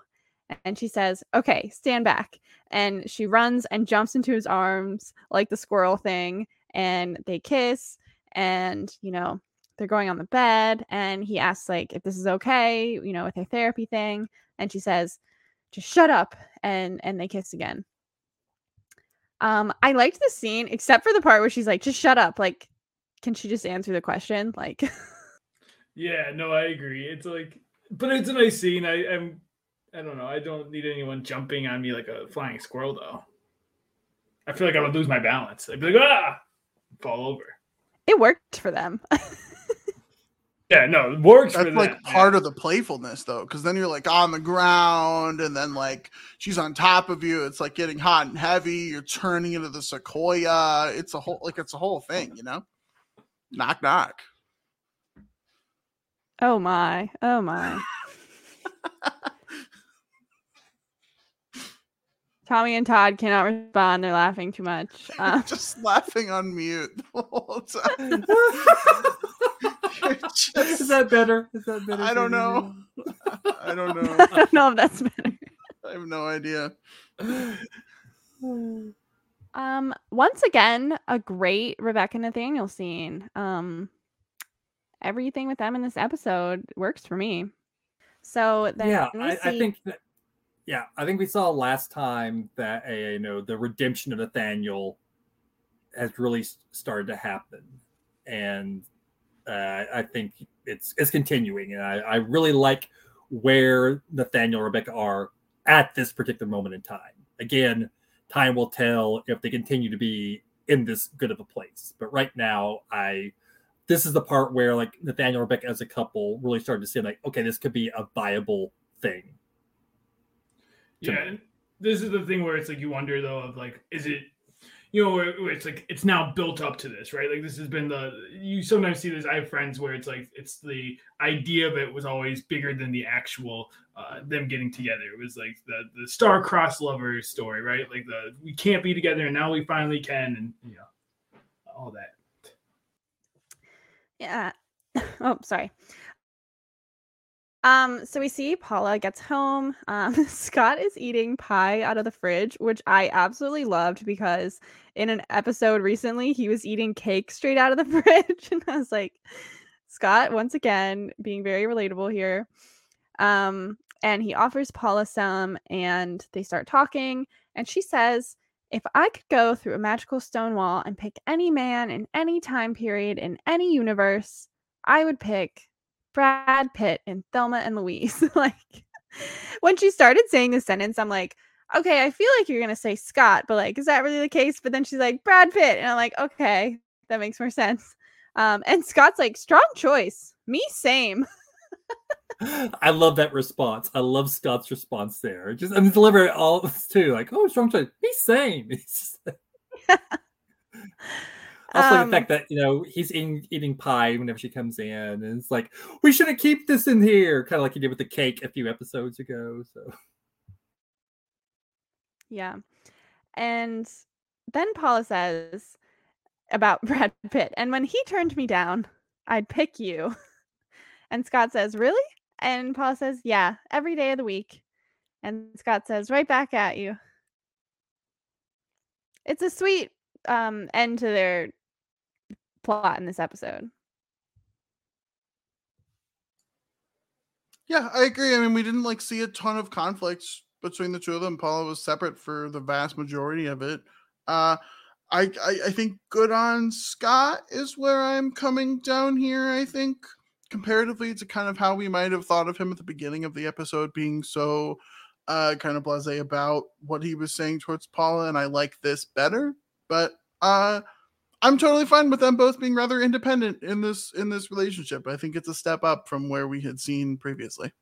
And she says, Okay, stand back. And she runs and jumps into his arms like the squirrel thing. And they kiss. And, you know, they're going on the bed. And he asks, like, if this is okay, you know, with her therapy thing. And she says, just shut up and and they kiss again um i liked the scene except for the part where she's like just shut up like can she just answer the question? Like, Yeah, no, I agree. It's like, but it's a nice scene. I i'm I don't know. I don't need anyone jumping on me like a flying squirrel, though. I feel like I would lose my balance. I'd be like, ah, fall over. it worked for them. Yeah, no, it works That's for like that. part of the playfulness though, because then you're like on the ground and then like she's on top of you. It's like getting hot and heavy. You're turning into the sequoia. It's a whole like it's a whole thing, you know? Knock knock. oh my. Oh my. Tommy and Todd cannot respond. They're laughing too much. Um, just laughing on mute the whole time. You're just- Is that better? Is that better? I don't know. I don't know. I don't know if that's better. I have no idea. Um, once again, a great Rebecca Nathaniel scene. Um, everything with them in this episode works for me. So then yeah, we I, I think that, yeah, I think we saw last time that uh, you know the redemption of Nathaniel has really started to happen, and uh, I think it's it's continuing, and I, I really like where Nathaniel and Rebecca are at this particular moment in time. Again, time will tell if they continue to be in this good of a place, but right now, I this is the part where like Nathaniel and Rebecca as a couple really started to see like, okay, this could be a viable thing. Yeah, me. this is the thing where it's like you wonder though of like, is it, you know, it's like it's now built up to this, right? Like this has been the you sometimes see this. I have friends where it's like it's the idea of it was always bigger than the actual uh, them getting together. It was like the the star-crossed lovers story, right? Like the we can't be together and now we finally can, and you know, all that. Yeah. oh, sorry. Um, so we see Paula gets home. Um, Scott is eating pie out of the fridge, which I absolutely loved because in an episode recently he was eating cake straight out of the fridge, and I was like, Scott once again being very relatable here. Um, and he offers Paula some, and they start talking, and she says, if I could go through a magical stone wall and pick any man in any time period in any universe, I would pick Brad Pitt and Thelma and Louise. like when she started saying the sentence, I'm like, okay, I feel like you're gonna say Scott, but like, is that really the case? But then she's like Brad Pitt, and I'm like, okay, that makes more sense. Um, and Scott's like, strong choice. Me, same. I love that response. I love Scott's response there. Just and deliver it all too. Like, oh, strong choice. He's same. Also, Um, the fact that you know he's eating eating pie whenever she comes in, and it's like we shouldn't keep this in here, kind of like he did with the cake a few episodes ago. So Yeah. And then Paula says about Brad Pitt, and when he turned me down, I'd pick you. And Scott says, Really? And Paula says, Yeah, every day of the week. And Scott says, Right back at you. It's a sweet um end to their plot in this episode. Yeah, I agree. I mean, we didn't like see a ton of conflicts between the two of them. Paula was separate for the vast majority of it. Uh, I, I I think good on Scott is where I'm coming down here. I think comparatively to kind of how we might have thought of him at the beginning of the episode, being so uh, kind of blasé about what he was saying towards Paula, and I like this better. But uh, I'm totally fine with them both being rather independent in this in this relationship. I think it's a step up from where we had seen previously.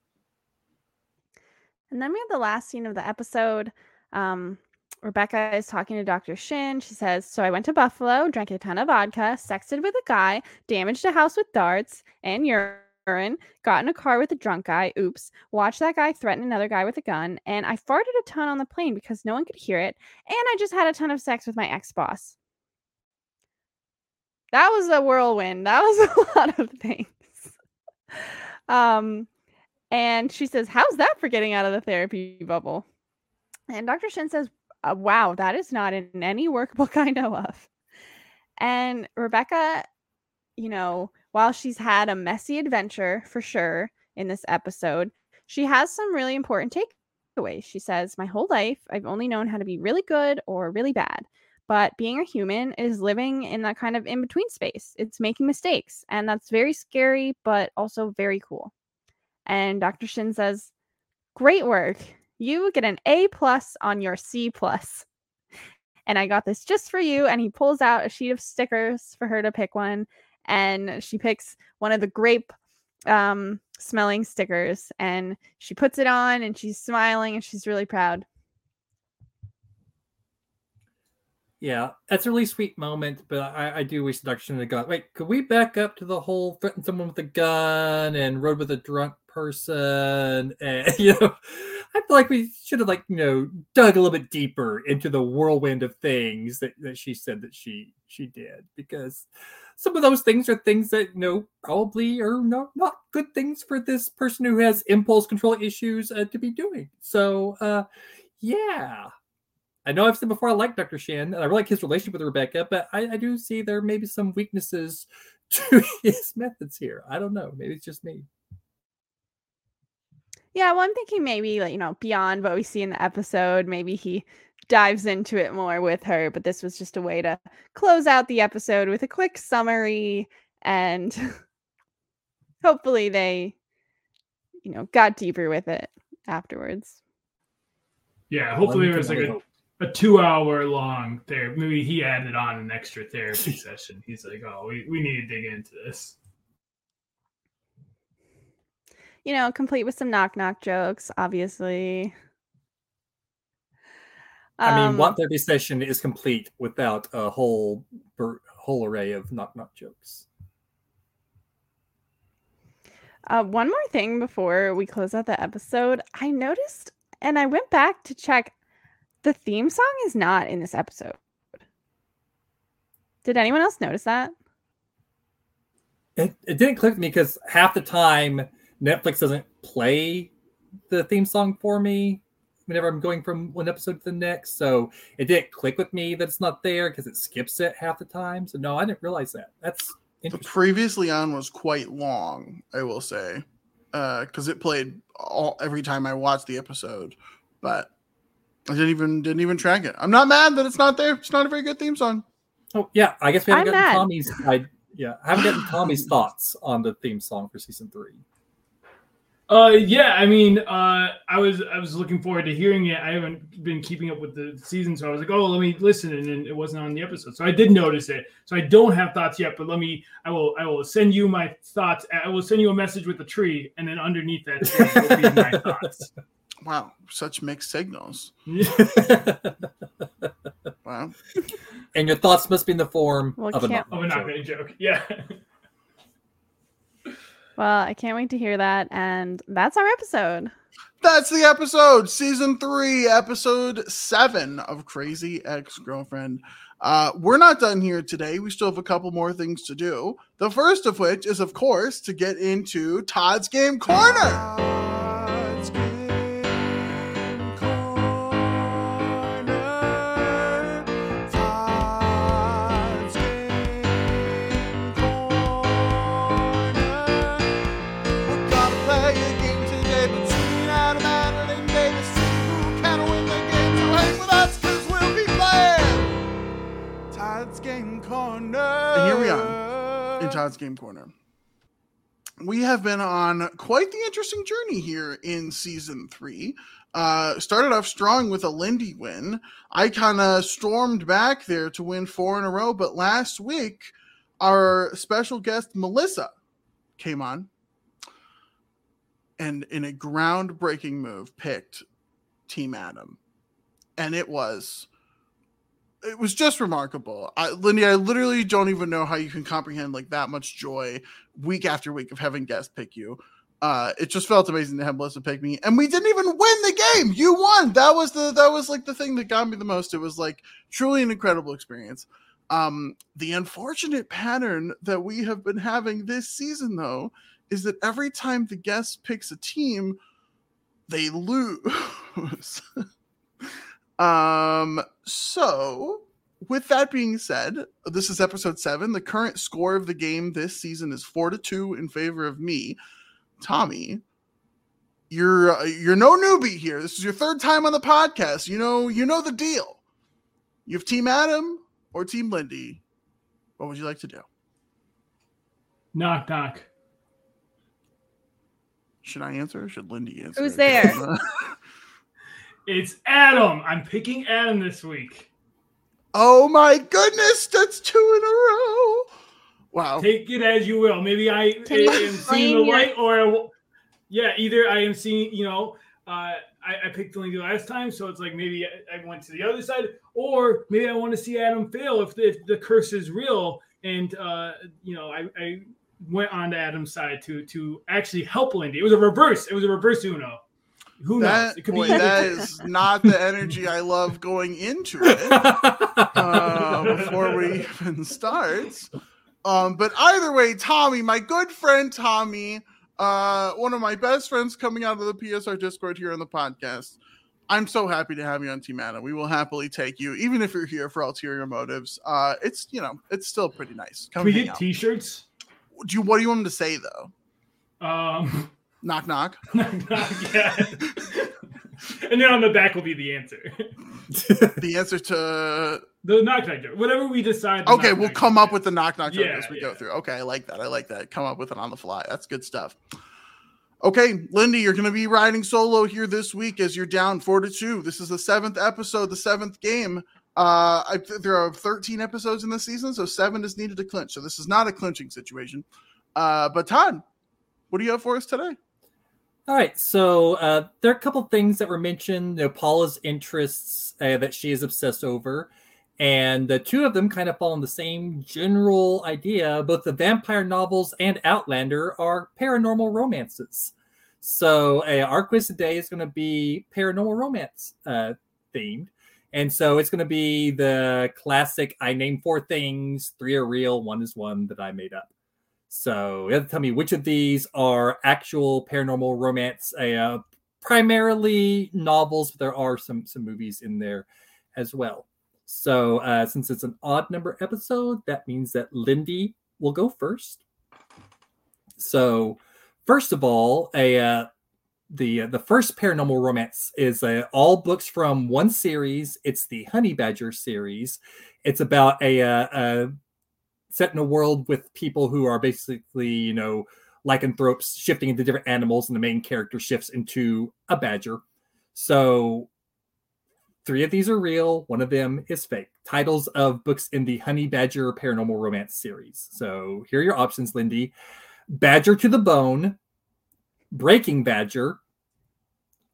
And then we have the last scene of the episode. Um, Rebecca is talking to Dr. Shin. She says, So I went to Buffalo, drank a ton of vodka, sexted with a guy, damaged a house with darts and urine, got in a car with a drunk guy. Oops. Watched that guy threaten another guy with a gun. And I farted a ton on the plane because no one could hear it. And I just had a ton of sex with my ex boss. That was a whirlwind. That was a lot of things. um, and she says, How's that for getting out of the therapy bubble? And Dr. Shin says, uh, Wow, that is not in any workbook I know of. And Rebecca, you know, while she's had a messy adventure for sure in this episode, she has some really important takeaways. She says, My whole life, I've only known how to be really good or really bad. but being a human is living in that kind of in between space. It's making mistakes, and that's very scary, but also very cool. And Dr. Shin says, Great work. You get an A plus on your C plus. And I got this just for you. And he pulls out a sheet of stickers for her to pick one. And she picks one of the grape um, smelling stickers and she puts it on and she's smiling and she's really proud. Yeah, that's a really sweet moment, but I, I do wish doctor Shin had gone. Wait, could we back up to the whole threaten someone with a gun and rode with a drunk person? And you know, I feel like we should have like you know dug a little bit deeper into the whirlwind of things that, that she said that she she did because some of those things are things that you know probably are not not good things for this person who has impulse control issues uh, to be doing. So uh, yeah I know I've said before I like Dr. Shin and I really like his relationship with Rebecca, but I, I do see there may be some weaknesses to his methods here. I don't know. Maybe it's just me. Yeah, well, I'm thinking maybe like you know beyond what we see in the episode, maybe he dives into it more with her. But this was just a way to close out the episode with a quick summary, and hopefully they, you know, got deeper with it afterwards. Yeah, hopefully there was like a a two hour long there. Maybe he added on an extra therapy session. He's like, oh, we, we need to dig into this. You know, complete with some knock knock jokes, obviously. I mean, um, one therapy session is complete without a whole whole array of knock knock jokes. Uh, one more thing before we close out the episode, I noticed, and I went back to check the theme song is not in this episode. Did anyone else notice that? It, it didn't click me because half the time Netflix doesn't play the theme song for me whenever I'm going from one episode to the next. So it didn't click with me that it's not there because it skips it half the time. So no, I didn't realize that. That's the previously on was quite long, I will say, because uh, it played all every time I watched the episode. But I didn't even didn't even track it. I'm not mad that it's not there. It's not a very good theme song. Oh yeah, I guess we haven't I'm gotten mad. Tommy's. I, yeah, I haven't gotten Tommy's thoughts on the theme song for season three. Uh, yeah, I mean, uh, I was I was looking forward to hearing it. I haven't been keeping up with the season, so I was like, oh, let me listen, and then it wasn't on the episode, so I did notice it. So I don't have thoughts yet, but let me. I will. I will send you my thoughts. I will send you a message with the tree, and then underneath that will be my thoughts. Wow, such mixed signals. wow. And your thoughts must be in the form well, of, a of a knock joke. Yeah. Well, I can't wait to hear that. And that's our episode. That's the episode, season three, episode seven of Crazy Ex Girlfriend. Uh, we're not done here today. We still have a couple more things to do. The first of which is, of course, to get into Todd's Game Corner. Todd's Game Corner. We have been on quite the interesting journey here in season three. Uh, started off strong with a Lindy win. I kind of stormed back there to win four in a row, but last week, our special guest Melissa came on and in a groundbreaking move picked Team Adam. And it was it was just remarkable. I, Lindy, I literally don't even know how you can comprehend like that much joy week after week of having guests pick you. Uh, it just felt amazing to have Melissa pick me, and we didn't even win the game. You won. That was the that was like the thing that got me the most. It was like truly an incredible experience. Um, the unfortunate pattern that we have been having this season, though, is that every time the guest picks a team, they lose. Um, so with that being said, this is episode seven. The current score of the game this season is four to two in favor of me. Tommy, you're uh, you're no newbie here. This is your third time on the podcast. You know you know the deal. You have Team Adam or Team Lindy. What would you like to do? Knock knock. Should I answer should Lindy answer? Who's there? It's Adam. I'm picking Adam this week. oh my goodness, that's two in a row. Wow. Take it as you will. Maybe I Can you am seeing the light, or I will- yeah, either I am seeing. You know, uh, I, I picked Lindy last time, so it's like maybe I, I went to the other side, or maybe I want to see Adam fail if the, if the curse is real, and uh, you know, I, I went on to Adam's side to to actually help Lindy. It was a reverse. It was a reverse Uno. Who knows? That, It could boy, be. that is not the energy I love going into it. uh, before we even starts. Um, but either way, Tommy, my good friend Tommy, uh, one of my best friends coming out of the PSR Discord here on the podcast. I'm so happy to have you on Team Adam. We will happily take you, even if you're here for ulterior motives. Uh, it's you know, it's still pretty nice. Can we get out. T-shirts? Do you, what do you want him to say though? Um, Knock knock. not yet. and then on the back will be the answer. The answer to The knock knock joke. Whatever we decide. okay, knock we'll knock come joke up with the knock knock joke Yeah, as we go through. Okay, I like that. I like that. Come up with it on the fly. That's good stuff. Okay, Lindy, you're going to be riding solo here this week as you're down four to two. This is the seventh episode, the seventh game. Uh, I, there are 13 episodes in this season, so seven is needed to clinch. So this is not a clinching situation. Uh, but Todd, what do you have for us today? All right, so uh, there are a couple things that were mentioned. You know, Paula's interests uh, that she is obsessed over, and the two of them kind of fall in the same general idea. Both the vampire novels and Outlander are paranormal romances. So uh, our quiz today is going to be paranormal romance uh, themed, and so it's going to be the classic: I name four things, three are real, one is one that I made up. So you have to tell me which of these are actual paranormal romance, uh, primarily novels, but there are some some movies in there as well. So uh, since it's an odd number episode, that means that Lindy will go first. So first of all, a uh, the uh, the first paranormal romance is uh, all books from one series. It's the Honey Badger series. It's about a, uh, a set in a world with people who are basically, you know, lycanthropes shifting into different animals, and the main character shifts into a badger. So, three of these are real, one of them is fake. Titles of books in the Honey Badger Paranormal Romance series. So, here are your options, Lindy Badger to the Bone, Breaking Badger,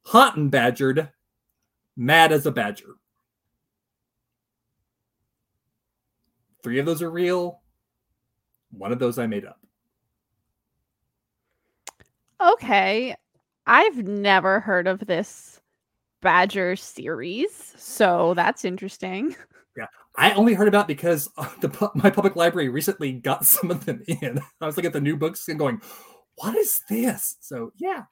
Hot and Badgered, Mad as a Badger. Three of those are real. One of those I made up. Okay. I've never heard of this Badger series, so that's interesting. Yeah, I only heard about it because uh, the my public library recently got some of them in. I was looking at the new books and going, "What is this?" So yeah,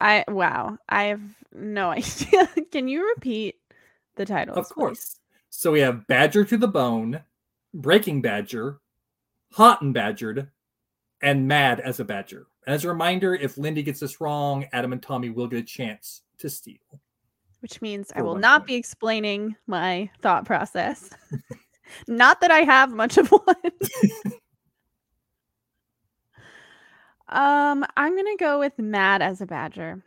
I wow, I have no idea. Can you repeat the title? of course. So we have Badger to the Bone, Breaking Badger, Hot and Badgered, and Mad as a Badger. As a reminder, if Lindy gets this wrong, Adam and Tommy will get a chance to steal. Which means I will not point. be explaining my thought process. not that I have much of one. um, I'm gonna go with Mad as a Badger.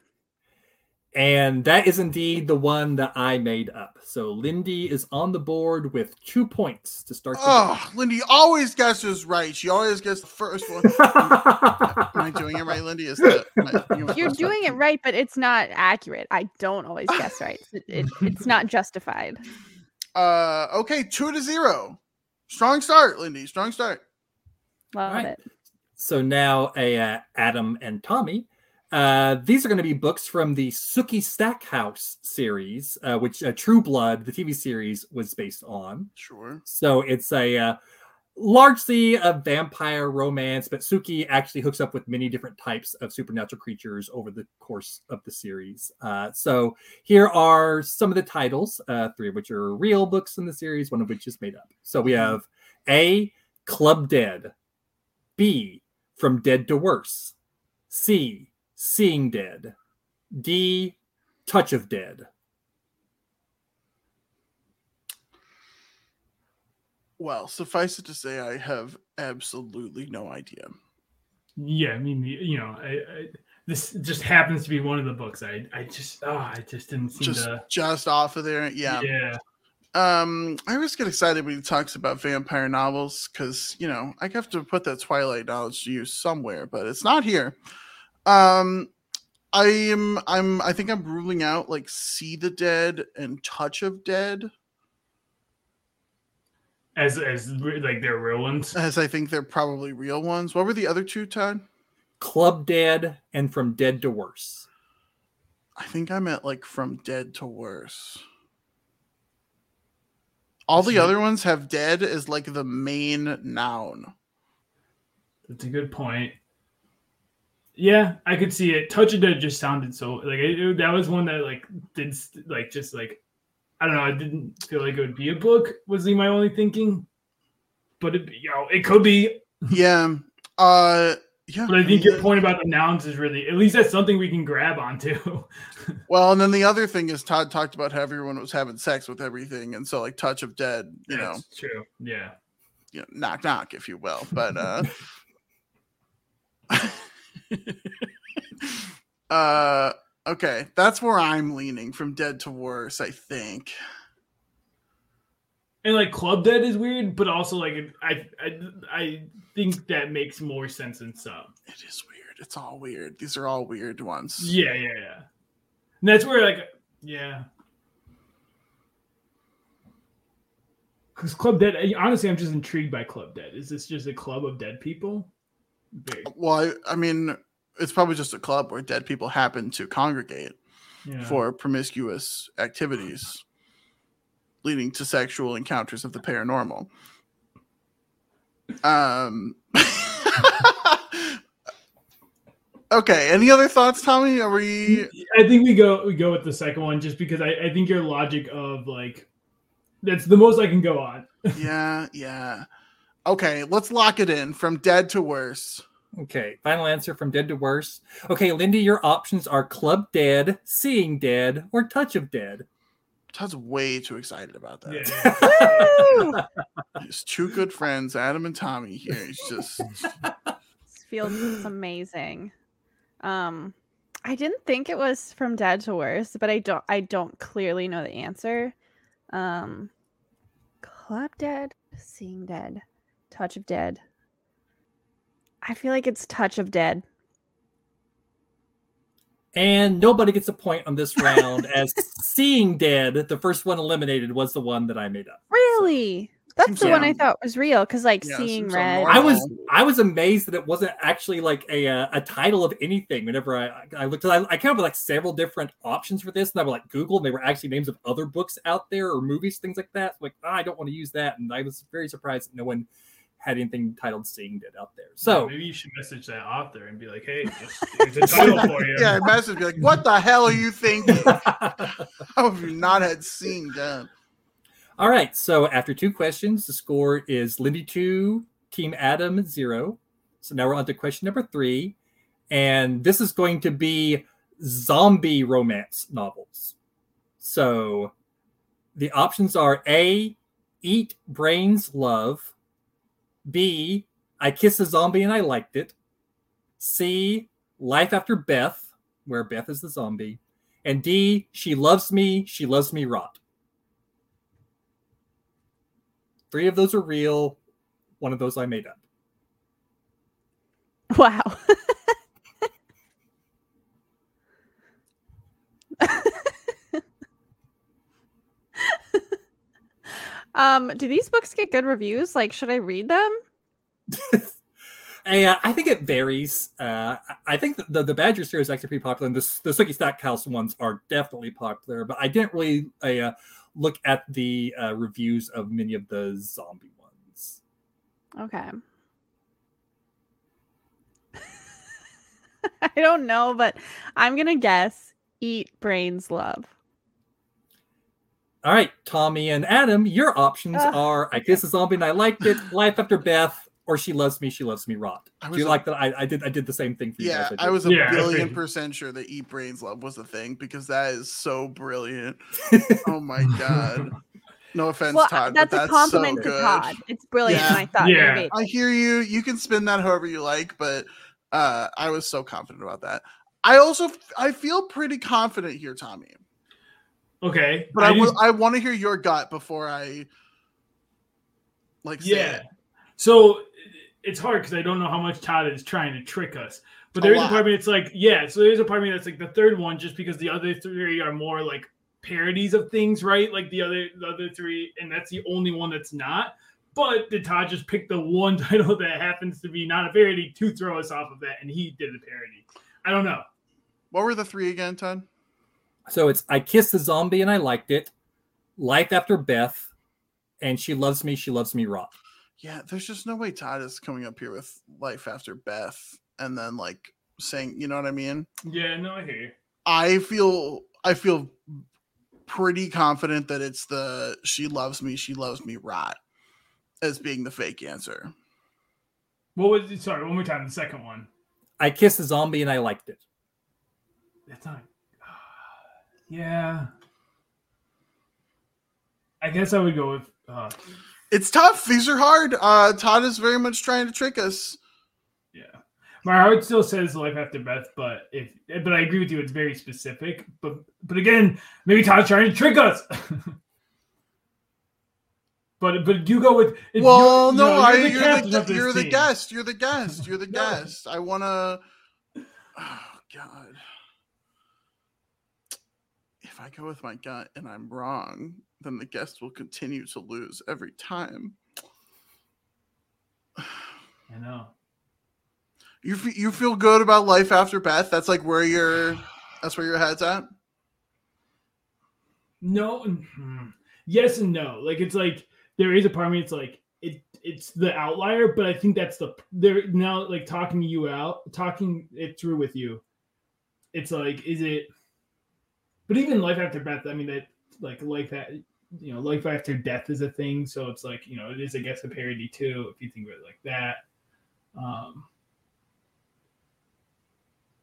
And that is indeed the one that I made up. So Lindy is on the board with two points to start the Oh, Lindy always guesses right. She always gets the first one. game. Am I doing it right, Lindy? Is that, I- you- You're doing it right, but it's not accurate. I don't always guess right. It, it, it's not justified. Uh, okay, two to zero. Strong start, Lindy. Strong start. Love right. it. So now, a uh, Adam and Tommy. Uh, these are going to be books from the Sookie Stackhouse series, uh, which uh, True Blood, the TV series, was based on. Sure. So it's a uh, largely a vampire romance, but Sookie actually hooks up with many different types of supernatural creatures over the course of the series. Uh, so here are some of the titles, uh, three of which are real books in the series, one of which is made up. So we have A, Club Dead, B, From Dead to Worse, C, Seeing Dead. D. Touch of Dead. Well, suffice it to say, I have absolutely no idea. Yeah, I mean, you know, I, I, this just happens to be one of the books. I, I just, oh, I just didn't see just, to just off of there. Yeah, yeah. Um, I always get excited when he talks about vampire novels because you know I have to put that Twilight knowledge to use somewhere, but it's not here. Um, I am I'm I think I'm ruling out like See the Dead and Touch of Dead as as like they're real ones. as I think they're probably real ones. What were the other two, Todd? Club Dead and From Dead to Worse. I think I meant like from dead to worse. All the See- other ones have dead as like the main noun. That's a good point. Yeah, I could see it. Touch of Dead just sounded so like it, it- that was one that like did like just like I don't know. I didn't feel like it would be a book. Was my only thinking, but it you know it could be. Yeah. Uh yeah. But I think your point about the nouns is really at least that's something we can grab onto. Well, and then the other thing is Todd talked about how everyone was having sex with everything, and so like touch of dead, you know, That's true. Yeah. you know, knock knock, if you will. But uh uh okay, that's where I'm leaning from dead to worse, I think. And like Club Dead is weird, but also like I I I think that makes more sense in some. It is weird. It's all weird. These are all weird ones. Yeah, yeah, yeah. And that's where like yeah. Because Club Dead, honestly, I'm just intrigued by Club Dead. Is this just a club of dead people? Very, Well, I, I mean, it's probably just a club where dead people happen to congregate yeah. for promiscuous activities leading to sexual encounters of the paranormal. Um Okay, any other thoughts, Tommy? Are we I think we go we go with the second one just because I, I think your logic of like that's the most I can go on. Yeah, yeah. Okay, let's lock it in from dead to worse. Okay, final answer from Dead to Worse. Okay, Lindy, your options are Club Dead, Seeing Dead, or Touch of Dead. Todd's way too excited about that. Yeah. He's two good friends, Adam and Tommy here. He's just This feels amazing. Um, I didn't think it was from Dead to Worse, but I don't. I don't clearly know the answer. Um, Club Dead, Seeing Dead, Touch of Dead. I feel like it's Touch of Dead. And nobody gets a point on this round as Seeing Dead, the first one eliminated, was the one that I made up. Really? That's Seems the one I thought was real because, like, Yeah, seeing seems red. I was I was amazed that it wasn't actually like a uh, a title of anything. Whenever I I looked, I, I came up with like several different options for this, and I was like Google, and they were actually names of other books out there or movies, things like that. Like "Ah, I don't want to use that, and I was very surprised that no one had anything titled "Seeing Dead" out there. So maybe you should message that author and be like, "Hey, just, here's a title for you." yeah, message be like, "What the hell are you thinking? How have you not had seeing dead?" All right. So after two questions, the score is Lindy two, Team Adam zero. So now we're on to question number three. And this is going to be zombie romance novels. So the options are A, Eat Brains Love. B, I Kiss a Zombie and I Liked It. C, Life After Beth, where Beth is the zombie. And D, She Loves Me, She Loves Me Rot. Three of those are real. One of those I made up. Wow. um, do these books get good reviews? Like, should I read them? I, uh, I think it varies. Uh, I- think the, the, the Badger series is actually pretty popular, and the, the Sookie Stackhouse ones are definitely popular. But I didn't really uh, look at the uh, reviews of many of the zombie ones. Okay. I don't know, but I'm gonna guess eat brains love. All right, Tommy and Adam, your options Ah, are I Kiss a Zombie and I Liked It, Life After Beth, or She Loves Me, She Loves Me Rot. I Do you a- like that? I, I did I did the same thing for you Yeah, guys. I did. was a Yeah, billion percent sure that Eat Brains Love was the thing because that is so brilliant. oh my god. No offense, well, Todd. but that's a compliment so to good. Todd. It's brilliant, Yeah. I thought Yeah. maybe I hear you. You can spin that however you like, but uh, I was so confident about that. I also I feel pretty confident here, Tommy. Okay, But I, do- will- I want to hear your gut before I like yeah. it. So it's hard because I don't know how much Todd is trying to trick us. But A there is a part of me that's like, yeah. So there's a part of me that's like the third one, just because the other three are more like parodies of things, right? Like the other the other three, and that's the only one that's not. But did Todd just pick the one title that happens to be not a parody to throw us off of that, and he did a parody? I don't know. What were the three again, Todd? So it's I kissed a zombie and I liked it. Life after Beth, and she loves me. She loves me raw. Yeah, there's just no way Todd is coming up here with life after Beth and then like saying, you know what I mean? Yeah, no, I hear you. I feel I feel pretty confident that it's the she loves me, she loves me rot as being the fake answer. What was it? Sorry, one more time. The second one. I kissed a zombie and I liked it. That's not. Yeah. I guess I would go with. Uh, It's tough. These are hard. Uh Todd is very much trying to trick us. yeah. My heart still says life after Beth, but if but I agree with you, it's very specific. But but again, maybe Todd's trying to trick us. but but you go with. well, you're- no, you know, I you're the you're the, you're the guest. You're the guest. You're the guest. I wanna Oh god. I go with my gut and I'm wrong, then the guest will continue to lose every time. I know. You fe- you feel good about life after Beth? That's like where your that's where your head's at. No, mhm. yes and no. Like it's like there is a part of me. It's like it. It's the outlier, but I think that's the there now. Like talking you out, talking it through with you. It's like, is it? But even life after death. I mean, that like life at you know, life after death is a thing. So it's like you know, it is I guess a parody too, if you think of it like that. Um,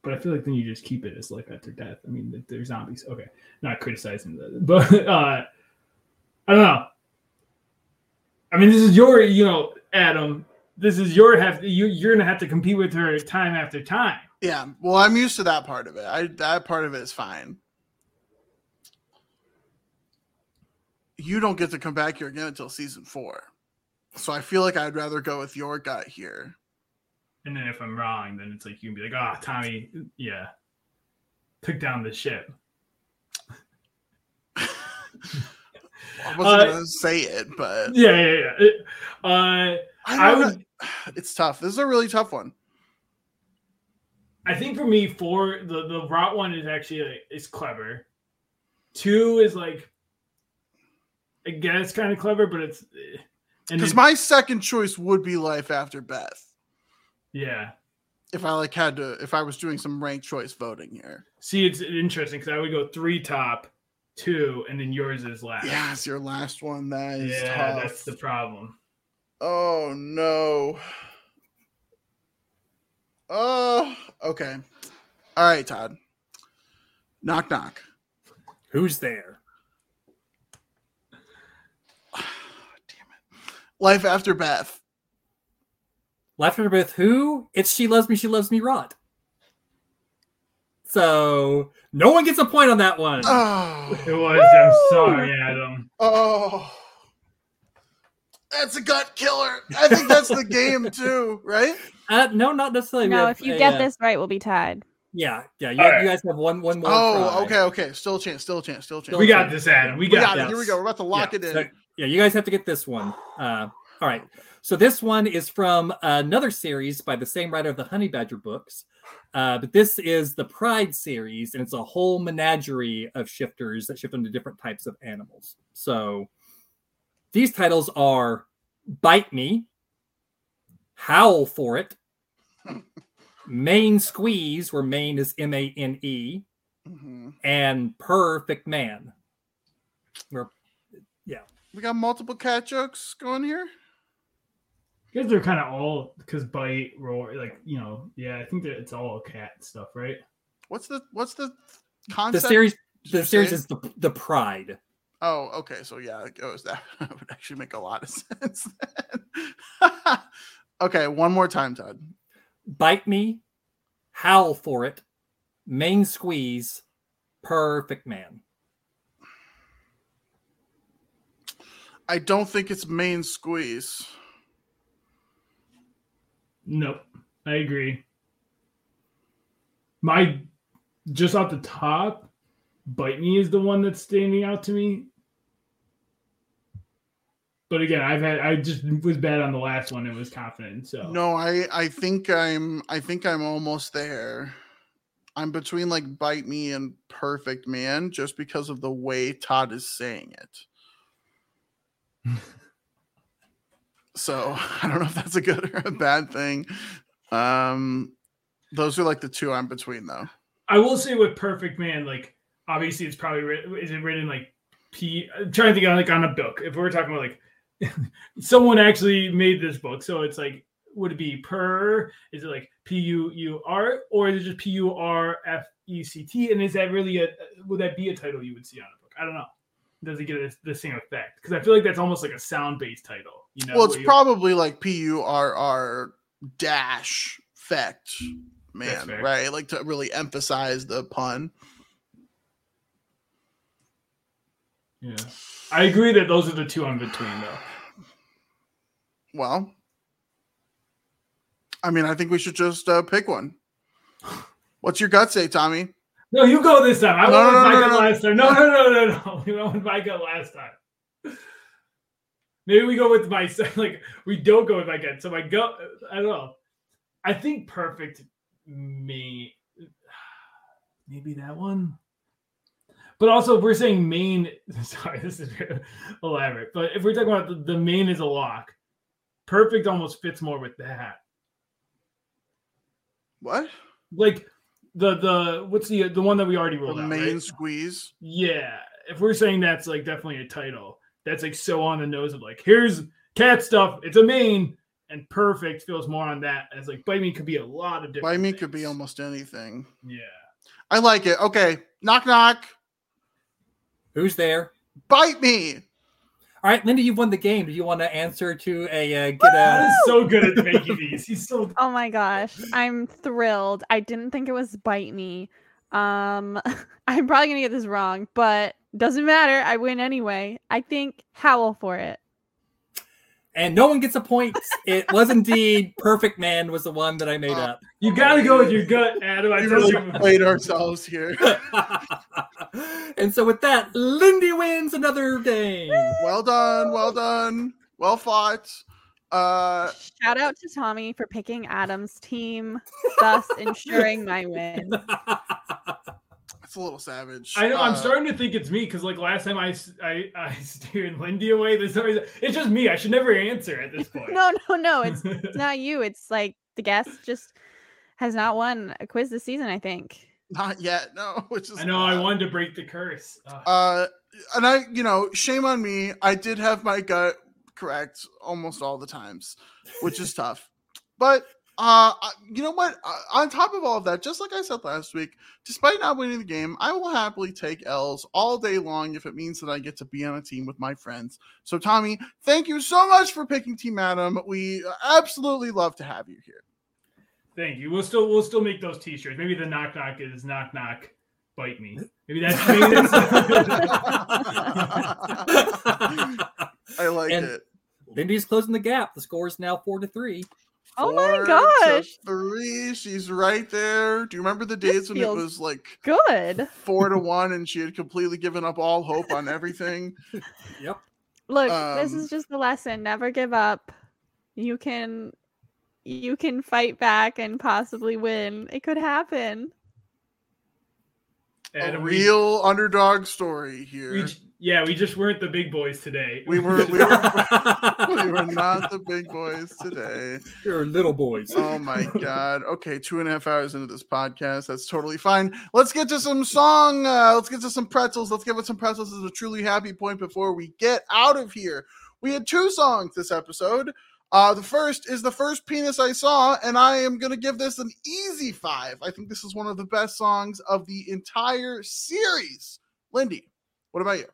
but I feel like then you just keep it as life after death. I mean, they're zombies. Okay not criticizing that, but uh, I don't know. I mean, this is your, you know, Adam. This is your have you. You're gonna have to compete with her time after time. Yeah. Well, I'm used to that part of it. I that part of it is fine. You don't get to come back here again until season four. So I feel like I'd rather go with your gut here. And then if I'm wrong, then it's like you can be like, ah, Tommy, yeah, took down the ship. I wasn't Uh, gonna say it, but Yeah, yeah, yeah. It- uh, I, I don't would. know. It's tough. This is a really tough one. I think for me, four the the rot one is actually like, is clever. Two is like, I it's kind of clever, but it's eh. Because then- my second choice would be Life After Beth. yeah. If I like had to, if I was doing some ranked choice voting here. See, it's interesting because I would go three top, two, and then yours is last. Yeah, it's your last one. That is yeah, tough. that's the problem. Oh no. Oh, okay. All right, Todd. Knock knock. Who's there? Damn it. Life after Beth. Life after Beth, who? It's She Loves Me, She Loves Me Rot. So no one gets a point on that one. Oh. It was. I'm sorry, Adam. Oh. That's a gut killer. I think that's the game too, right? Uh, no, not necessarily. We No, if you a, get uh, this right, we'll be tied. Yeah, yeah. You, All right. you guys have one one more. Oh, try. okay, okay. Still a chance, still a chance, still a chance. We got this, Adam. We We got, got it. Here we go. We're about to lock Yeah, it in. so- yeah, you guys have to get this one. Uh, all right. So this one is from another series by the same writer of the Honey Badger books. Uh, but this is the Pride series, and it's a whole menagerie of shifters that shift into different types of animals. So these titles are Bite Me, Howl for It, Main Squeeze, where main is M A N E, Mhm. and Perfect Man. Where We got multiple cat jokes going here. Because they're kind of all because bite roar, like you know, yeah. I think that it's all cat stuff, right? What's the what's the concept? the series the series is the the Pride. Oh, okay. So yeah, it goes that would actually make a lot of sense. Then. okay, one more time, Todd. Bite me, howl for it, main squeeze, perfect man. I don't think it's main squeeze. Nope, I agree. My just off the top, bite me is the one that's standing out to me. But again, I've had I just was bad on the last one and was confident. So No, I I think I'm I think I'm almost there. I'm between like bite me and perfect man just because of the way Todd is saying it. So I don't know if that's a good or a bad thing. Um those are like the two I'm between though. I will say with Perfect Man, like obviously it's probably written, is it written like P? I'm trying to think on like on a book. If we're talking about like someone actually made this book, so it's like would it be per? Is it like P U U R or is it just P U R F E C T? And is that really a would that be a title you would see on a book? I don't know. Does it get a, the same effect? Because I feel like that's almost like a sound based title. You know, well, it's probably like P U R R dash effect man, right? Like to really emphasize the pun. yeah. I agree that those are the two I'm between though. Well, I mean, I think we should just uh, pick one. What's your gut say, Tommy? No, you go this time. I No, went no, with no, my no, no. last time. No, no, no, no, no. We went with my gut last time. Maybe we go with my like we don't go with my gut. So my gut, I don't know. I think perfect may maybe that one. But also, if we're saying main, sorry, this is elaborate. But if we're talking about the, the main is a lock, perfect almost fits more with that. What? Like the the what's the the one that we already The rolled out? main right? squeeze. Yeah, if we're saying that's like definitely a title, that's like so on the nose of like here's cat stuff. It's a main and perfect feels more on that as like bite me could be a lot of different. Bite me could be almost anything. yeah. I like it. Okay, knock knock. Who's there? Bite me. All right, Linda, you've won the game. Do you want to answer to a uh, get a? is so good at making these. He's so Oh my gosh, I'm thrilled. I didn't think it was bite me. Um, I'm probably gonna get this wrong, but doesn't matter. I win anyway. I think howl for it. And no one gets a point. It was indeed Perfect Man was the one that I made Uh, up. you got to go with your gut, Adam. I We told really you. played ourselves here. and so with that, Lindy wins another game. Well done. Well done. Well fought. Uh, Shout out to Tommy for picking Adam's team, thus ensuring my win. it's a little savage. I know. I'm Uh, starting to think it's me because like last time I, I, I steered Lindy away. There's no reason. It's just me. I should never answer at this point. No, no, no. It's it's not you. It's like the guest just has not won a quiz this season. I think. Not yet. No, which is I know. I wanted to break the curse. Ugh. Uh, and I, you know, shame on me. I did have my gut correct almost all the times, which is tough. But uh, you know what? Uh, on top of all of that, just like I said last week, despite not winning the game, I will happily take L's all day long if it means that I get to be on a team with my friends. So, Tommy, thank you so much for picking Team Adam. We absolutely love to have you here. Thank you. We'll still we'll still make those T-shirts. Maybe the knock knock is knock knock, bite me. Maybe that's. Maybe that's I like And- it. Lindy's closing the gap. The score is now four to three. Oh my Four to gosh. Three. She's right there. Do you remember the This days when it was like Good. four to one and she had completely given up all hope on everything? Yep. Look, this Um, is just the lesson. Never give up. You can you can fight back and possibly win. It could happen. A And we- real underdog story here. we, j- yeah, we just weren't the big boys today. We were- we we were not the big boys today. We were little boys. Oh my god. Okay, two and a half hours into this podcast. That's totally fine. Let's get to some song. Uh, let's get to some pretzels. Let's give it some pretzels as a truly happy point before we get out of here. We had two songs this episode. Uh, the first is the first penis I saw, and I am gonna give this an easy five. I think this is one of the best songs of the entire series. Lindy, what about you?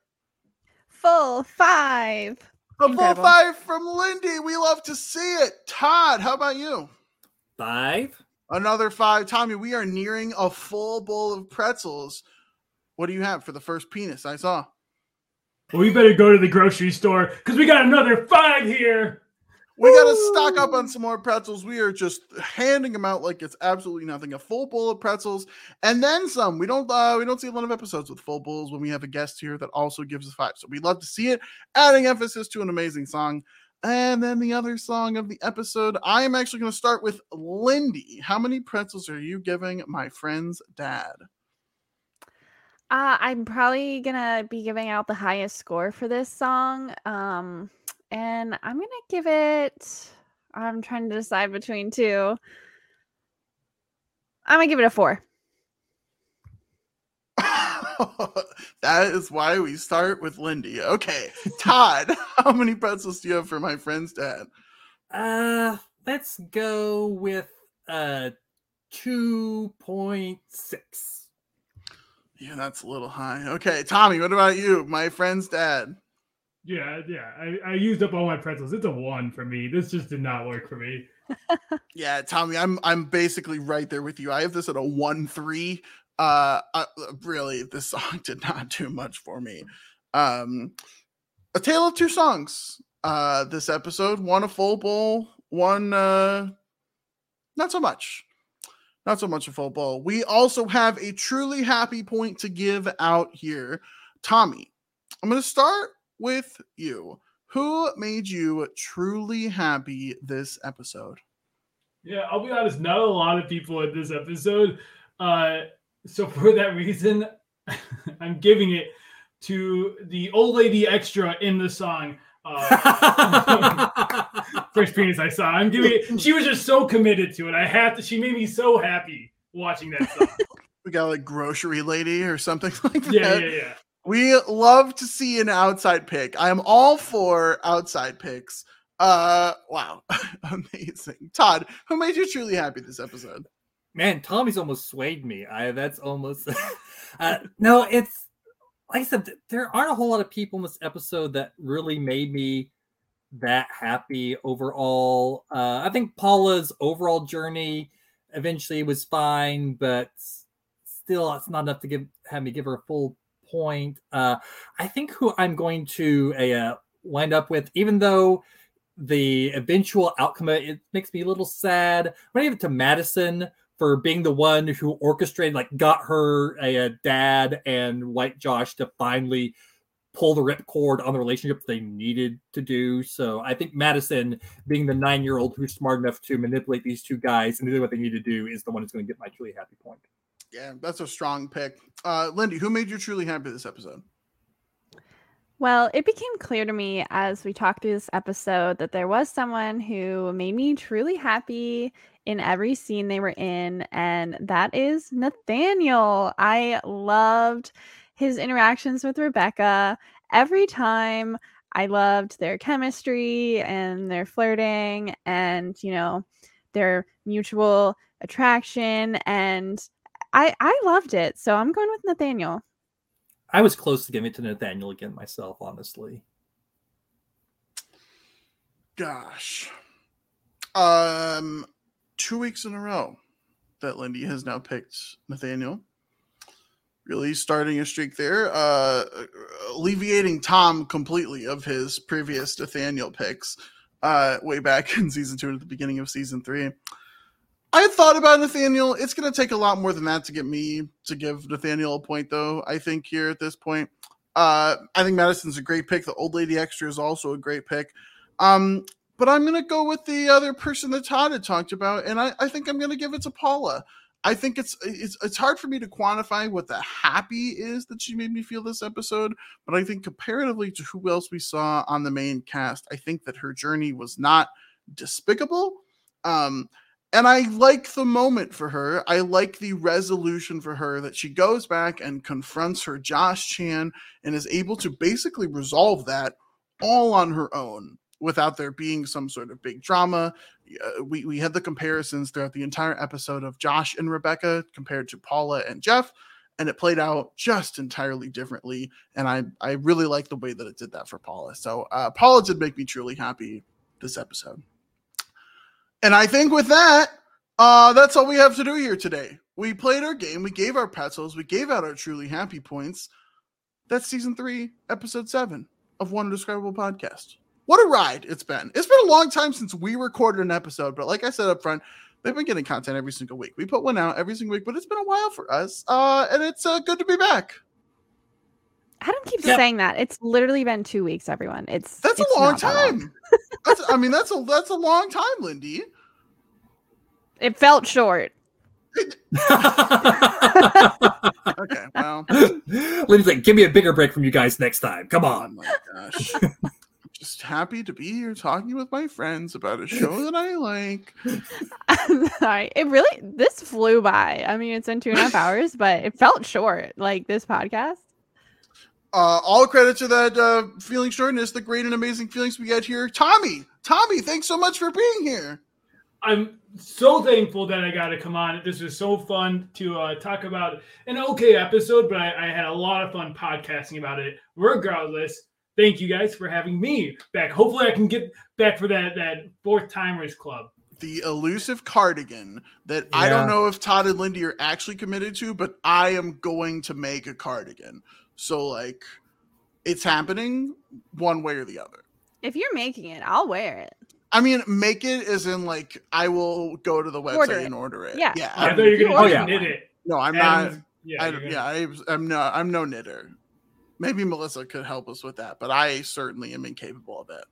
Full five. A full five from Lindy. We love to see it. Todd, how about you? Five. Another five. Tommy, we are nearing a full bowl of pretzels. What do you have for the first penis I saw? Well, we better go to the grocery store because we got another five here. We got to stock up on some more pretzels. We are just handing them out like it's absolutely nothing. A full bowl of pretzels and then some. We don't uh, we don't see a lot of episodes with full bowls when we have a guest here that also gives us five. So we'd love to see it. Adding emphasis to an amazing song. And then the other song of the episode, I am actually going to start with Lindy. How many pretzels are you giving my friend's dad? Uh, I'm probably gonna be giving out the highest score for this song. Um, and I'm gonna give it. I'm trying to decide between two. I'm gonna give it a four. that is why we start with Lindy. Okay, Todd, how many pretzels do you have for my friend's dad? Uh, let's go with uh two point six. Yeah, that's a little high. Okay, Tommy, what about you? My friend's dad. Yeah, yeah. I, I used up all my pretzels. It's a one for me. This just did not work for me. Yeah, Tommy, I'm I'm basically right there with you. I have this at a one three. Uh, uh really, this song did not do much for me. Um, a tale of two songs. Uh, this episode, one a full bowl, one uh, not so much. Not so much a full bowl. We also have a truly happy point to give out here. Tommy, I'm going to start with you. Who made you truly happy this episode? Yeah, I'll be honest, not a lot of people in this episode. Uh, so for that reason, I'm giving it to the old lady extra in the song. Uh, first penis I saw. I'm giving it. She was just so committed to it. I have to. She made me so happy watching that song. We got like grocery lady or something like that. Yeah, yeah, yeah. We love to see an outside pick. I am all for outside picks. Uh wow. Amazing. Todd, who made you truly happy this episode? Man, Tommy's almost swayed me. I that's almost uh, no. It's like I said, there aren't a whole lot of people in this episode that really made me that happy overall. Uh, I think Paula's overall journey eventually was fine, but still, it's not enough to give have me give her a full point. Uh, I think who I'm going to uh, wind up with, even though the eventual outcome it makes me a little sad. I'm gonna give it to Madison for being the one who orchestrated, like, got her a, a dad and White Josh to finally pull the ripcord on the relationship they needed to do. So I think Madison, being the nine year old who's smart enough to manipulate these two guys and do what they need to do, is the one who's going to get my truly happy point. Yeah, that's a strong pick. Uh Lindy, who made you truly happy this episode? Well, it became clear to me as we talked through this episode that there was someone who made me truly happy in every scene they were in, and that is Nathaniel. I loved his interactions with Rebecca every time. I loved their chemistry and their flirting and, you know, their mutual attraction. And I, I loved it. So I'm going with Nathaniel. I was close to giving it to Nathaniel again myself, honestly. Gosh. Um two weeks in a row that Lindy has now picked Nathaniel. Really starting a streak there, uh alleviating Tom completely of his previous Nathaniel picks uh way back in season two and at the beginning of season three. I thought about Nathaniel. It's going to take a lot more than that to get me to give Nathaniel a point, though. I think here at this point, uh, I think Madison's a great pick. The old lady extra is also a great pick. Um, but I'm going to go with the other person that Todd had talked about, and I, I think I'm going to give it to Paula. I think it's it's it's hard for me to quantify what the happy is that she made me feel this episode, but I think comparatively to who else we saw on the main cast, I think that her journey was not despicable. Um, and I like the moment for her. I like the resolution for her that she goes back and confronts her Josh Chan and is able to basically resolve that all on her own without there being some sort of big drama. Uh, we, we had the comparisons throughout the entire episode of Josh and Rebecca compared to Paula and Jeff. and it played out just entirely differently. And I I really like the way that it did that for Paula. So uh, Paula did make me truly happy this episode. And I think with that, uh, that's all we have to do here today. We played our game, we gave our petzels, we gave out our truly happy points. That's season three, episode seven of One Indescribable Podcast. What a ride it's been. It's been a long time since we recorded an episode, but like I said up front, they've been getting content every single week. We put one out every single week, but it's been a while for us. Uh, and it's uh, good to be back. Adam keeps Yep. saying that. It's literally been two weeks, everyone. It's That's it's a long not that long. time. that's, I mean, that's a that's a long time, Lindy. It felt short. Okay, well, Lindsay's like, give me a bigger break from you guys next time. Come oh on. my gosh. I'm just happy to be here talking with my friends about a show that I like. I'm sorry. It really this flew by. I mean, it's been two and a half hours, but it felt short. Like this podcast. Uh, all credit to that uh, feeling shortness, the great and amazing feelings we get here. Tommy, Tommy, thanks so much for being here. I'm so thankful that I got to come on. This was so fun to uh, talk about an okay episode, but I, I had a lot of fun podcasting about it. Regardless, thank you guys for having me back. Hopefully, I can get back for that that fourth timers club. The elusive cardigan that I don't know if Todd and Lindy are actually committed to, but I am going to make a cardigan. So, like, it's happening one way or the other. If you're making it, I'll wear it. I mean, make it as in like I will go to the website Order and order it. Yeah. yeah. I I'm- thought you were going ordered to one. knit it. no, I'm not. Yeah, I, you're gonna- yeah, I, I'm no, I'm no knitter. Maybe Melissa could help us with that, but I certainly am incapable of it.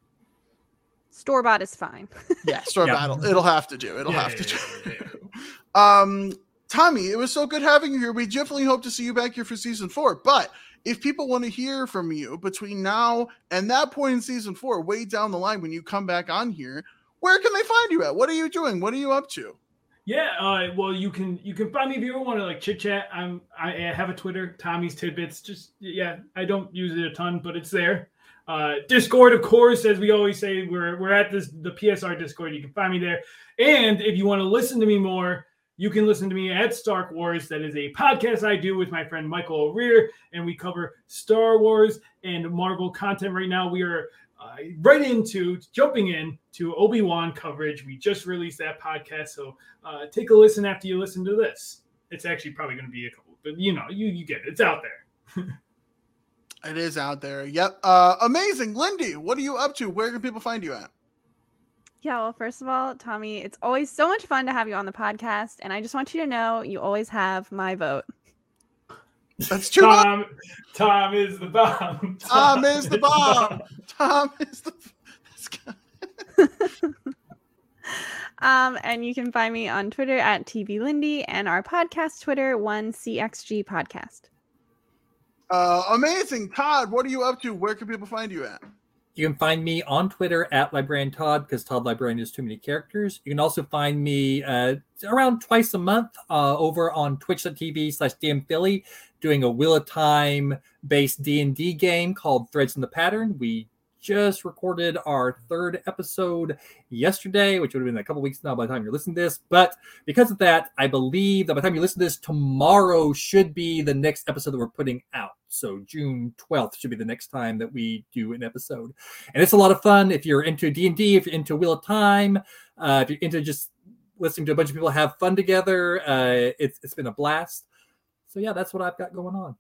Store bought is fine. Yeah, store Yeah. battle. It'll have to do. It'll Yeah, have yeah, to yeah, do. yeah, um, Tommy, it was so good having you here. We definitely hope to see you back here for season four. But if people want to hear from you between now and that point in season four, way down the line when you come back on here, where can they find you at? What are you doing? What are you up to? Yeah, uh, well, you can you can find me if you ever want to like chit chat. I'm I I have a Twitter, Tommy's Tidbits. Just yeah, I don't use it a ton, but it's there. Uh, Discord, of course, as we always say, we're we're at this the PSR Discord. You can find me there. And if you want to listen to me more, you can listen to me at Stark Wars. That is a podcast I do with my friend Michael O'Rear, and we cover Star Wars and Marvel content. Right now, we are uh, right into jumping in to Obi Wan coverage. We just released that podcast, so uh, take a listen after you listen to this. It's actually probably going to be a couple, but you know, you you get it. It's out there. It is out there. Yep. Uh, amazing. Lindy, what are you up to? Where can people find you at? Yeah, well, first of all, Tommy, it's always so much fun to have you on the podcast. And I just want you to know you always have my vote. That's too much. Tom, Tom is the bomb. Tom is the bomb. Tom is the. this guy- Um, and you can find me on Twitter at TV Lindy and our podcast Twitter, 1CXG Podcast. Uh, amazing. Todd, what are you up to? Where can people find you at? You can find me on Twitter at Librarian Todd because Todd Librarian is too many characters. You can also find me uh, around twice a month uh, over on twitch.tv slash DM Philly doing a Wheel of Time based D&D game called Threads in the Pattern. We just recorded our third episode yesterday, which would have been a couple weeks now by the time you're listening to this. But because of that, I believe that by the time you listen to this, tomorrow should be the next episode that we're putting out. So June 12th should be the next time that we do an episode. And it's a lot of fun if you're into D&D, if you're into Wheel of Time, uh, if you're into just listening to a bunch of people have fun together. Uh, it's, it's been a blast. So yeah, that's what I've got going on.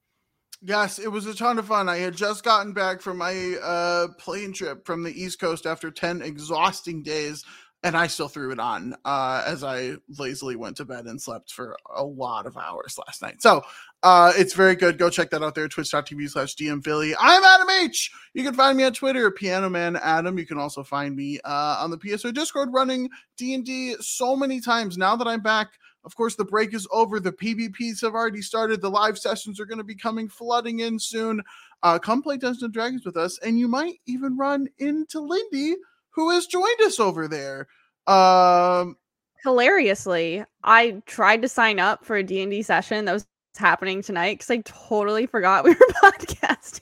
Yes, it was a ton of fun. I had just gotten back from my uh, plane trip from the East Coast after 10 exhausting days, and I still threw it on uh, as I lazily went to bed and slept for a lot of hours last night. So uh, it's very good. Go check that out there, twitch.tv slash DM Philly. I'm Adam H. You can find me on Twitter, Piano Man Adam. You can also find me uh, on the PSR Discord running D&D so many times now that I'm back. Of course, the break is over. The PvPs have already started. The live sessions are going to be coming flooding in soon. Uh, come play Dungeons and Dragons with us, and you might even run into Lindy, who has joined us over there. Um, Hilariously, I tried to sign up for a D&D session that was happening tonight because I totally forgot we were podcasting.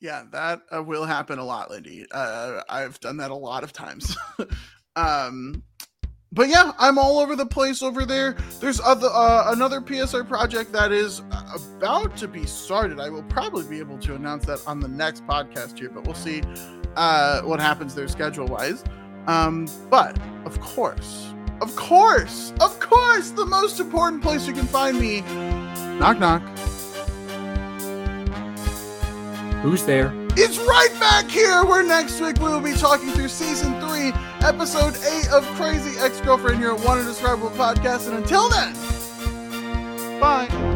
yeah, that uh, will happen a lot, Lindy. Uh, I've done that a lot of times. um, but yeah, I'm all over the place over there. There's other uh, another PSR project that is uh, about to be started. I will probably be able to announce that on the next podcast here, but we'll see uh, what happens there schedule wise. Um, but of course, of course, of course, the most important place you can find me. Knock knock. Who's there? It's right back here where next week we will be talking through season three, episode eight of Crazy Ex Girlfriend here at One Indescribable Podcast. And until then, bye.